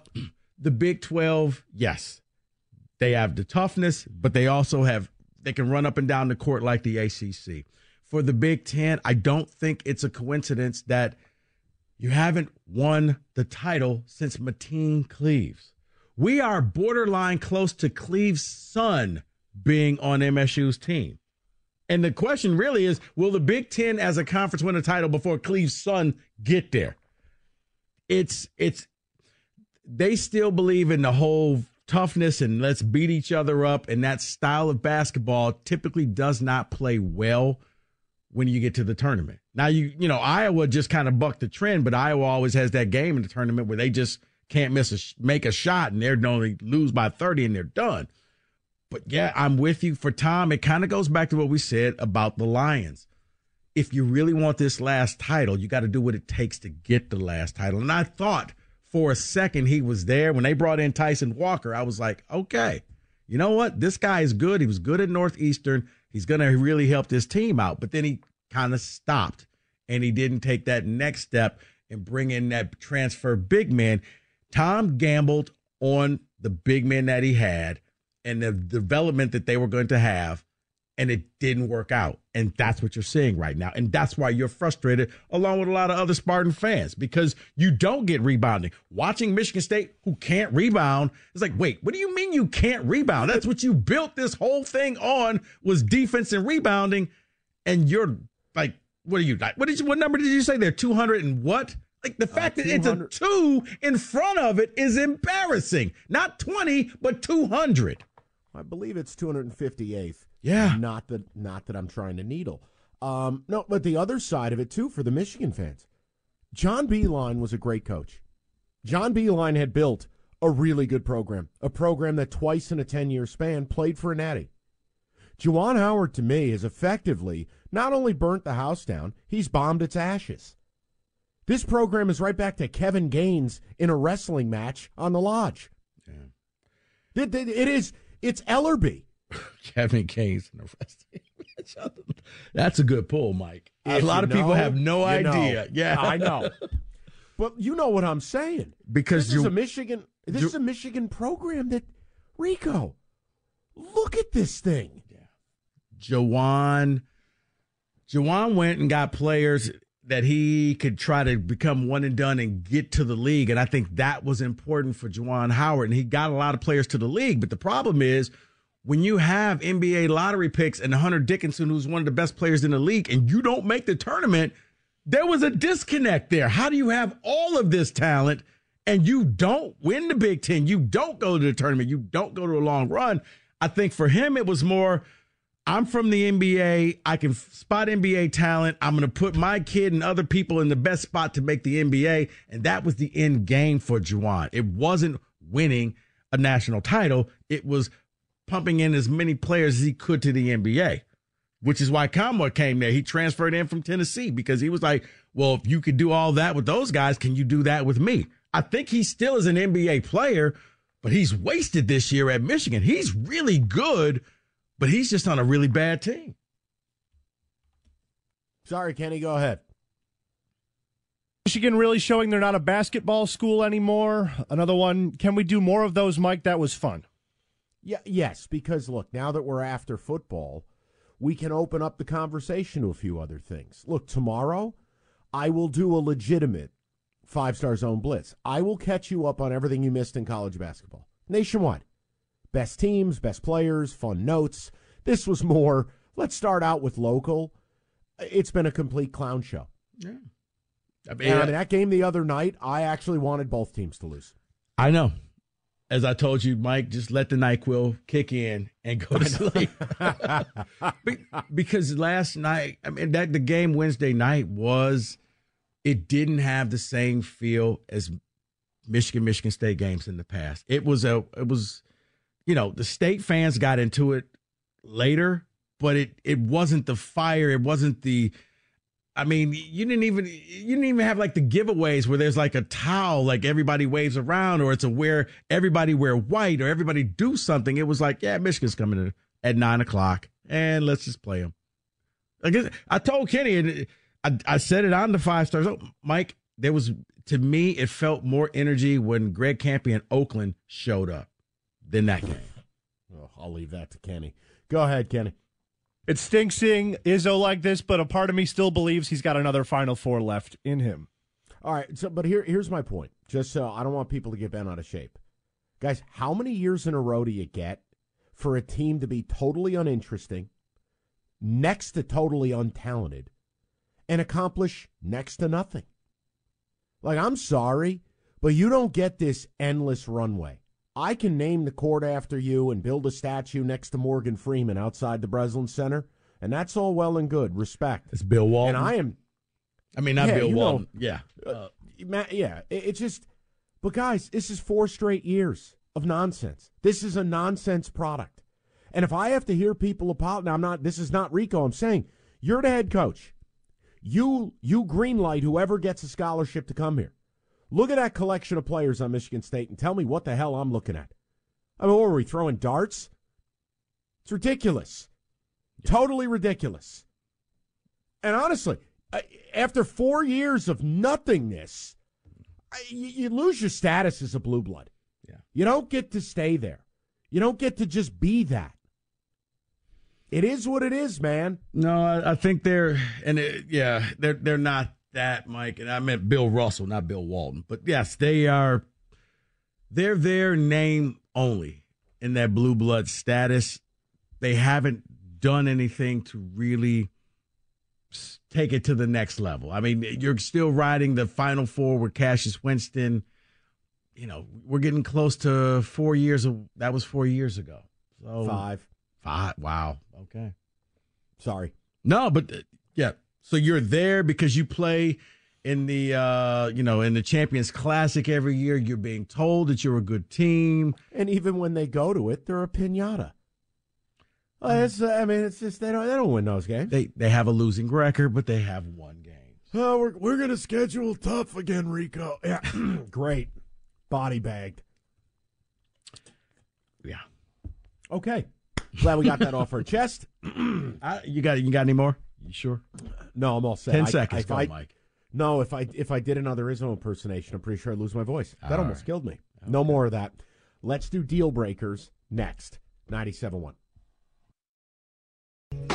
the Big Twelve, yes, they have the toughness, but they also have they can run up and down the court like the ACC. For the Big Ten, I don't think it's a coincidence that you haven't won the title since Mateen Cleaves. We are borderline close to Cleaves' son being on MSU's team. And the question really is will the Big Ten as a conference win a title before Cleaves' son get there? It's it's they still believe in the whole toughness and let's beat each other up and that style of basketball typically does not play well when you get to the tournament. Now you you know Iowa just kind of bucked the trend, but Iowa always has that game in the tournament where they just can't miss a make a shot and they're only lose by 30 and they're done. But yeah, I'm with you for Tom. It kind of goes back to what we said about the Lions. If you really want this last title, you got to do what it takes to get the last title. And I thought for a second he was there when they brought in Tyson Walker. I was like, okay, you know what? This guy is good. He was good at Northeastern. He's going to really help this team out. But then he kind of stopped and he didn't take that next step and bring in that transfer big man. Tom gambled on the big man that he had and the development that they were going to have, and it didn't work out. And that's what you're seeing right now. And that's why you're frustrated, along with a lot of other Spartan fans, because you don't get rebounding. Watching Michigan State, who can't rebound, it's like, wait, what do you mean you can't rebound? That's what you built this whole thing on was defense and rebounding. And you're like, what are you like? What did you what number did you say there? 200 and what? Like the uh, fact that it's a two in front of it is embarrassing. Not 20, but 200. I believe it's 258th. Yeah. Not that not that I'm trying to needle. Um, no, but the other side of it too for the Michigan fans. John Beilein was a great coach. John Beilein had built a really good program, a program that twice in a 10-year span played for a natty. Juwan Howard to me has effectively not only burnt the house down, he's bombed its ashes. This program is right back to Kevin Gaines in a wrestling match on the lodge. It, it- it is it's Ellerbe. Kevin Gaines in the rest. That's a good pull, Mike. A If lot you of people have no you know. idea. Yeah, I know. But you know what I'm saying. Because this is a Michigan this is a Michigan program that Rico. Look at this thing. Juwan. Juwan went and got players that he could try to become one and done and get to the league. And I think that was important for Juwan Howard. And he got a lot of players to the league. But the problem is when you have NBA lottery picks and Hunter Dickinson, who's one of the best players in the league, and you don't make the tournament, there was a disconnect there. How do you have all of this talent and you don't win the Big Ten? You don't go to the tournament. You don't go to a long run. I think for him, it was more I'm from the NBA. I can spot NBA talent. I'm going to put my kid and other people in the best spot to make the NBA. And that was the end game for Juwan. It wasn't winning a national title, it was pumping in as many players as he could to the NBA, which is why Nkamhoua came there. He transferred in from Tennessee because he was like, well, if you could do all that with those guys, can you do that with me? I think he still is an NBA player, but he's wasted this year at Michigan. He's really good, but he's just on a really bad team. Sorry, Kenny, go ahead. Michigan really showing they're not a basketball school anymore. Another one. Can we do more of those, Mike? That was fun. Yeah, yes, because look, now that we're after football, we can open up the conversation to a few other things. Look, tomorrow I will do a legitimate five star zone blitz. I will catch you up on everything you missed in college basketball nationwide. Best teams, best players, fun notes. This was more, let's start out with local. It's been a complete clown show. Yeah. I mean, and I mean, that game the other night, I actually wanted both teams to lose. I know. As I told you, Mike, just let the NyQuil kick in and go to sleep. because last night, I mean, that the game Wednesday night was, it didn't have the same feel as Michigan, Michigan State games in the past. It was a, it was, you know, the state fans got into it later, but it it wasn't the fire. It wasn't the I mean, you didn't even you didn't even have like the giveaways where there's like a towel like everybody waves around, or it's a wear everybody wear white, or everybody do something. It was like, yeah, Michigan's coming in at nine o'clock, and let's just play them. I guess I told Kenny, and I, I said it on the five stars. Oh, Mike, there was to me, it felt more energy when Greg Kampe and Oakland showed up than that game. Oh, I'll leave that to Kenny. Go ahead, Kenny. It stinks seeing Izzo like this, but a part of me still believes he's got another Final Four left in him. All right, so but here here's my point. Just so I don't want people to get bent out of shape, guys. How many years in a row do you get for a team to be totally uninteresting, next to totally untalented, and accomplish next to nothing? Like I'm sorry, but you don't get this endless runway. I can name the court after you and build a statue next to Morgan Freeman outside the Breslin Center, and that's all well and good. Respect. It's Bill Walton. And I am. I mean, not yeah, Bill Walton. Know, yeah. Uh, yeah. It, it's just. But guys, this is four straight years of nonsense. This is a nonsense product. And if I have to hear people apologize, now I'm not. This is not Rico. I'm saying you're the head coach. You you greenlight whoever gets a scholarship to come here. Look at that collection of players on Michigan State and tell me what the hell I'm looking at. I mean, what were we throwing darts? It's ridiculous. Totally ridiculous. And honestly, after four years of nothingness, you lose your status as a blue blood. Yeah. You don't get to stay there. You don't get to just be that. It is what it is, man. No, I, I think they're and it, yeah, they're they're not that, Mike. And I meant Bill Russell, not Bill Walton. But yes, they are. They're their name only in that blue blood status. They haven't done anything to really take it to the next level. I mean, you're still riding the Final Four with Cassius Winston. You know, we're getting close to four years of that was four years ago. So Five. Five. Wow. Okay. Sorry. No, but uh, yeah. So you're there because you play in the uh, you know in the Champions Classic every year. You're being told that you're a good team, and even when they go to it, they're a pinata. Well, it's, uh, I mean, it's just they don't they don't win those games. They they have a losing record, but they have one game. Oh, we're we're gonna schedule tough again, Rico. Yeah, great, body bagged. Yeah. Okay. Glad we got that off our chest. I, you got you got any more? You sure? No, I'm all set. Ten I, seconds, I, go, I, Mike. No, if I if I did another Izzo impersonation, I'm pretty sure I'd lose my voice. That All almost right. killed me. No more of that. Let's do deal breakers next. 97.1.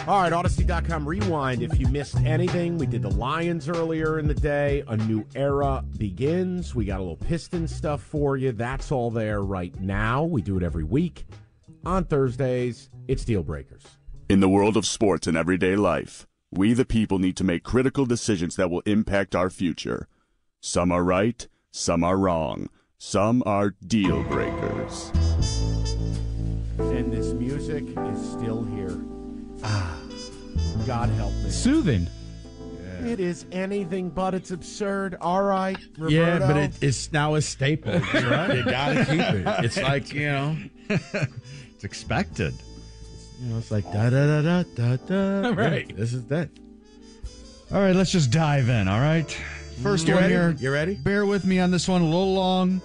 All right, Audacy.com rewind. If you missed anything, we did the Lions earlier in the day. A new era begins. We got a little piston stuff for you. That's all there right now. We do it every week. On Thursdays, it's deal breakers. In the world of sports and everyday life, we the people need to make critical decisions that will impact our future. Some are right, some are wrong, some are deal breakers. And this music is still here. Ah, God help me. Soothing. It is anything but it's absurd. All right, Roberto. Yeah, but it, it's now a staple. Right. You got to keep it. It's like you know. It's expected. You know, it's like da da da da da da. Right. Yeah, this is that. All right, let's just dive in. All right. First You one ready? here. You ready? Bear with me on this one a little long.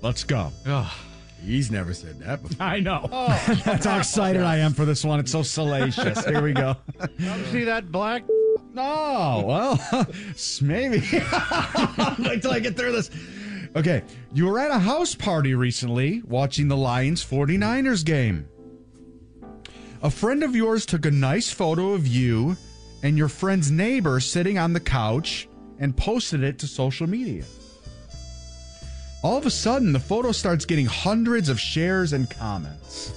Let's go. He's never said that before. I know. That's how excited I am for this one. It's so salacious. Here we go. See that black? Oh, well, maybe. Wait till I get through this. Okay. You were at a house party recently watching the Lions 49ers game. A friend of yours took a nice photo of you and your friend's neighbor sitting on the couch and posted it to social media. All of a sudden, the photo starts getting hundreds of shares and comments.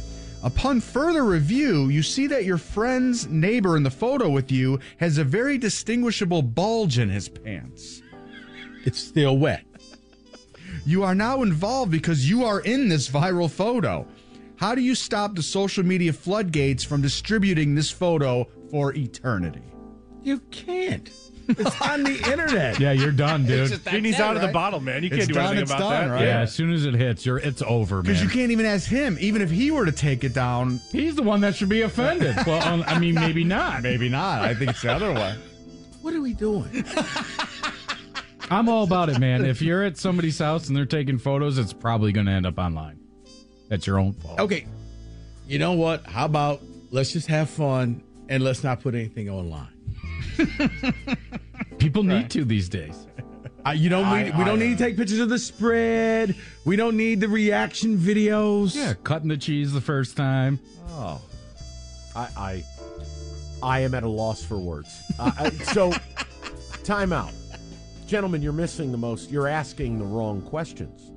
Upon further review, you see that your friend's neighbor in the photo with you has a very distinguishable bulge in his pants. It's still wet. You are now involved because you are in this viral photo. How do you stop the social media floodgates from distributing this photo for eternity? You can't. It's on the internet. Yeah, you're done, dude. Genie's out of the bottle, man. You It's can't do done, anything it's about done, that. right? Yeah, as soon as it hits, you're it's over, man. Because you can't even ask him, even if he were to take it down. He's the one that should be offended. well, um, I mean, maybe not. Maybe not. I think it's the other way. What are we doing? I'm all about it, man. If you're at somebody's house and they're taking photos, it's probably going to end up online. That's your own fault. Okay. You know what? How about let's just have fun and let's not put anything online. People need to these days. Uh, you don't I- need, we don't I- need to take pictures of the spread. We don't need the reaction videos. Yeah, cutting the cheese the first time. Oh, I, I, I am at a loss for words. Uh, I- so, time out, gentlemen. You're missing the most. You're asking the wrong questions.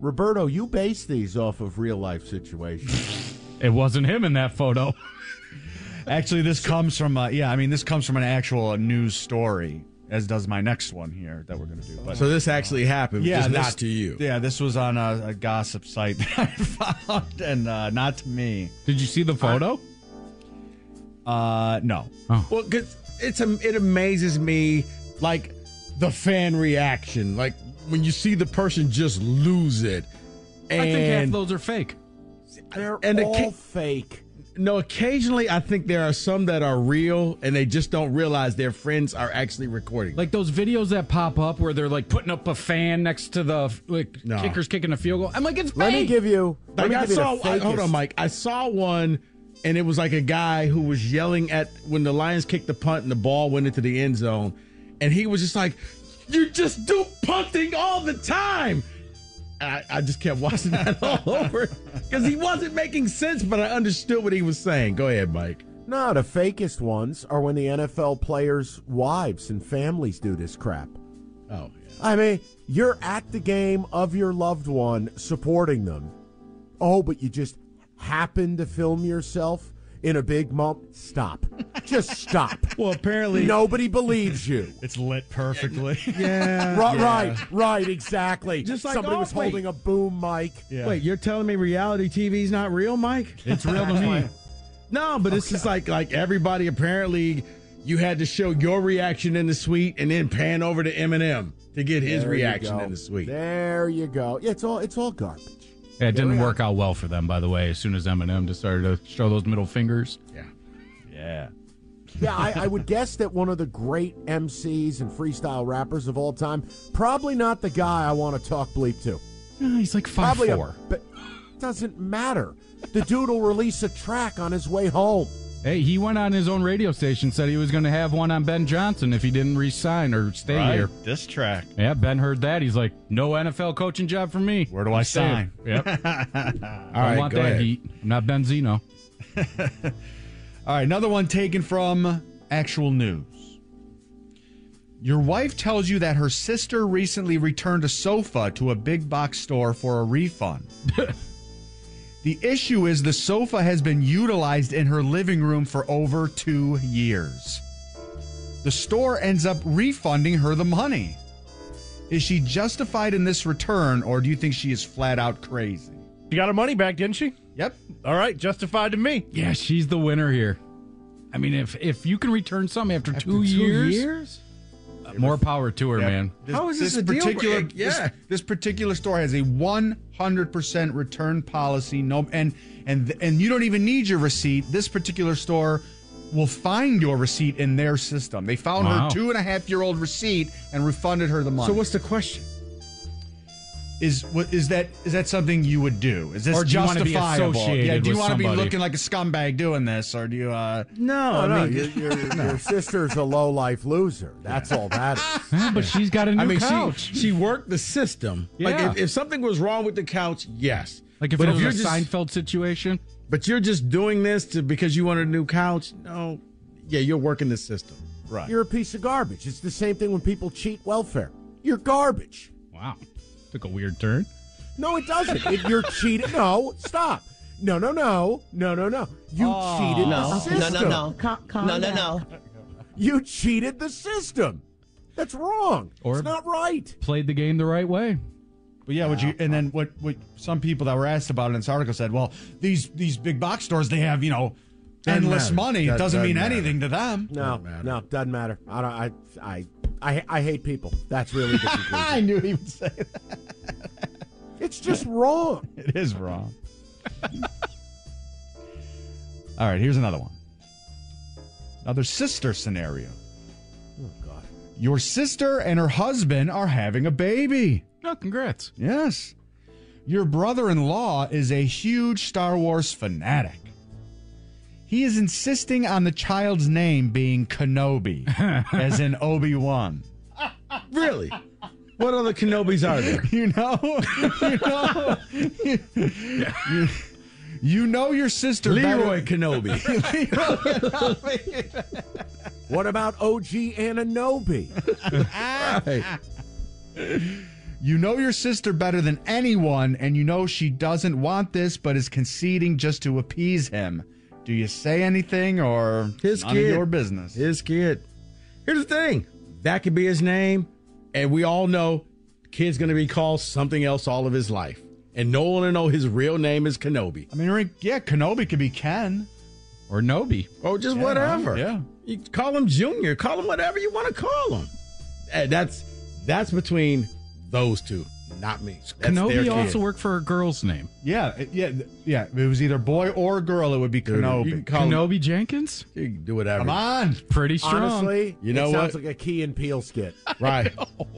Roberto, you base these off of real life situations. It wasn't him in that photo. Actually, this comes from, uh, yeah, I mean, this comes from an actual news story, as does my next one here that we're going to do. But So this actually happened, yeah, just this- not to you. Yeah, this was on a, a gossip site that I found, and uh, not to me. Did you see the photo? Uh, no. Well, cause it's a, it amazes me, like the fan reaction, like when you see the person just lose it. And, I think half those are fake. They're And all occa- fake. No, occasionally I think there are some that are real, and they just don't realize their friends are actually recording. Like those videos that pop up where they're like putting up a fan next to the like No. kickers kicking a field goal. I'm like, it's Let me give you. Let Like me I give you the saw, I- hold on, Mike. I saw one, and it was like a guy who was yelling at when the Lions kicked the punt and the ball went into the end zone, and he was just like, "You just do punting all the time." I, I just kept watching that all over because he wasn't making sense, but I understood what he was saying. Go ahead, Mike. No, the fakest ones are when the NFL players' wives and families do this crap. Oh, I mean, you're at the game of your loved one supporting them. Oh, but you just happen to film yourself in a big moment. Stop. Just stop. Well, apparently nobody believes you. It's lit perfectly. Yeah, Right, yeah. right, right, exactly. Just like, somebody oh, was wait. holding a boom mic. Yeah. Wait, you're telling me reality TV is not real, Mike? It's real to me. No, but it's just like like everybody apparently you had to show your reaction in the suite and then pan over to Eminem to get his There reaction in the suite. There you go. Yeah, it's all it's all garbage. Yeah, it didn't work out well for them, by the way. As soon as Eminem just started to show those middle fingers. Yeah. Yeah. Yeah, I, I would guess that one of the great MCs and freestyle rappers of all time, probably not the guy I want to talk bleep to. he's like five Probably a- four. but doesn't matter. The dude will release a track on his way home. Hey, he went on his own radio station, said he was going to have one on Ben Johnson if he didn't resign or stay Right. here. This track. Yeah, Ben heard that. He's like, no NFL coaching job for me. Where do I I'm staying." sign? Yep. All I right, want go that ahead. heat. I'm not Benzino. All right, another one taken from actual news. Your wife tells you that her sister recently returned a sofa to a big box store for a refund. the issue is the sofa has been utilized in her living room for over two years. The store ends up refunding her the money. Is she justified in this return, or do you think she is flat out crazy? She got her money back, didn't she? Yep. All right, justified to me. Yeah, she's the winner here. I mean, if if you can return something after, two, years, Uh, more power to her, man. This, How is this a deal particular breaker? this- Yeah. this, particular store has a 100% return policy. No, and and and you don't even need your receipt. This particular store will find your receipt in their system. They found Wow. her two and a half year old receipt and refunded her the money. So what's the question? Is what is that is that something you would do? Is this Or do you wanna be justifiable? associated yeah, do you want to be looking like a scumbag doing this, or do you? uh No, No, I no, mean, your, your, your sister's a low life loser. That's all that is. Yeah, but she's got a new I mean, couch. she she worked the system. Like if, if something was wrong with the couch, yes. like if but it if was you're a just Seinfeld situation. but you're just doing this to because you want a new couch, no. Yeah, you're working the system. right? You're a piece of garbage. It's the same thing when people cheat welfare. You're garbage. Wow, took a weird turn. No, it doesn't. It, you're cheating. No, stop. No, no, no, no, no, no. You cheated No, the system. no, no, no. no, no, no. You cheated the system. That's wrong. Or- it's not right. Played the game the right way. But yeah, what you and then what what some people that were asked about it in this article said, well, these these big box stores they have you know endless matter. money. It Doesn't- doesn't mean doesn't anything to them. No, no, doesn't matter. I don't. I, I, I, I hate people. That's really the conclusion. I knew he would say that. it's just wrong. It is wrong. All right, here's another one. Another sister scenario. Oh God. Your sister and her husband are having a baby. No, congrats. Yes. Your brother in law is a huge Star Wars fanatic. He is insisting on the child's name being Kenobi, as in Obi Wan. Really? What other Kenobis are there? You know, you know, you, you know your sister Leroy better- Kenobi. What about OG Anunoby? You know your sister better than anyone, and you know she doesn't want this, but is conceding just to appease him. Do you say anything or His kid. your business? His kid. Here's the thing. That could be his name, and we all know the kid's gonna be called something else all of his life. And no one will know his real name is Kenobi. I mean, yeah, Kenobi could be Ken. Or Nobi. Or just Yeah, whatever. yeah. You call him Junior, call him whatever you want to call him. And that's that's between those two, not me. That's their Kenobi kid. also worked for a girl's name. Yeah, it- yeah, th- yeah. If it was either boy or girl, it would be Dude, Kenobi. you can him- Kenobi Jenkins? You can do whatever. Come on. Pretty strong. Honestly, You know it sounds what? like a Key and Peele skit. Right.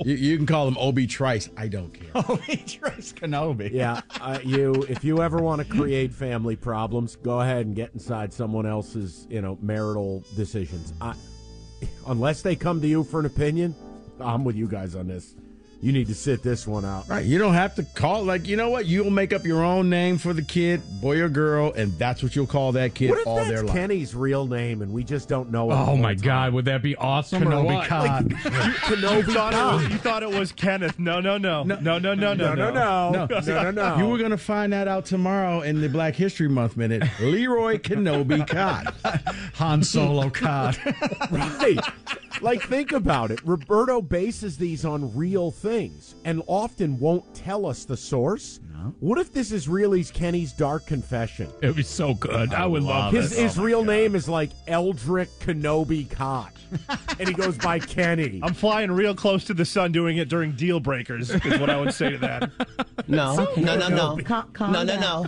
you, you can call him Obi Trice. I don't care. He tries Kenobi. Yeah, uh, you. If you ever want to create family problems, go ahead and get inside someone else's, you know, marital decisions. I, unless they come to you for an opinion, I'm with you guys on this. You need to sit this one out. Right. You don't have to call like you know what? You'll make up your own name for the kid, boy or girl, and that's what you'll call that kid What if all that's their life. Kenny's real name and we just don't know? it oh, the Oh whole my time? God, would that be awesome? or Kenobi what? Cod. Kenobi You thought, it Cod. was, you thought it was Kenneth. No, no, no. No, no, no, no, No, no, no, no, no, no. You were gonna find that out tomorrow in the Black History Month minute. Leroy Kenobi Cod. Han Solo Cod. right. Like, think about it. Roberto bases these on real things and often won't tell us the source. What if this is really Kenny's dark confession? It would be so good. I, would love His, it. his oh real name is like Eldrick Kenobi Koch, and he goes by Kenny. I'm flying real close to the sun doing it during deal breakers, is what I would say to that. No, no, no, no. No, no, no.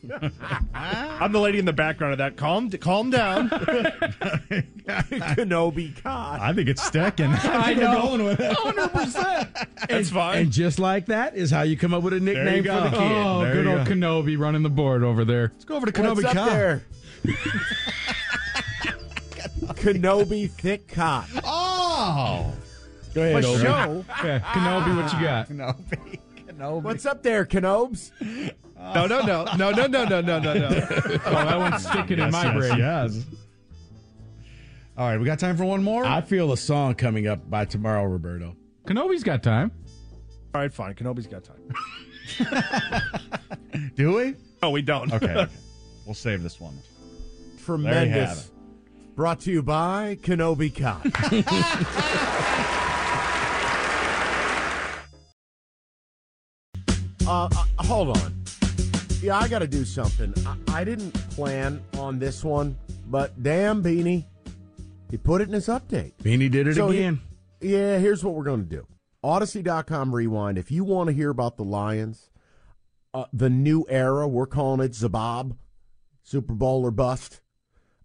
I'm the lady in the background of that. Calm, calm down. Kenobi Koch. I think it's sticking. I think we're know. going with it. 100%. That's fine. And just like that is how you come up with a nickname for the kid. Oh, There good old go. Kenobi running the board over there. Let's go over to What's Kenobi up Cod. there? Kenobi Thick Koch. Oh, Go ahead, My Obi. show. Yeah, Kenobi, what you got? Kenobi. Kenobi. What's up there, Kenobes? No, no, no, no, no, no, no, no, no, no. Oh, that one's sticking in my yes, brain. Yes. All right, we got time for one more. I feel a song coming up by tomorrow, Roberto. Kenobi's got time. All right, fine. Kenobi's got time. Do we? No, we don't. Okay, okay. we'll save this one. Tremendous. Brought to you by Kenobi Koch. uh, uh, hold on. Yeah, I got to do something. I, I didn't plan on this one, but damn, Beanie, he put it in his update. Beanie did it So he- again. Yeah, here's what we're going to do. Audacy.com rewind. If you want to hear about the Lions, uh, the new era, we're calling it Zabab, Super Bowl or bust,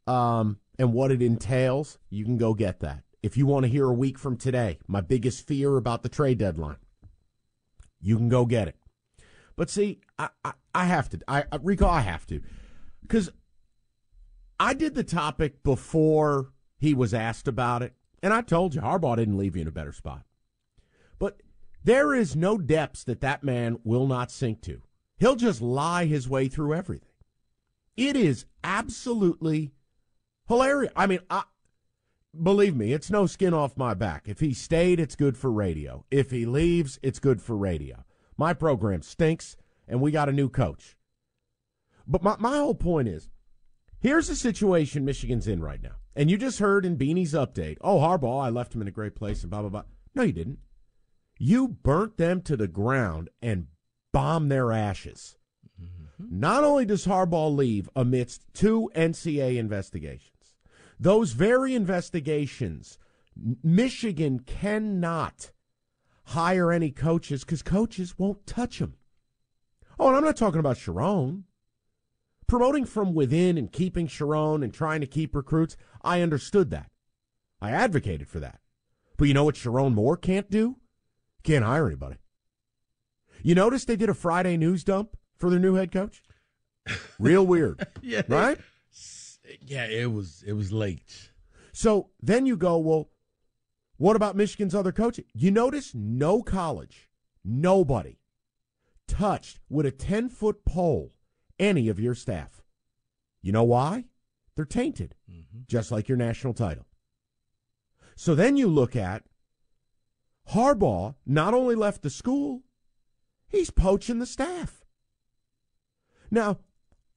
um, and what it entails, you can go get that. If you want to hear a week from today, my biggest fear about the trade deadline, you can go get it. But see, I, I, I have to, I, uh, Rico, I have to, because I did the topic before he was asked about it, and I told you Harbaugh didn't leave you in a better spot. But there is no depths that that man will not sink to. He'll just lie his way through everything. It is absolutely hilarious. I mean, I, believe me, it's no skin off my back. If he stayed, it's good for radio. If he leaves, it's good for radio. My program stinks, and we got a new coach. But my, my whole point is here's the situation Michigan's in right now. And you just heard in Beanie's update oh, Harbaugh, I left him in a great place and blah, blah, blah. No, you didn't. You burnt them to the ground and bombed their ashes. Mm-hmm. Not only does Harbaugh leave amidst two NCAA investigations, those very investigations, Michigan cannot hire any coaches because coaches won't touch them. Oh, and I'm not talking about Sherrone. Promoting from within and keeping Sherrone and trying to keep recruits, I understood that. I advocated for that. But you know what Sherrone Moore can't do? Can't hire anybody. You notice they did a Friday news dump for their new head coach? Real weird. yeah. Right? Yeah, it was it was late. So then you go, well, what about Michigan's other coach? You notice no college, nobody touched with a 10 foot pole any of your staff. You know why? They're tainted, mm-hmm. just like your national title. So then you look at Harbaugh not only left the school, he's poaching the staff. Now,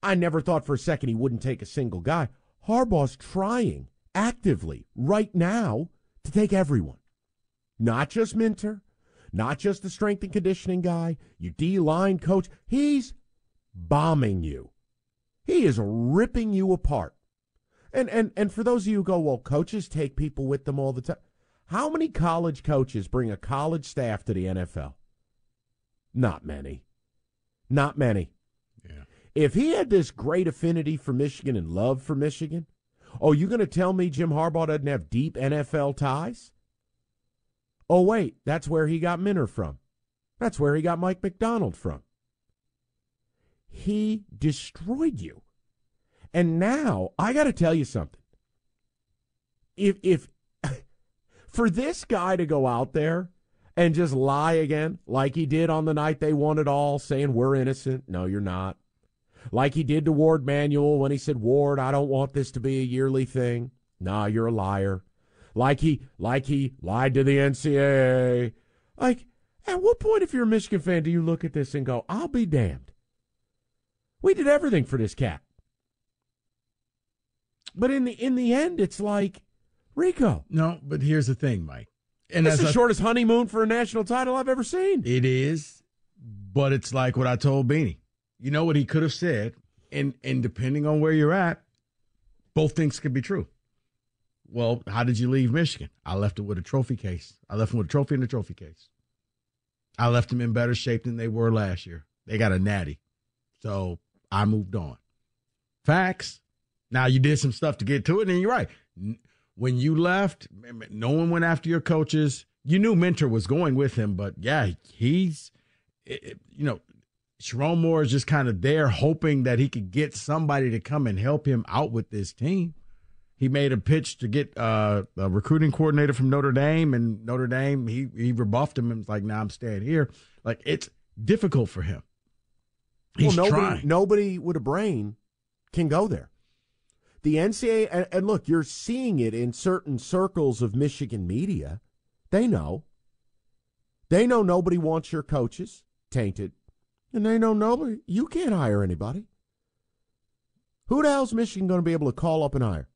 I never thought for a second he wouldn't take a single guy. Harbaugh's trying actively right now to take everyone, not just Minter, not just the strength and conditioning guy, you D line coach. He's bombing you. He is ripping you apart. And and and for those of you who go, well, coaches take people with them all the time. How many college coaches bring a college staff to the NFL? Not many. Not many. Yeah. If he had this great affinity for Michigan and love for Michigan, oh, you going to tell me Jim Harbaugh doesn't have deep NFL ties? Oh, wait, that's where he got Minter from. That's where he got Mike Macdonald from. He destroyed you. And now I got to tell you something. If if for this guy to go out there and just lie again, like he did on the night they won it all, saying we're innocent. No, you're not. Like he did to Warde Manuel when he said, Warde, I don't want this to be a yearly thing. Nah, you're a liar. Like he like he lied to the NCAA. Like, at what point, if you're a Michigan fan, do you look at this and go, I'll be damned? We did everything for this cat. But in the in the end, it's like Rico. No, but here's the thing, Mike. And that's the shortest honeymoon for a national title I've ever seen. It is, but it's like what I told Beanie. You know what he could have said, and and depending on where you're at, both things could be true. Well, how did you leave Michigan? I left him with a trophy case. I left him with a trophy in the trophy case. I left him in better shape than they were last year. They got a natty. So I moved on. Facts. Now you did some stuff to get to it, and you're right when you left, no one went after your coaches. You knew Minter was going with him, but yeah, he's, you know, Sherrone Moore is just kind of there hoping that he could get somebody to come and help him out with this team. He made a pitch to get uh, a recruiting coordinator from Notre Dame, and Notre Dame he he rebuffed him and was like, "Now nah, I'm staying here." Like it's difficult for him. He's well, nobody, trying. nobody with a brain can go there the NCAA, and, and look, you're seeing it in certain circles of Michigan media. They know. They know nobody wants your coaches tainted. And they know nobody, you can't hire anybody. Who the hell's Michigan going to be able to call up and hire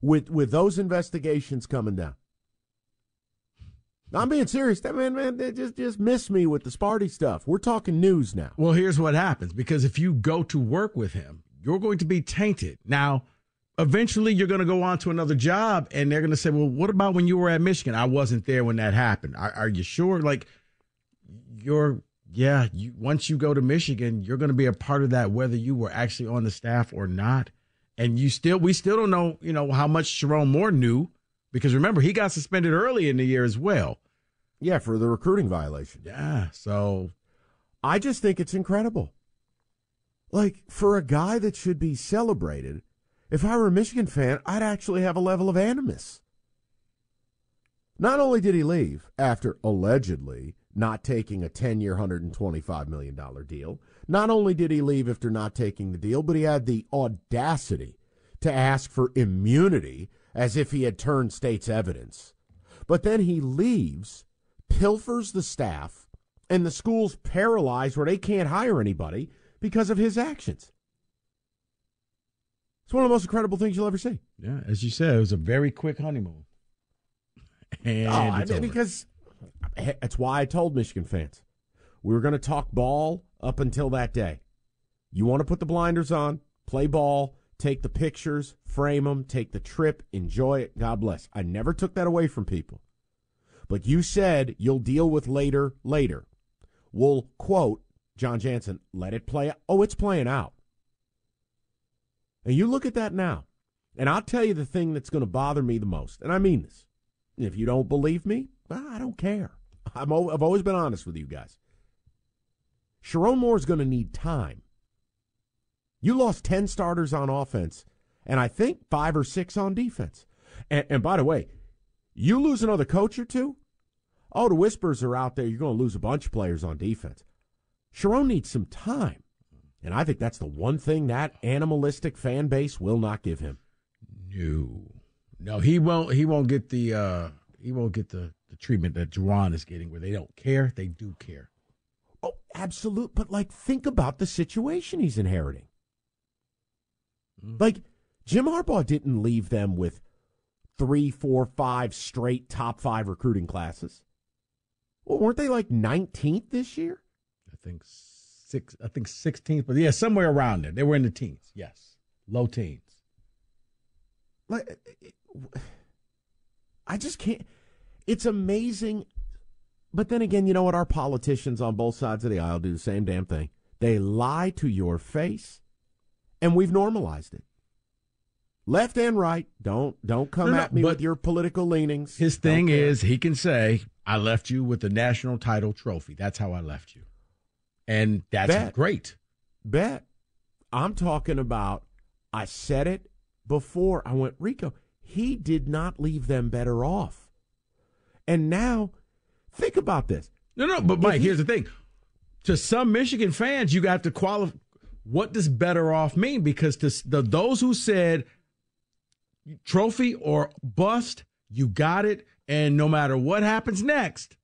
with, with those investigations coming down? I'm being serious. That man, man, they just just miss me with the Sparty stuff. We're talking news now. Well, here's what happens because if you go to work with him, you're going to be tainted. Now, eventually you're going to go on to another job and they're going to say, well, what about when you were at Michigan? I wasn't there when that happened. Are, are you sure? Like, you're, yeah, you, once you go to Michigan, you're going to be a part of that, whether you were actually on the staff or not. And you still, we still don't know, you know, how much Sherrone Moore knew because remember, he got suspended early in the year as well. Yeah, for the recruiting violation. Yeah. So I just think it's incredible. Like, for a guy that should be celebrated, if I were a Michigan fan, I'd actually have a level of animus. Not only did he leave after allegedly not taking a 10 year, $125 million deal, not only did he leave after not taking the deal, but he had the audacity to ask for immunity as if he had turned state's evidence. But then he leaves, pilfers the staff, and the school's paralyzed where they can't hire anybody because of his actions. It's one of the most incredible things you'll ever see. Yeah, as you said, it was a very quick honeymoon. And oh, I mean, because that's why I told Michigan fans we were going to talk ball up until that day. You want to put the blinders on, play ball, take the pictures, frame them, take the trip, enjoy it. God bless. I never took that away from people. But you said you'll deal with later, later. We'll quote Jon Jansen, let it play. Oh, it's playing out. And you look at that now. And I'll tell you the thing that's going to bother me the most. And I mean this. If you don't believe me, well, I don't care. I'm, I've always been honest with you guys. Sherrone Moore is going to need time. You lost 10 starters on offense, and I think five or six on defense. And, and by the way, you lose another coach or two, oh, the whispers are out there. You're going to lose a bunch of players on defense. Sherrone needs some time. And I think that's the one thing that animalistic fan base will not give him. No. No, he won't he won't get the uh he won't get the, the treatment that Juwan is getting where they don't care, they do care. Absolute. But like, think about the situation he's inheriting. Mm. Like, Jim Harbaugh didn't leave them with three, four, five straight top five recruiting classes. Well, weren't they like 19th this year? I think six I think sixteenth, but yeah, somewhere around there. They were in the teens, yes. Low teens. Like, I just can't. It's amazing. But then again, you know what? Our politicians on both sides of the aisle do the same damn thing. They lie to your face, and we've normalized it. Left and right, don't don't come No, no, at me with your political leanings. His Don't thing care. is he can say, I left you with the national title trophy. That's how I left you. And that's Bet. great. Bet. I'm talking about, I said it before. I went, Rico, he did not leave them better off. And now, think about this. No, no, but Mike, here's the thing. To some Michigan fans, you got to qualify. What does better off mean? Because to the, those who said trophy or bust, you got it. And no matter what happens next,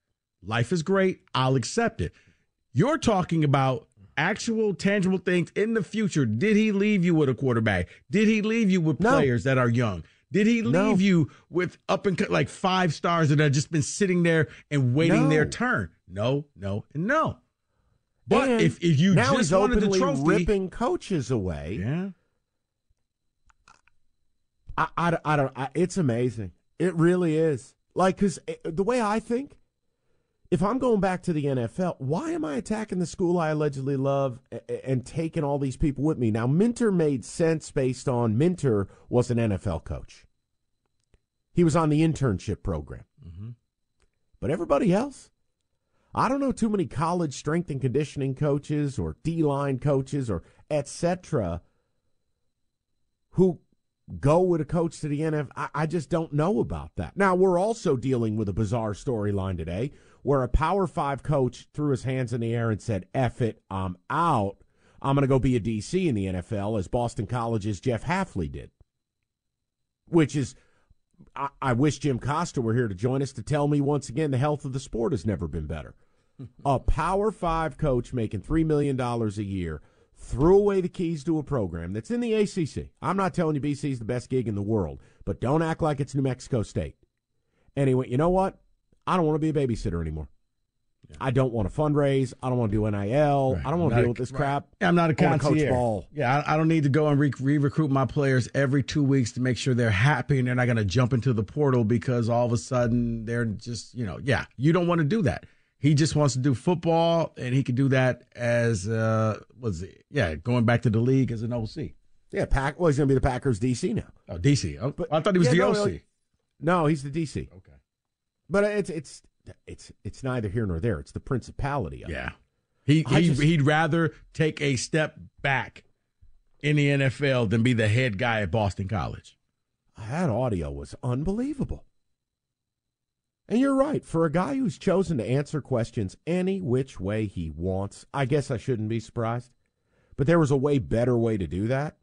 life is great. I'll accept it. You're talking about actual tangible things in the future. Did he leave you with a quarterback? Did he leave you with No. players that are young? Did he leave No. you with up and like five stars that have just been sitting there and waiting No. their turn? No, no, and no. But And if, if you now just he's wanted the openly trophy, ripping coaches away. Yeah. I, I, I don't. I, it's amazing. It really is. Like, because eh, the way I think, if I'm going back to the NFL, why am I attacking the school I allegedly love and taking all these people with me? Now, Minter made sense based on Minter was an NFL coach. He was on the internship program. Mm-hmm. But everybody else, I don't know too many college strength and conditioning coaches or D line coaches or etc. who go with a coach to the NFL. I, I just don't know about that. Now, we're also dealing with a bizarre storyline today where a Power Five coach threw his hands in the air and said, F it, I'm out. I'm going to go be a DC in the NFL, as Boston College's Jeff Hafley did. Which is, I, I wish Jim Costa were here to join us to tell me once again the health of the sport has never been better. a Power Five coach making $3 million a year threw away the keys to a program that's in the ACC. I'm not telling you BC is the best gig in the world, but don't act like it's New Mexico State. And he went, you know what? I don't want to be a babysitter anymore. I don't want to fundraise. I don't want to do NIL. I don't want to deal a- with this right. crap. I'm not a wanna coach ball. Yeah, I, I don't need to go and re recruit my players every two weeks to make sure they're happy and they're not going to jump into the portal because all of a sudden they're just, you know, yeah, you don't want to do that. He just wants to do football, and he could do that as, uh, was it? Yeah, going back to the league as an OC. Yeah, Pack. Well, he's going to be the Packers DC now. Oh, DC. Oh, I thought he was Yeah, the no, OC. no, he's the DC. Okay, but it's it's it's it's neither here nor there. It's the principality of Yeah. it. He, he just- he'd rather take a step back in the NFL than be the head guy at Boston College. That audio was unbelievable. And you're right. For a guy who's chosen to answer questions any which way he wants, I guess I shouldn't be surprised. But there was a way better way to do that.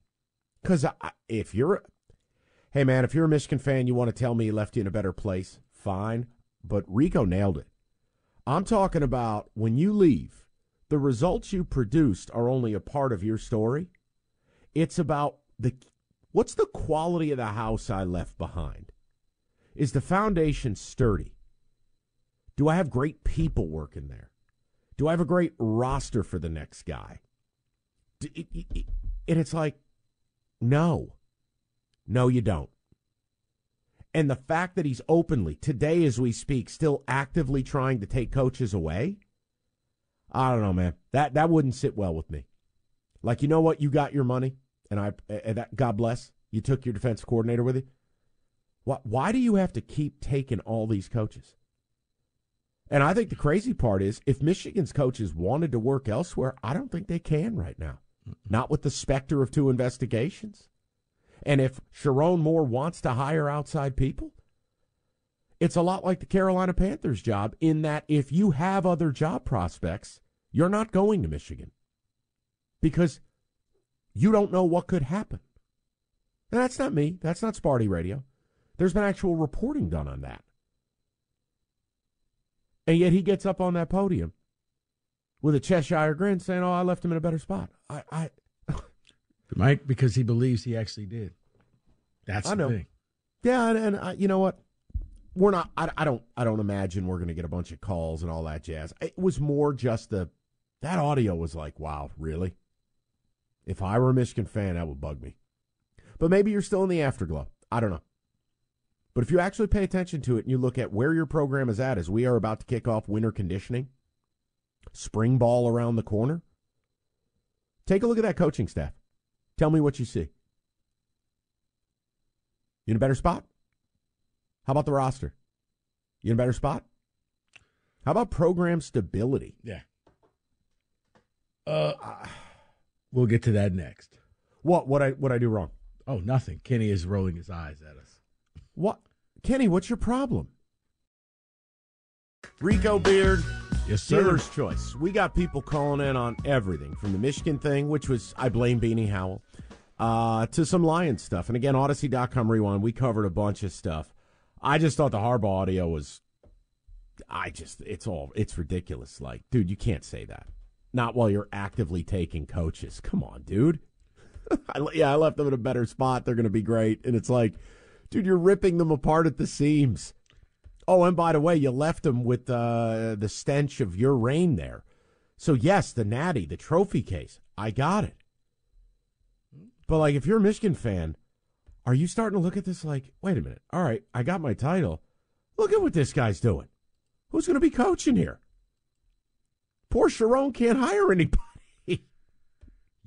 Because if you're, hey man, if you're a Michigan fan, you want to tell me he left you in a better place, fine. But Rico nailed it. I'm talking about when you leave, the results you produced are only a part of your story. It's about the what's the quality of the house I left behind? Is the foundation sturdy? Do I have great people working there? Do I have a great roster for the next guy? And it's like, no, no, you don't. And the fact that he's openly, today as we speak, still actively trying to take coaches away, I don't know, man. That that wouldn't sit well with me. Like, you know what? You got your money, and I, and that, God bless, you took your defensive coordinator with you. Why, why do you have to keep taking all these coaches? And I think the crazy part is if Michigan's coaches wanted to work elsewhere, I don't think they can right now. Not with the specter of two investigations. And if Sherrone Moore wants to hire outside people, it's a lot like the Carolina Panthers job in that if you have other job prospects, you're not going to Michigan because you don't know what could happen. And that's not me. That's not Sparty Radio. There's been actual reporting done on that. And yet he gets up on that podium with a Cheshire grin saying, Oh, I left him in a better spot. I, I Mike, because he believes he actually did. That's I the know. thing. Yeah, and, and uh, you know what? We're not. I, I don't. I don't imagine we're going to get a bunch of calls and all that jazz. It was more just the that audio was like, wow, really? If I were a Michigan fan, that would bug me. But maybe you're still in the afterglow. I don't know. But if you actually pay attention to it and you look at where your program is at as we are about to kick off winter conditioning, spring ball around the corner, take a look at that coaching staff. Tell me what you see. You in a better spot? How about the roster? You in a better spot? How about program stability? Yeah. Uh, we'll get to that next. What what I what I do wrong? Oh, nothing. Kenny is rolling his eyes at us. What Kenny, what's your problem? Rico Beard, Yes, sir. dealer's choice. We got people calling in on everything from the Michigan thing, which was I blame Beanie Howell, uh, to some Lions stuff. And again, Audacy.com rewind. We covered a bunch of stuff. I just thought the Harbaugh audio was. I just it's all it's ridiculous. Like, dude, you can't say that. Not while you're actively taking coaches. Come on, dude. I, yeah, I left them in a better spot. They're going to be great. And it's like, dude, you're ripping them apart at the seams. Oh, and by the way, you left them with uh, the stench of your reign there. So, yes, the natty, the trophy case, I got it. But, like, if you're a Michigan fan, are you starting to look at this like, wait a minute, all right, I got my title. Look at what this guy's doing. Who's going to be coaching here? Poor Sherrone can't hire anybody.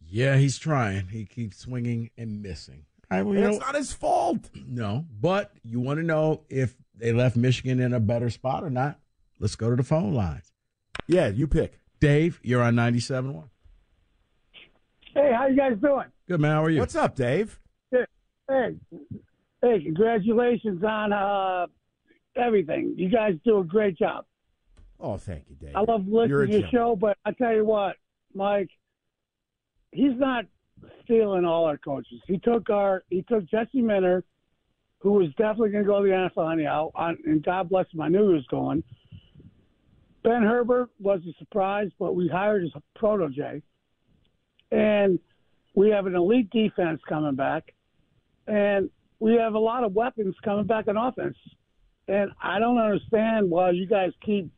Yeah, he's trying. He keeps swinging and missing. All right, well, you it's not his fault. No, but you want to know if they left Michigan in a better spot or not? Let's go to the phone lines. Yeah, you pick. Dave, you're on 97.1. Hey, how you guys doing? Good, man. How are you? What's up, Dave? Hey, hey, hey congratulations on uh, everything. You guys do a great job. Oh, thank you, Dave. I love listening You're to your show, but I tell you what, Mike, he's not stealing all our coaches. He took our he took Jesse Minter, who was definitely going to go to the NFL anyhow, on, and God bless him, I knew he was going. Ben Herbert was a surprise, but we hired his protege, and we have an elite defense coming back, and we have a lot of weapons coming back on offense. And I don't understand why you guys keep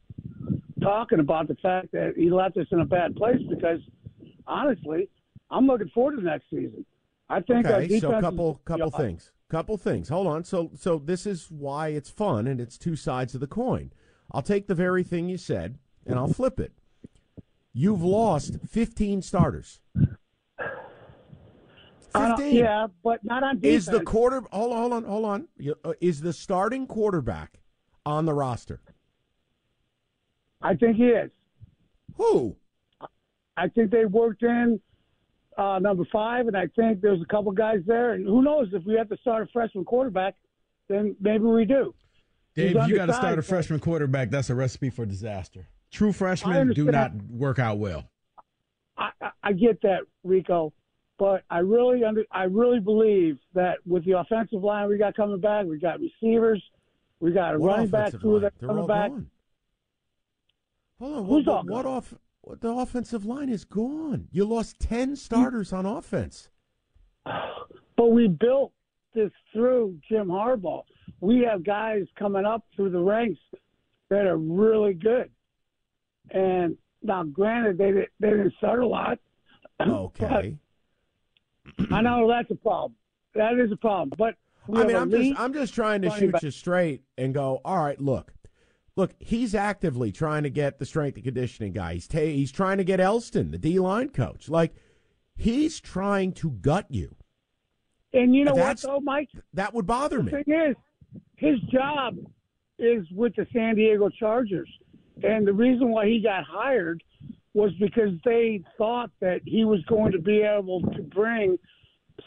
talking about the fact that he left us in a bad place because honestly, I'm looking forward to the next season. I think our Okay, defense so is- couple couple things. Couple things. Hold on. So so this is why it's fun and it's two sides of the coin. I'll take the very thing you said and I'll flip it. You've lost 15 starters. 15. yeah, but not on defense. Is the quarter Hold on, hold on, hold on. Uh, Is the starting quarterback on the roster? I think he is. Who? I think they worked in uh, number five, and I think there's a couple guys there. And who knows if we have to start a freshman quarterback, then maybe we do. Dave, you got to start a freshman quarterback. That's a recipe for disaster. True freshmen do not work out well. I, I- get that, Rico, but I really under, I really believe that with the offensive line we got coming back, we got receivers, we got a What running back crew? They're coming back. Hold on. Who's what, what off? The offensive line is gone. You lost 10 starters on offense. But we built this through Jim Harbaugh. We have guys coming up through the ranks that are really good. And now, granted, they didn't, they didn't start a lot. Okay. I know that's a problem. That is a problem. But I mean, I'm just I'm just trying to shoot back. you straight and go. All right, look, look. He's actively trying to get the strength and conditioning guy. He's ta- he's trying to get Elston, the D line coach. Like he's trying to gut you. And you know what, That's- though, Mike? That would bother me. The thing is, his job is with the San Diego Chargers. And the reason why he got hired was because they thought that he was going to be able to bring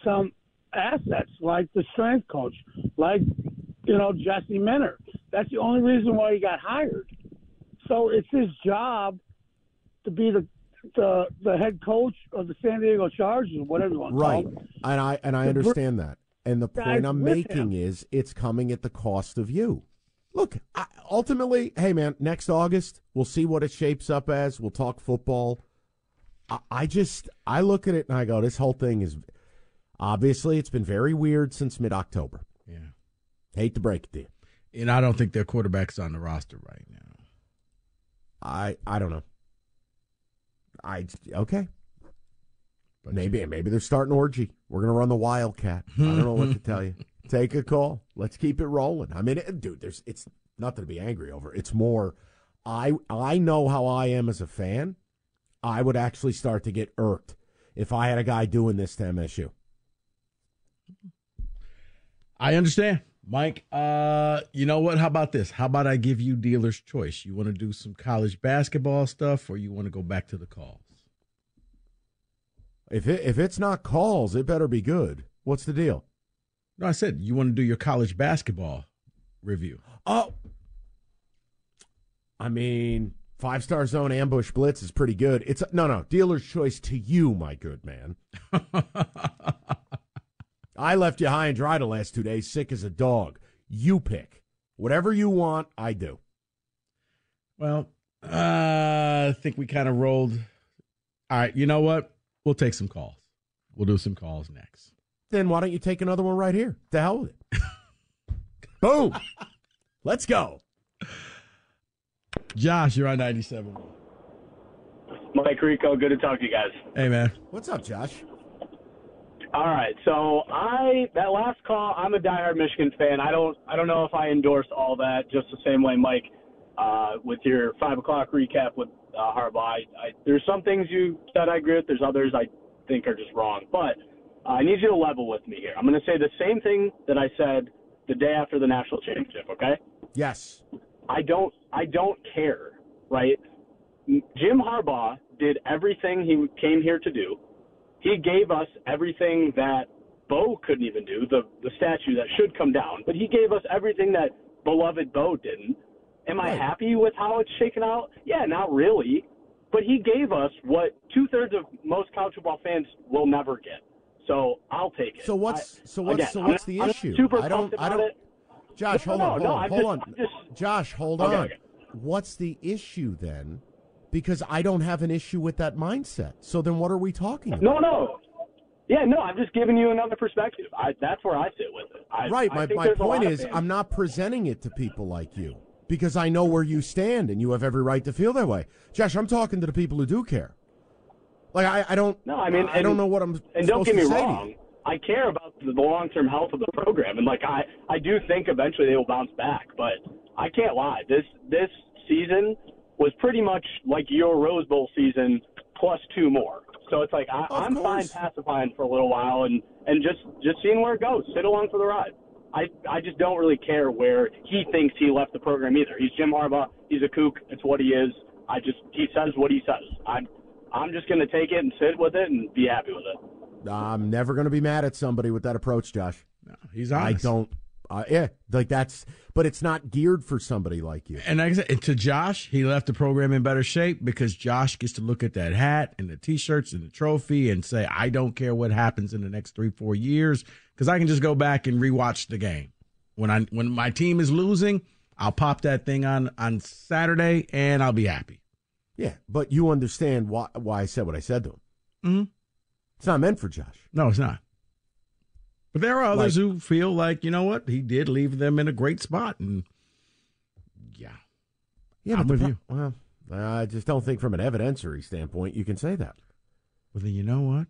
some assets like the strength coach, like, you know, Jesse Minter. That's the only reason why he got hired. So it's his job to be the the, the head coach of the San Diego Chargers, whatever you want to Right, call them. and I and I To br- understand that. And the point I'm making him. is it's coming at the cost of you. Look, I, ultimately, hey man, next August we'll see what it shapes up as. We'll talk football. I, I just I look at it and I go, this whole thing is obviously it's been very weird since mid October. Yeah. Hate to break it to you. And I don't think their quarterback's on the roster right now. I I don't know. I okay. maybe maybe they're starting Orji. We're gonna run the wildcat. I don't know what to tell you. Take a call. Let's keep it rolling. I mean, it, dude, there's it's nothing to be angry over. It's more, I I know how I am as a fan. I would actually start to get irked if I had a guy doing this to MSU. I understand. Mike, uh, you know what? How about this? How about I give you dealer's choice? You want to do some college basketball stuff or you want to go back to the calls? If it, if it's not calls, it better be good. What's the deal? No, I said you want to do your college basketball review. Oh, I mean, five star zone ambush blitz is pretty good. It's no, no dealer's choice to you, my good man. I left you high and dry the last two days, sick as a dog. You pick whatever you want. I do. Well, uh, I think we kind of rolled. All right, you know what? We'll take some calls. We'll do some calls next. Then why don't you take another one right here? To hell with it. Boom. Let's go. Josh, you're on 97. Mike Rico, good to talk to you guys. Hey, man. What's up, Josh? All right, so I that last call, I'm a diehard Michigan fan. I don't I don't know if I endorse all that just the same way, Mike, uh, with your five o'clock recap with uh, Harbaugh. I, I, there's some things you said I agree with. There's others I think are just wrong. But uh, I need you to level with me here. I'm going to say the same thing that I said the day after the national championship. Okay? Yes. I don't I don't care, right? Jim Harbaugh did everything he came here to do. He gave us everything that Bo couldn't even do, the the statue that should come down, but he gave us everything that beloved Bo didn't. Am I happy with how it's shaken out? Yeah, not really. But he gave us what two thirds of most college football fans will never get. So I'll take it. So what's I- so what's again, so I'm what's the I'm issue? super I don't I don't it. Josh, No, hold no, on, no, hold on, I'm hold just- on. Just- Josh, hold Okay, on. okay. What's the issue then? Because I don't have an issue with that mindset. So then what are we talking about? No, no. Yeah, no, I'm just giving you another perspective. I, that's where I sit with it. I, right. I My, my point is, I'm not presenting it to people like you. because I know where you stand, and you have every right to feel that way. Josh, I'm talking to the people who do care. Like I, I don't. No, I mean, I don't know what I'm. And don't get me to say to you. wrong. I care about the long term health of the program, and like I, I do think eventually they will bounce back. But I can't lie. This this season was pretty much like your Rose Bowl season plus two more. So it's like I, I'm fine pacifying for a little while and and just just seeing where it goes. Sit along for the ride. I I just don't really care where he thinks he left the program either. He's Jim Harbaugh. He's a kook. It's what he is. I just he says what he says. I'm I'm just gonna take it and sit with it and be happy with it. I'm never going to be mad at somebody with that approach, Josh. No, he's I don't. Uh, yeah, like that's. But it's not geared for somebody like you. And like I said, to Josh, he left the program in better shape because Josh gets to look at that hat and the t-shirts and the trophy and say, "I don't care what happens in the next three, four years because I can just go back and rewatch the game. When I when my team is losing, I'll pop that thing on on Saturday and I'll be happy." Yeah, but you understand why why I said what I said to him. Mm-hmm. It's not meant for Josh. No, it's not. But there are others Like- who feel like you know what he did leave them in a great spot, and yeah, Yeah, I'm with the you. Well, I just don't think from an evidentiary standpoint you can say that. Well, then you know what?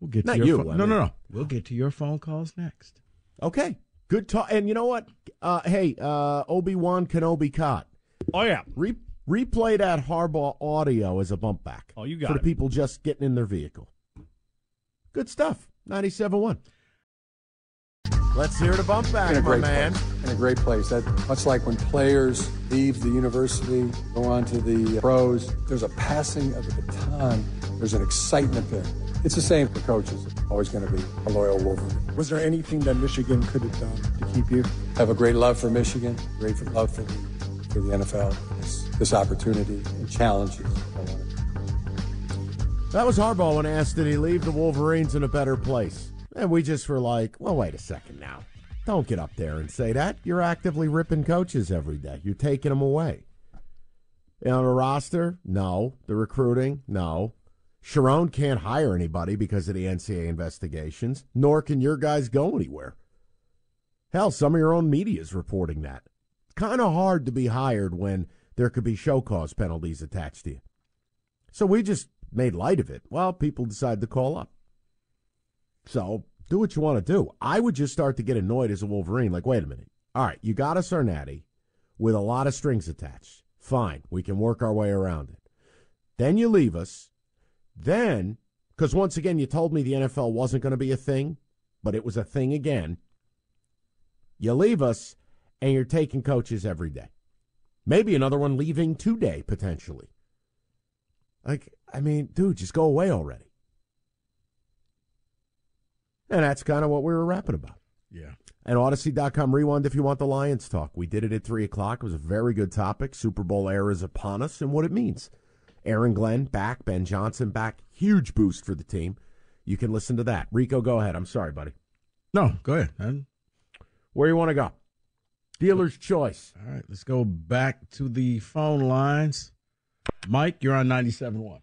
We'll get to Not your you, pho- I no, no, mean- no. We'll get to your phone calls next. Okay, good talk. And you know what? Uh, hey, uh, Obi Wan Kenobi caught. Oh yeah, Re- replay that Harbaugh audio as a bump back. Oh, you got for it. the people just getting in their vehicle. Good stuff. 97.1. Let's hear the bump back, in a my great man. place. In a great place. That much like when players leave the university, go on to the pros. There's a passing of the baton. There's an excitement there. It's the same for coaches. Always going to be a loyal Wolverine. Was there anything that Michigan could have done to keep you? Have a great love for Michigan. Great for love for the for the NFL. This, this opportunity and challenges. I want to That was Harbaugh when asked, did he leave the Wolverines in a better place? And we just were like, well, wait a second now. Don't get up there and say that. You're actively ripping coaches every day. You're taking them away. Know, the roster? No. The recruiting? No. Sherrone can't hire anybody because of the NCAA investigations, nor can your guys go anywhere. Hell, some of your own media is reporting that. It's kind of hard to be hired when there could be show cause penalties attached to you. So we just made light of it. Well, people decided to call up. So do what you want to do. I would just start to get annoyed as a Wolverine. Like, wait a minute. All right, you got us our natty with a lot of strings attached. Fine, we can work our way around it. Then you leave us. Then, because once again, you told me the NFL wasn't going to be a thing, but it was a thing again. You leave us, and you're taking coaches every day. Maybe another one leaving today, potentially. Like, I mean, dude, just go away already. And that's kind of what we were rapping about. Yeah. And Audacy.com rewind if you want the Lions talk. We did it at 3 o'clock. It was a very good topic. Super Bowl era is upon us and what it means. Aaron Glenn back, Ben Johnson back. Huge boost for the team. You can listen to that. Rico, go ahead. I'm sorry, buddy. No, go ahead. man. Where you want to go? Dealer's choice. All right, let's go back to the phone lines. Mike, you're on 97.1.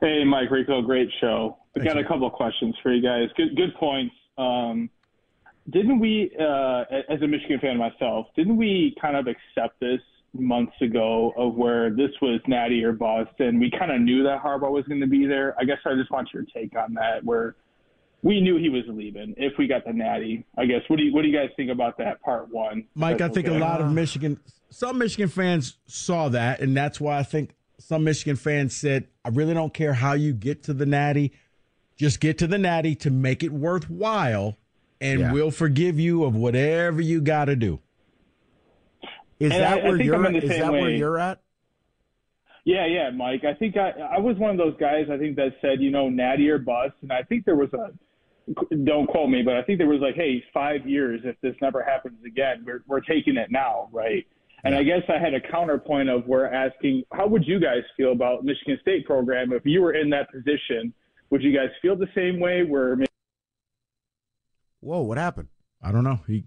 Hey, Mike Rico, great show. I got a couple of questions for you guys. Good, good points. Um, didn't we, uh, as a Michigan fan myself, didn't we kind of accept this months ago of where this was Natty or Boston? We kind of knew that Harbaugh was going to be there. I guess I just want your take on that, where we knew he was leaving if we got the Natty. I guess. What do you What do you guys think about that part one? Mike, I think a lot of Michigan, some Michigan fans saw that, and that's why I think some Michigan fans said, "I really don't care how you get to the Natty, just get to the Natty to make it worthwhile, and Yeah. we'll forgive you of whatever you got to do." Is And that I- I where think you're I'm in the is that where you're at? Yeah, yeah, Mike. I think I I was one of those guys. I think that said, you know, Natty or bust, and I think there was a. Don't quote me, but I think there was like, hey, five years. If this never happens again, we're we're taking it now, right? And I guess I had a counterpoint of where asking, how would you guys feel about Michigan State program if you were in that position? Would you guys feel the same way? Where maybe Whoa, what happened? I don't know. He,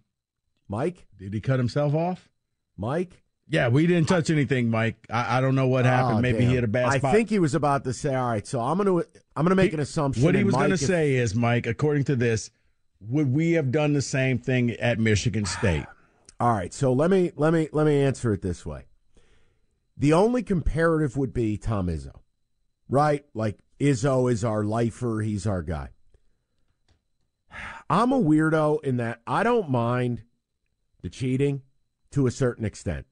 Mike, did he cut himself off? Mike? Yeah, we didn't touch anything, Mike. I, I don't know what happened. Oh, Maybe damn. he had a bad I spot. think he was about to say, "All right, so I'm going to I'm going to make an assumption." What he and was going to if- say is, Mike, according to this, would we have done the same thing at Michigan State? All right, so let me let me let me answer it this way. The only comparative would be Tom Izzo, right? Like Izzo is our lifer, he's our guy. I'm a weirdo in that I don't mind the cheating to a certain extent.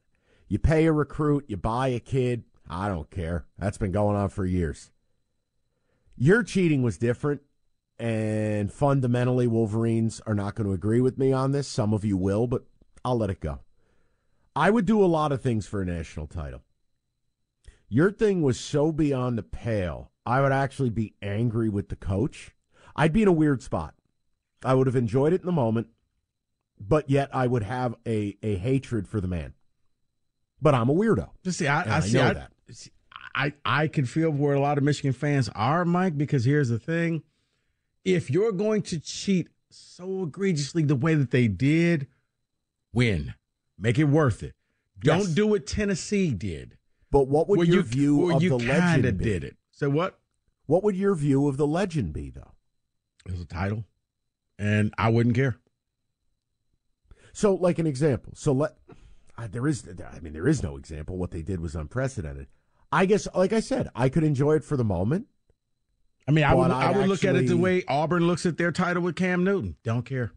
You pay a recruit, you buy a kid, I don't care. That's been going on for years. Your cheating was different, and fundamentally, Wolverines are not going to agree with me on this. Some of you will, but I'll let it go. I would do a lot of things for a national title. Your thing was so beyond the pale, I would actually be angry with the coach. I'd be in a weird spot. I would have enjoyed it in the moment, but yet I would have a, a hatred for the man. But I'm a weirdo. Just see, I, I, I see, know I, that. see, I, I can feel where a lot of Michigan fans are, Mike, because here's the thing. If you're going to cheat so egregiously the way that they did, win. Make it worth it. Don't Yes. do what Tennessee did. But what would your you- view of you the legend be? did it. So what? What would your view of the legend be, though? As a title, and I wouldn't care. So, like an example. So let uh, there is. I mean, there is no example. What they did was unprecedented. I guess, like I said, I could enjoy it for the moment. I mean, I would, I, would look at it the way Auburn looks at their title with Cam Newton. Don't care.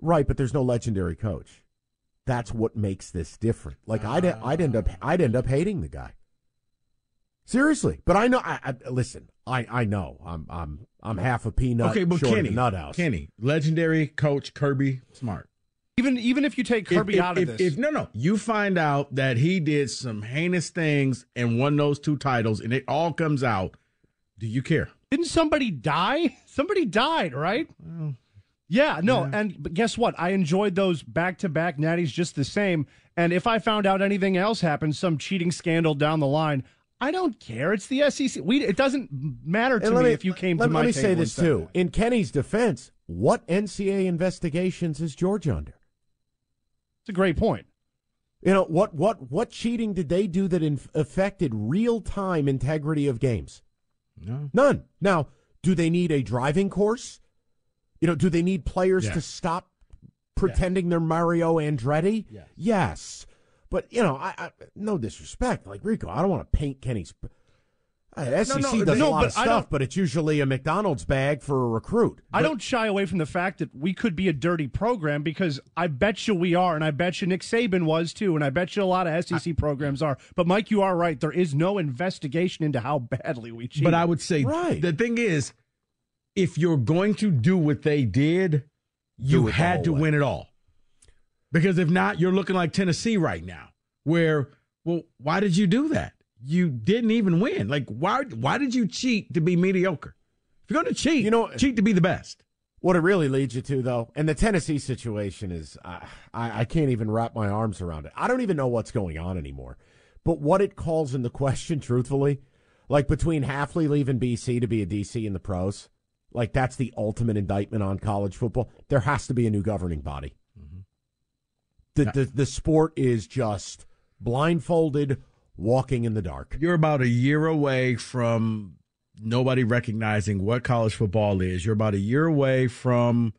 Right, but there's no legendary coach. That's what makes this different. Like I'd I'd end up I'd end up hating the guy. Seriously, but I know. I, I listen. I I know. I'm I'm I'm half a peanut. okay, but short Kenny, of a nut house. Kenny, legendary coach Kirby Smart. Even even if you take Kirby if, out of if, this, if no, no, you find out that he did some heinous things and won those two titles, and it all comes out. Do you care? Didn't somebody die? Somebody died, right? yeah, no. And but guess what? I enjoyed those back to back natties just the same. And if I found out anything else happened, some cheating scandal down the line, I don't care. It's the SEC. We it doesn't matter to And me, if you came let, to my let me say this too. that. In Kenny's defense, what NCAA investigations is Georgia under? It's a great point. You know what? What what cheating did they do that inf- affected real time integrity of games? No, none. Now, do they need a driving course? You know, do they need players to stop pretending they're Mario Andretti? Yes. Yes. But you know, I, I no disrespect, like Rico, I don't want to paint Kenny's. Uh, SEC no, does no, a lot of stuff, but it's usually a McDonald's bag for a recruit. I don't shy away from the fact that we could be a dirty program because I bet you we are, and I bet you Nick Saban was too, and I bet you a lot of SEC programs are. But Mike, you are right. There is no investigation into how badly we cheated. But I would say the thing is, if you're going to do what they did, you it the had to way. win it all. Because if not, you're looking like Tennessee right now, where well, why did you do that? You didn't even win. Like why? Why did you cheat to be mediocre? If you're going to cheat, you know, cheat to be the best. What it really leads you to, though, and the Tennessee situation is, uh, I, I can't even wrap my arms around it. I don't even know what's going on anymore. But what it calls into question, truthfully, like between Hafley leaving BC to be a DC in the pros, like that's the ultimate indictment on college football. There has to be a new governing body. The, the the sport is just blindfolded, walking in the dark. You're about a year away from nobody recognizing what college football is. You're about a year away from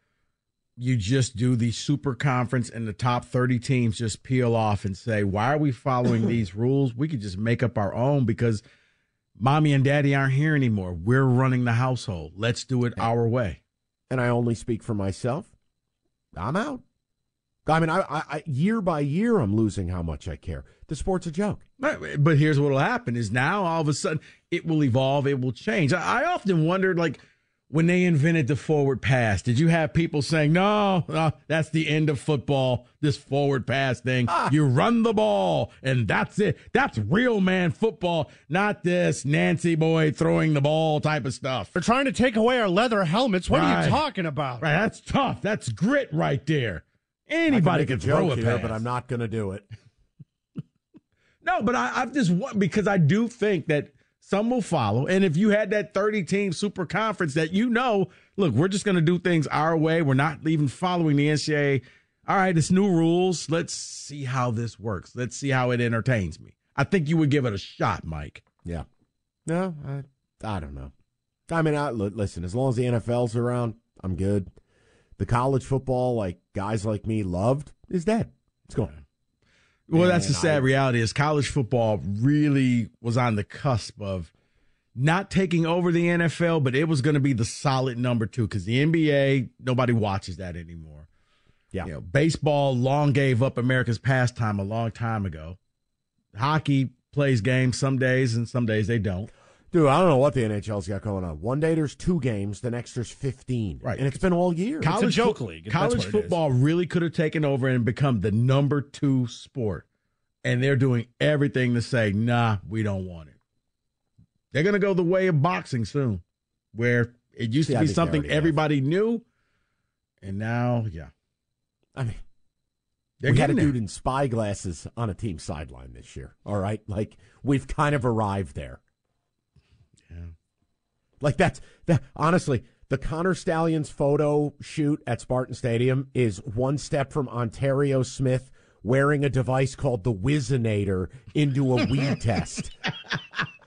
you just do the super conference and the top 30 teams just peel off and say, why are we following these rules? We could just make up our own because mommy and daddy aren't here anymore. We're running the household. Let's do it our way. and I only speak for myself, I'm out. I mean, I, I, I year by year, I'm losing how much I care. The sport's a joke. But but here's what will happen is now all of a sudden it will evolve, it will change. I, I often wondered like when they invented the forward pass, did you have people saying, no, no, that's the end of football, this forward pass thing. Ah. You run the ball and that's it. That's real man football, not this Nancy boy throwing the ball type of stuff. They're trying to take away our leather helmets. What are you talking about? Right, that's tough. That's grit right there. Anybody can can throw a here, pass. but I'm not going to do it. No, but I, I've just because I do think that some will follow. And if you had that 30 team super conference that you know, look, we're just going to do things our way. We're not even following the NCAA. All right, it's new rules. Let's see how this works. Let's see how it entertains me. I think you would give it a shot, Mike. Yeah. No, I, I don't know. I mean, I, listen, as long as the NFL's around, I'm good. The college football, like guys like me loved, is dead. It's gone. Well, that's the sad I- reality is college football really was on the cusp of not taking over the NFL, but it was going to be the solid number two because the NBA, nobody watches that anymore. Yeah. You know, baseball long gave up America's pastime a long time ago. Hockey plays games some days and some days they don't. Dude, I don't know what the NHL's got going on. One day there's two games, the next there's 15. Right. And it's been all year. College fo- College football really could have taken over and become the number two sport. And they're doing everything to say, nah, we don't want it. They're going to go the way of boxing soon, where it used See, to be something already have. everybody knew. And now, yeah. I mean, They're we had a getting dude in spy glasses on a team sideline this year. All right. Like, we've kind of arrived there. Yeah. Like, that's that. Honestly, the Connor Stalions photo shoot at Spartan Stadium is one step from Onterrio Smith wearing a device called the Whizzinator into a weed test.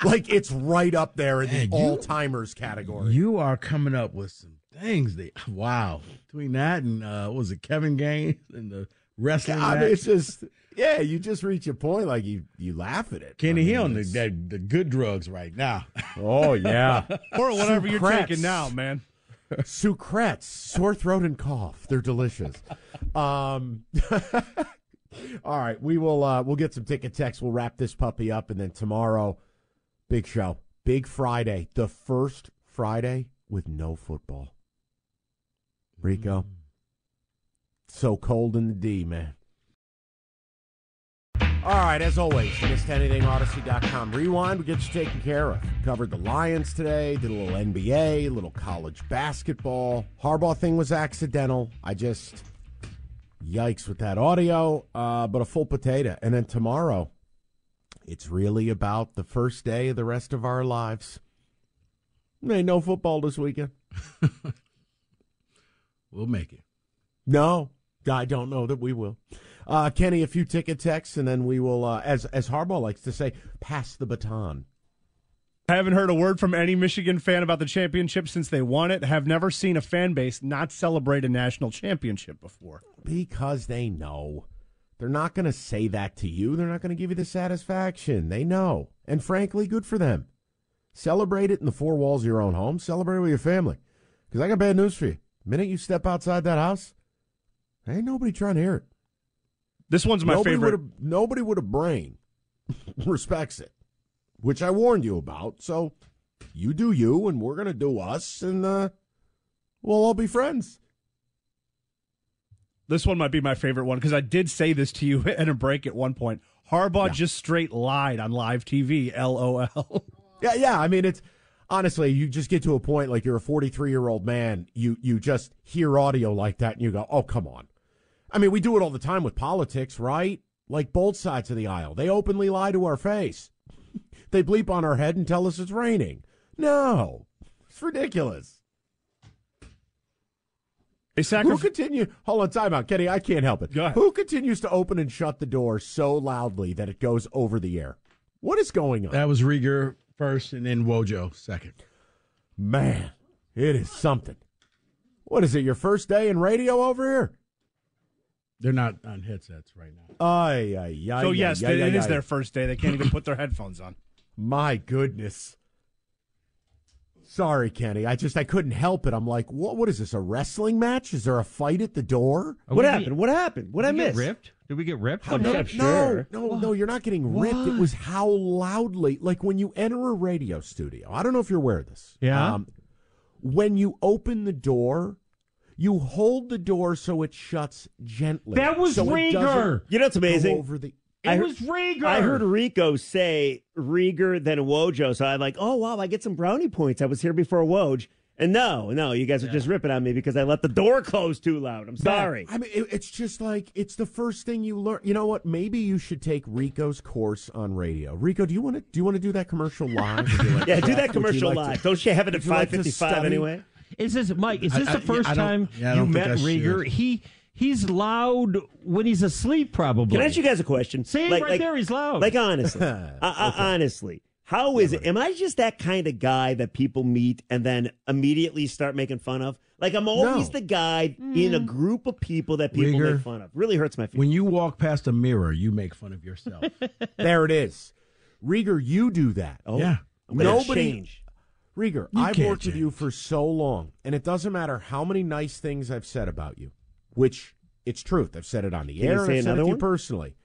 Like, it's right up there in the Man, you- all timers category. You are coming up with some things that, wow. Between that and, uh, what was it Kevin Gaines and the wrestling? Match? it's just, yeah, you just reach a point, like, you, you laugh at it. Kenny I mean, Hill on the, the, the good drugs right now. Oh, yeah. Or whatever you're Sucrets. taking now, man. Sucrets, sore throat and cough. They're delicious. Um, all right, we will. Uh, we'll get some ticket text. We'll wrap this puppy up, and then tomorrow, big show, big Friday, the first Friday with no football. Rico, so cold in the D, man. All right, as always, missed anything, Audacy.com. Rewind, we get you taken care of. Covered the Lions today, did a little NBA, a little college basketball. Harbaugh thing was accidental. I just, yikes with that audio, uh, but a full potato. And then tomorrow, it's really about the first day of the rest of our lives. Ain't no football this weekend. We'll make it. No, I don't know that we will. Uh, Kenny, a few ticket texts, and then we will, uh, as as Harbaugh likes to say, pass the baton. I haven't heard a word from any Michigan fan about the championship since they won it. Have never seen a fan base not celebrate a national championship before. Because they know. They're not going to say that to you. They're not going to give you the satisfaction. They know. And frankly, good for them. Celebrate it in the four walls of your own home. Celebrate it with your family. Because I got bad news for you. The minute you step outside that house, ain't nobody trying to hear it. This one's my nobody favorite. A, nobody with a brain respects it, which I warned you about. So you do you, and we're going to do us, and uh, we'll all be friends. This one might be my favorite one because I did say this to you in a break at one point. Harbaugh Yeah. just straight lied on live TV. LOL. Yeah, yeah. I mean, it's honestly, you just get to a point like you're a 43 year old man. You you just hear audio like that, and you go, "Oh, come on." I mean, we do it all the time with politics, right? Like both sides of the aisle, they openly lie to our face. they bleep on our head and tell us it's raining. No, it's ridiculous. They Who continue? Hold on, time out, Kenny. I can't help it. Who continues to open and shut the door so loudly that it goes over the air? What is going on? That was Rieger first and then Wojo second. Man, it is something. What is it? Your first day in radio over here? They're not on headsets right now. Ay, ay, ay, so ay, yes, ay, it ay, is their first day. They can't even put their headphones on. My goodness. Sorry, Kenny. I just I couldn't help it. I'm like, what? What is this? A wrestling match? Is there a fight at the door? Oh, what happened? What happened? What I Did we get ripped? Did we get ripped? How- from no, that? no, no, no, you're not getting ripped. It was how loudly, like when you enter a radio studio. I don't know if you're aware of this. Yeah. Um, when you open the door, you hold the door so it shuts gently. That was so Rieger. You know it's amazing? Over the, It I was Rieger. I heard Rico say Rieger then Wojo, so I'm like, oh wow, I get some brownie points. I was here before Woj, and no, no, you guys are just ripping on me because I let the door close too loud. I'm sorry. I mean, it, it's just like it's the first thing you learn. You know what? Maybe you should take Rico's course on radio. Rico, do you want to do you want to do that commercial live? Like Yeah, do that commercial like live. to- Don't you have it at would you like to 5:55 anyway? Is this Mike? Is this I- the first I don't- time yeah, you met I Rieger? should. He he's loud when he's asleep. Probably. Can I ask you guys a question? See, right there, he's loud. Like honestly, uh, uh, honestly, How is it? Am I just that kind of guy that people meet and then immediately start making fun of? Like I'm always No. the guy in a group of people that people Rieger, make fun of. Really hurts my feelings. When you walk past a mirror, you make fun of yourself. there it is. Rieger, you do that. Oh, yeah. I'm Nobody. change. Rieger, You I've worked with you for so long, and it doesn't matter how many nice things I've said about you, which it's truth. I've said it on the Can air. I've said it another to you one? personally.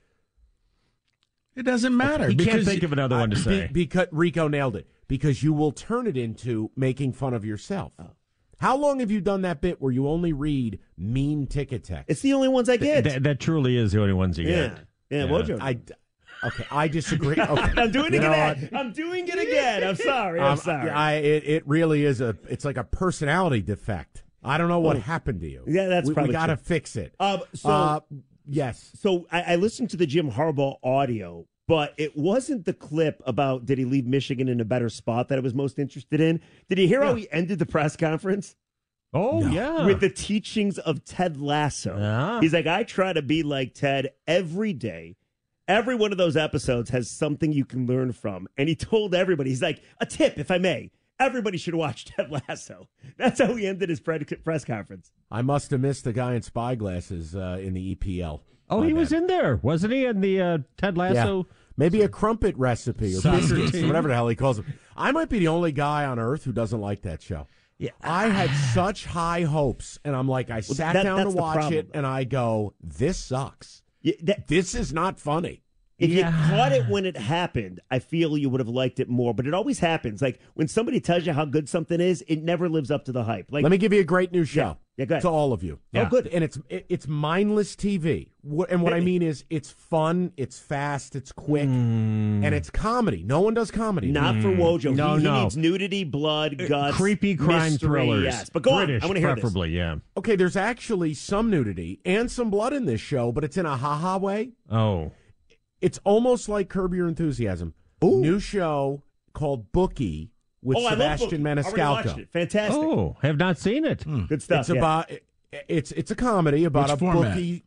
It doesn't matter. He can't think of another one to Be- say. because Rico nailed it. Because you will turn it into making fun of yourself. Oh. How long have you done that bit where you only read mean ticket text? It's the only ones I get. That, that truly is the only ones you yeah. get. Yeah, Wojo. I, okay, I disagree. Okay. I'm doing You it know again. what? I'm doing it again. I'm sorry. I'm Um, sorry. I, it, it really is a. It's like a personality defect. I don't know what Oh. happened to you. Yeah, that's we, probably we got to fix it. Um, so Uh, yes. So I, I listened to the Jim Harbaugh audio, but it wasn't the clip about did he leave Michigan in a better spot that I was most interested in. Did you hear how he ended the press conference? Oh, yeah. With the teachings of Ted Lasso. He's like, I try to be like Ted every day. Every one of those episodes has something you can learn from. And he told everybody, he's like, a tip, if I may. Everybody should watch Ted Lasso. That's how he ended his press conference. I must have missed the guy in spy glasses uh, in the EPL. Oh, he was in there, wasn't he? In the uh, Ted Lasso. Yeah. Maybe a crumpet recipe or biscuits, or whatever the hell he calls them. I might be the only guy on earth who doesn't like that show. Yeah. I had such high hopes, and I'm like, I sat that- down to watch problem, it, and I go, this sucks. Yeah, that- This is not funny. If Yeah. you caught it when it happened, I feel you would have liked it more. But it always happens. Like when somebody tells you how good something is, it never lives up to the hype. Like Let me give you a great new show. Yeah, good. To all of you. Yeah. Oh, good. And it's it, it's mindless TV. And what I mean is, it's fun, it's fast, it's quick, Hmm. and it's comedy. No one does comedy. not for Wojo. No, he, he no. needs nudity, blood, guts, Creepy crime mystery, thrillers. Yes, but go British, on. I want to hear this. preferably, yeah. Okay, there's actually some nudity and some blood in this show, but it's in a haha way. Oh. It's almost like Curb Your Enthusiasm. New show called Bookie with oh, I love Sebastian Bookie. Already watched Maniscalco. it. Fantastic. Oh, have not seen it. Good stuff. It's yeah. about it's it's a comedy about Which a format? bookie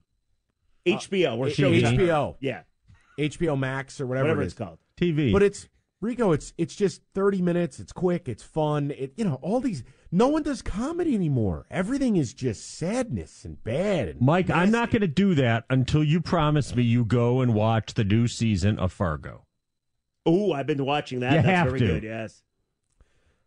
HBO or uh, HBO. Yeah, HBO Max or whatever, whatever it it's called. TV. But it's Rico. It's it's just thirty minutes. It's quick. It's fun. It you know all these. No one does comedy anymore. Everything is just sadness and bad. And Mike, I'm not going to do that until you promise me you go and watch the new season of Fargo. Oh, I've been watching that. You That's have very to. good. Yes.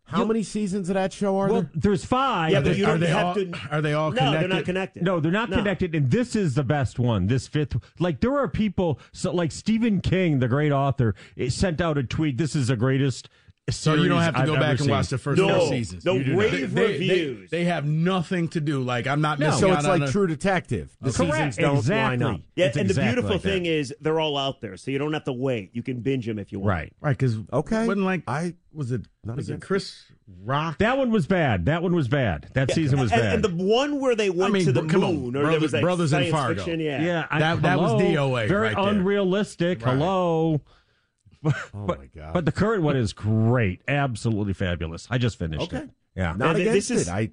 How many seasons of that show are Well, there? there's five. Yeah, Are but they, you are don't they have all, to. Are they all Connected? no, connected? they're not connected. No, they're not No. connected, and this is the best one. This fifth, like there are people, so like Stephen King, the great author, it sent out a tweet. This is the greatest. So you don't have to I've go ever back and seen." watch the first No, four seasons. no You do not. rave They- they- reviews. They, have nothing to do. Like I'm not missing so out it's on like a- True Detective. The Correct, seasons don't exactly. line up. Yeah, It's and the beautiful like thing is they're all out there, so you don't have to wait. You can binge them if you want. Right. right because Okay. wasn't like I was it Not was it Chris Rock? That one was bad. That one was bad. That season was And, bad. and the one where they went mean, to the come on, moon, or there was like Brothers in science Fargo. fiction. Yeah, yeah, I- That- that was hello? DOA Very right there. unrealistic. Right. Hello. Oh but, my god. But the current one is great. Absolutely fabulous. I just finished Okay. it. Yeah. not And against this is- it. I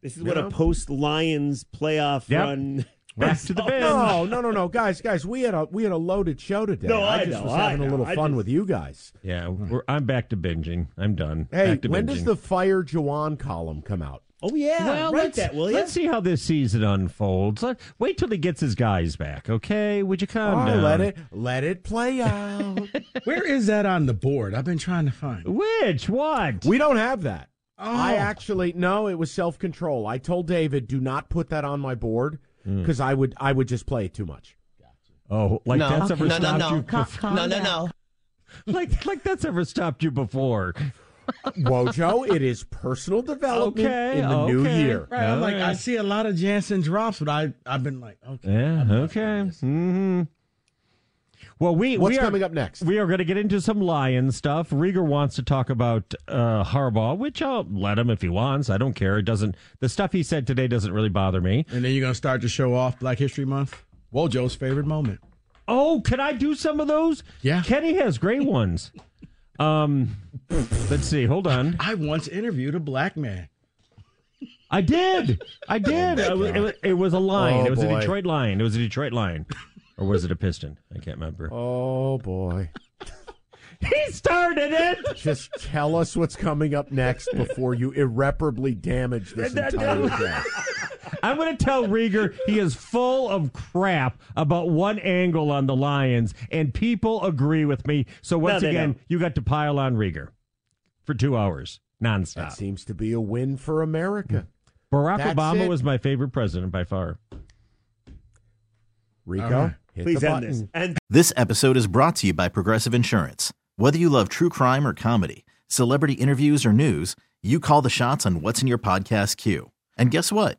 This is what know? a post Lions playoff Yep. run. Back to the bench. no, no, no, no, guys, guys. We had a we had a loaded show today. No, I I just know, was having a little fun just- with you guys. Yeah, we're, I'm back to binging. I'm done. Hey, back to when binging. does the Fire Juwan column come out? Oh yeah, well, write let's, that, will you? let's see how this season unfolds. Let, wait till he gets his guys back, okay? Would you calm Oh, down? let it let it play out. Where is that on the board? I've been trying to find. Which? What? we don't have that. Oh. I actually no, it was self control. I told David, do not put that on my board hmm. because I would I would just play it too much. Oh, like no, that's ever no, no, stopped no. you? Cal- before? no, no, no. Like, like that's ever stopped you before? Wojo, it is personal development Okay, in the new year. Right, I'm like, I see a lot of Jansen drops, but I I've been like, okay, Yeah. Okay. hmm Well, we What's we are, coming up next? We are going to get into some lion stuff. Rieger wants to talk about uh, Harbaugh, which I'll let him if he wants. I don't care. It doesn't. The stuff he said today doesn't really bother me. and then you're gonna start to show off Black History Month. Wojo's favorite moment. Oh, can I do some of those? Yeah. Kenny has great ones. Um, let's see. Hold on. I once interviewed a black man. I did. I did. it, was, it was- it was a lion. Oh, it was boy. a Detroit lion. It was a Detroit lion, or was it a piston? I can't remember. Oh boy. He started it. Just tell us what's coming up next before you irreparably damage this entire day. I'm going to tell Rieger he is full of crap about one angle on the Lions, and people agree with me. So once they again, don't. you got to pile on Rieger for two hours nonstop. That seems to be a win for America. Mm-hmm. Barack That's Obama it. was my favorite president by far. Rico, All right. hit Please the end button. this. And This episode is brought to you by Progressive Insurance. Whether you love true crime or comedy, celebrity interviews or news, you call the shots on what's in your podcast queue. And guess what?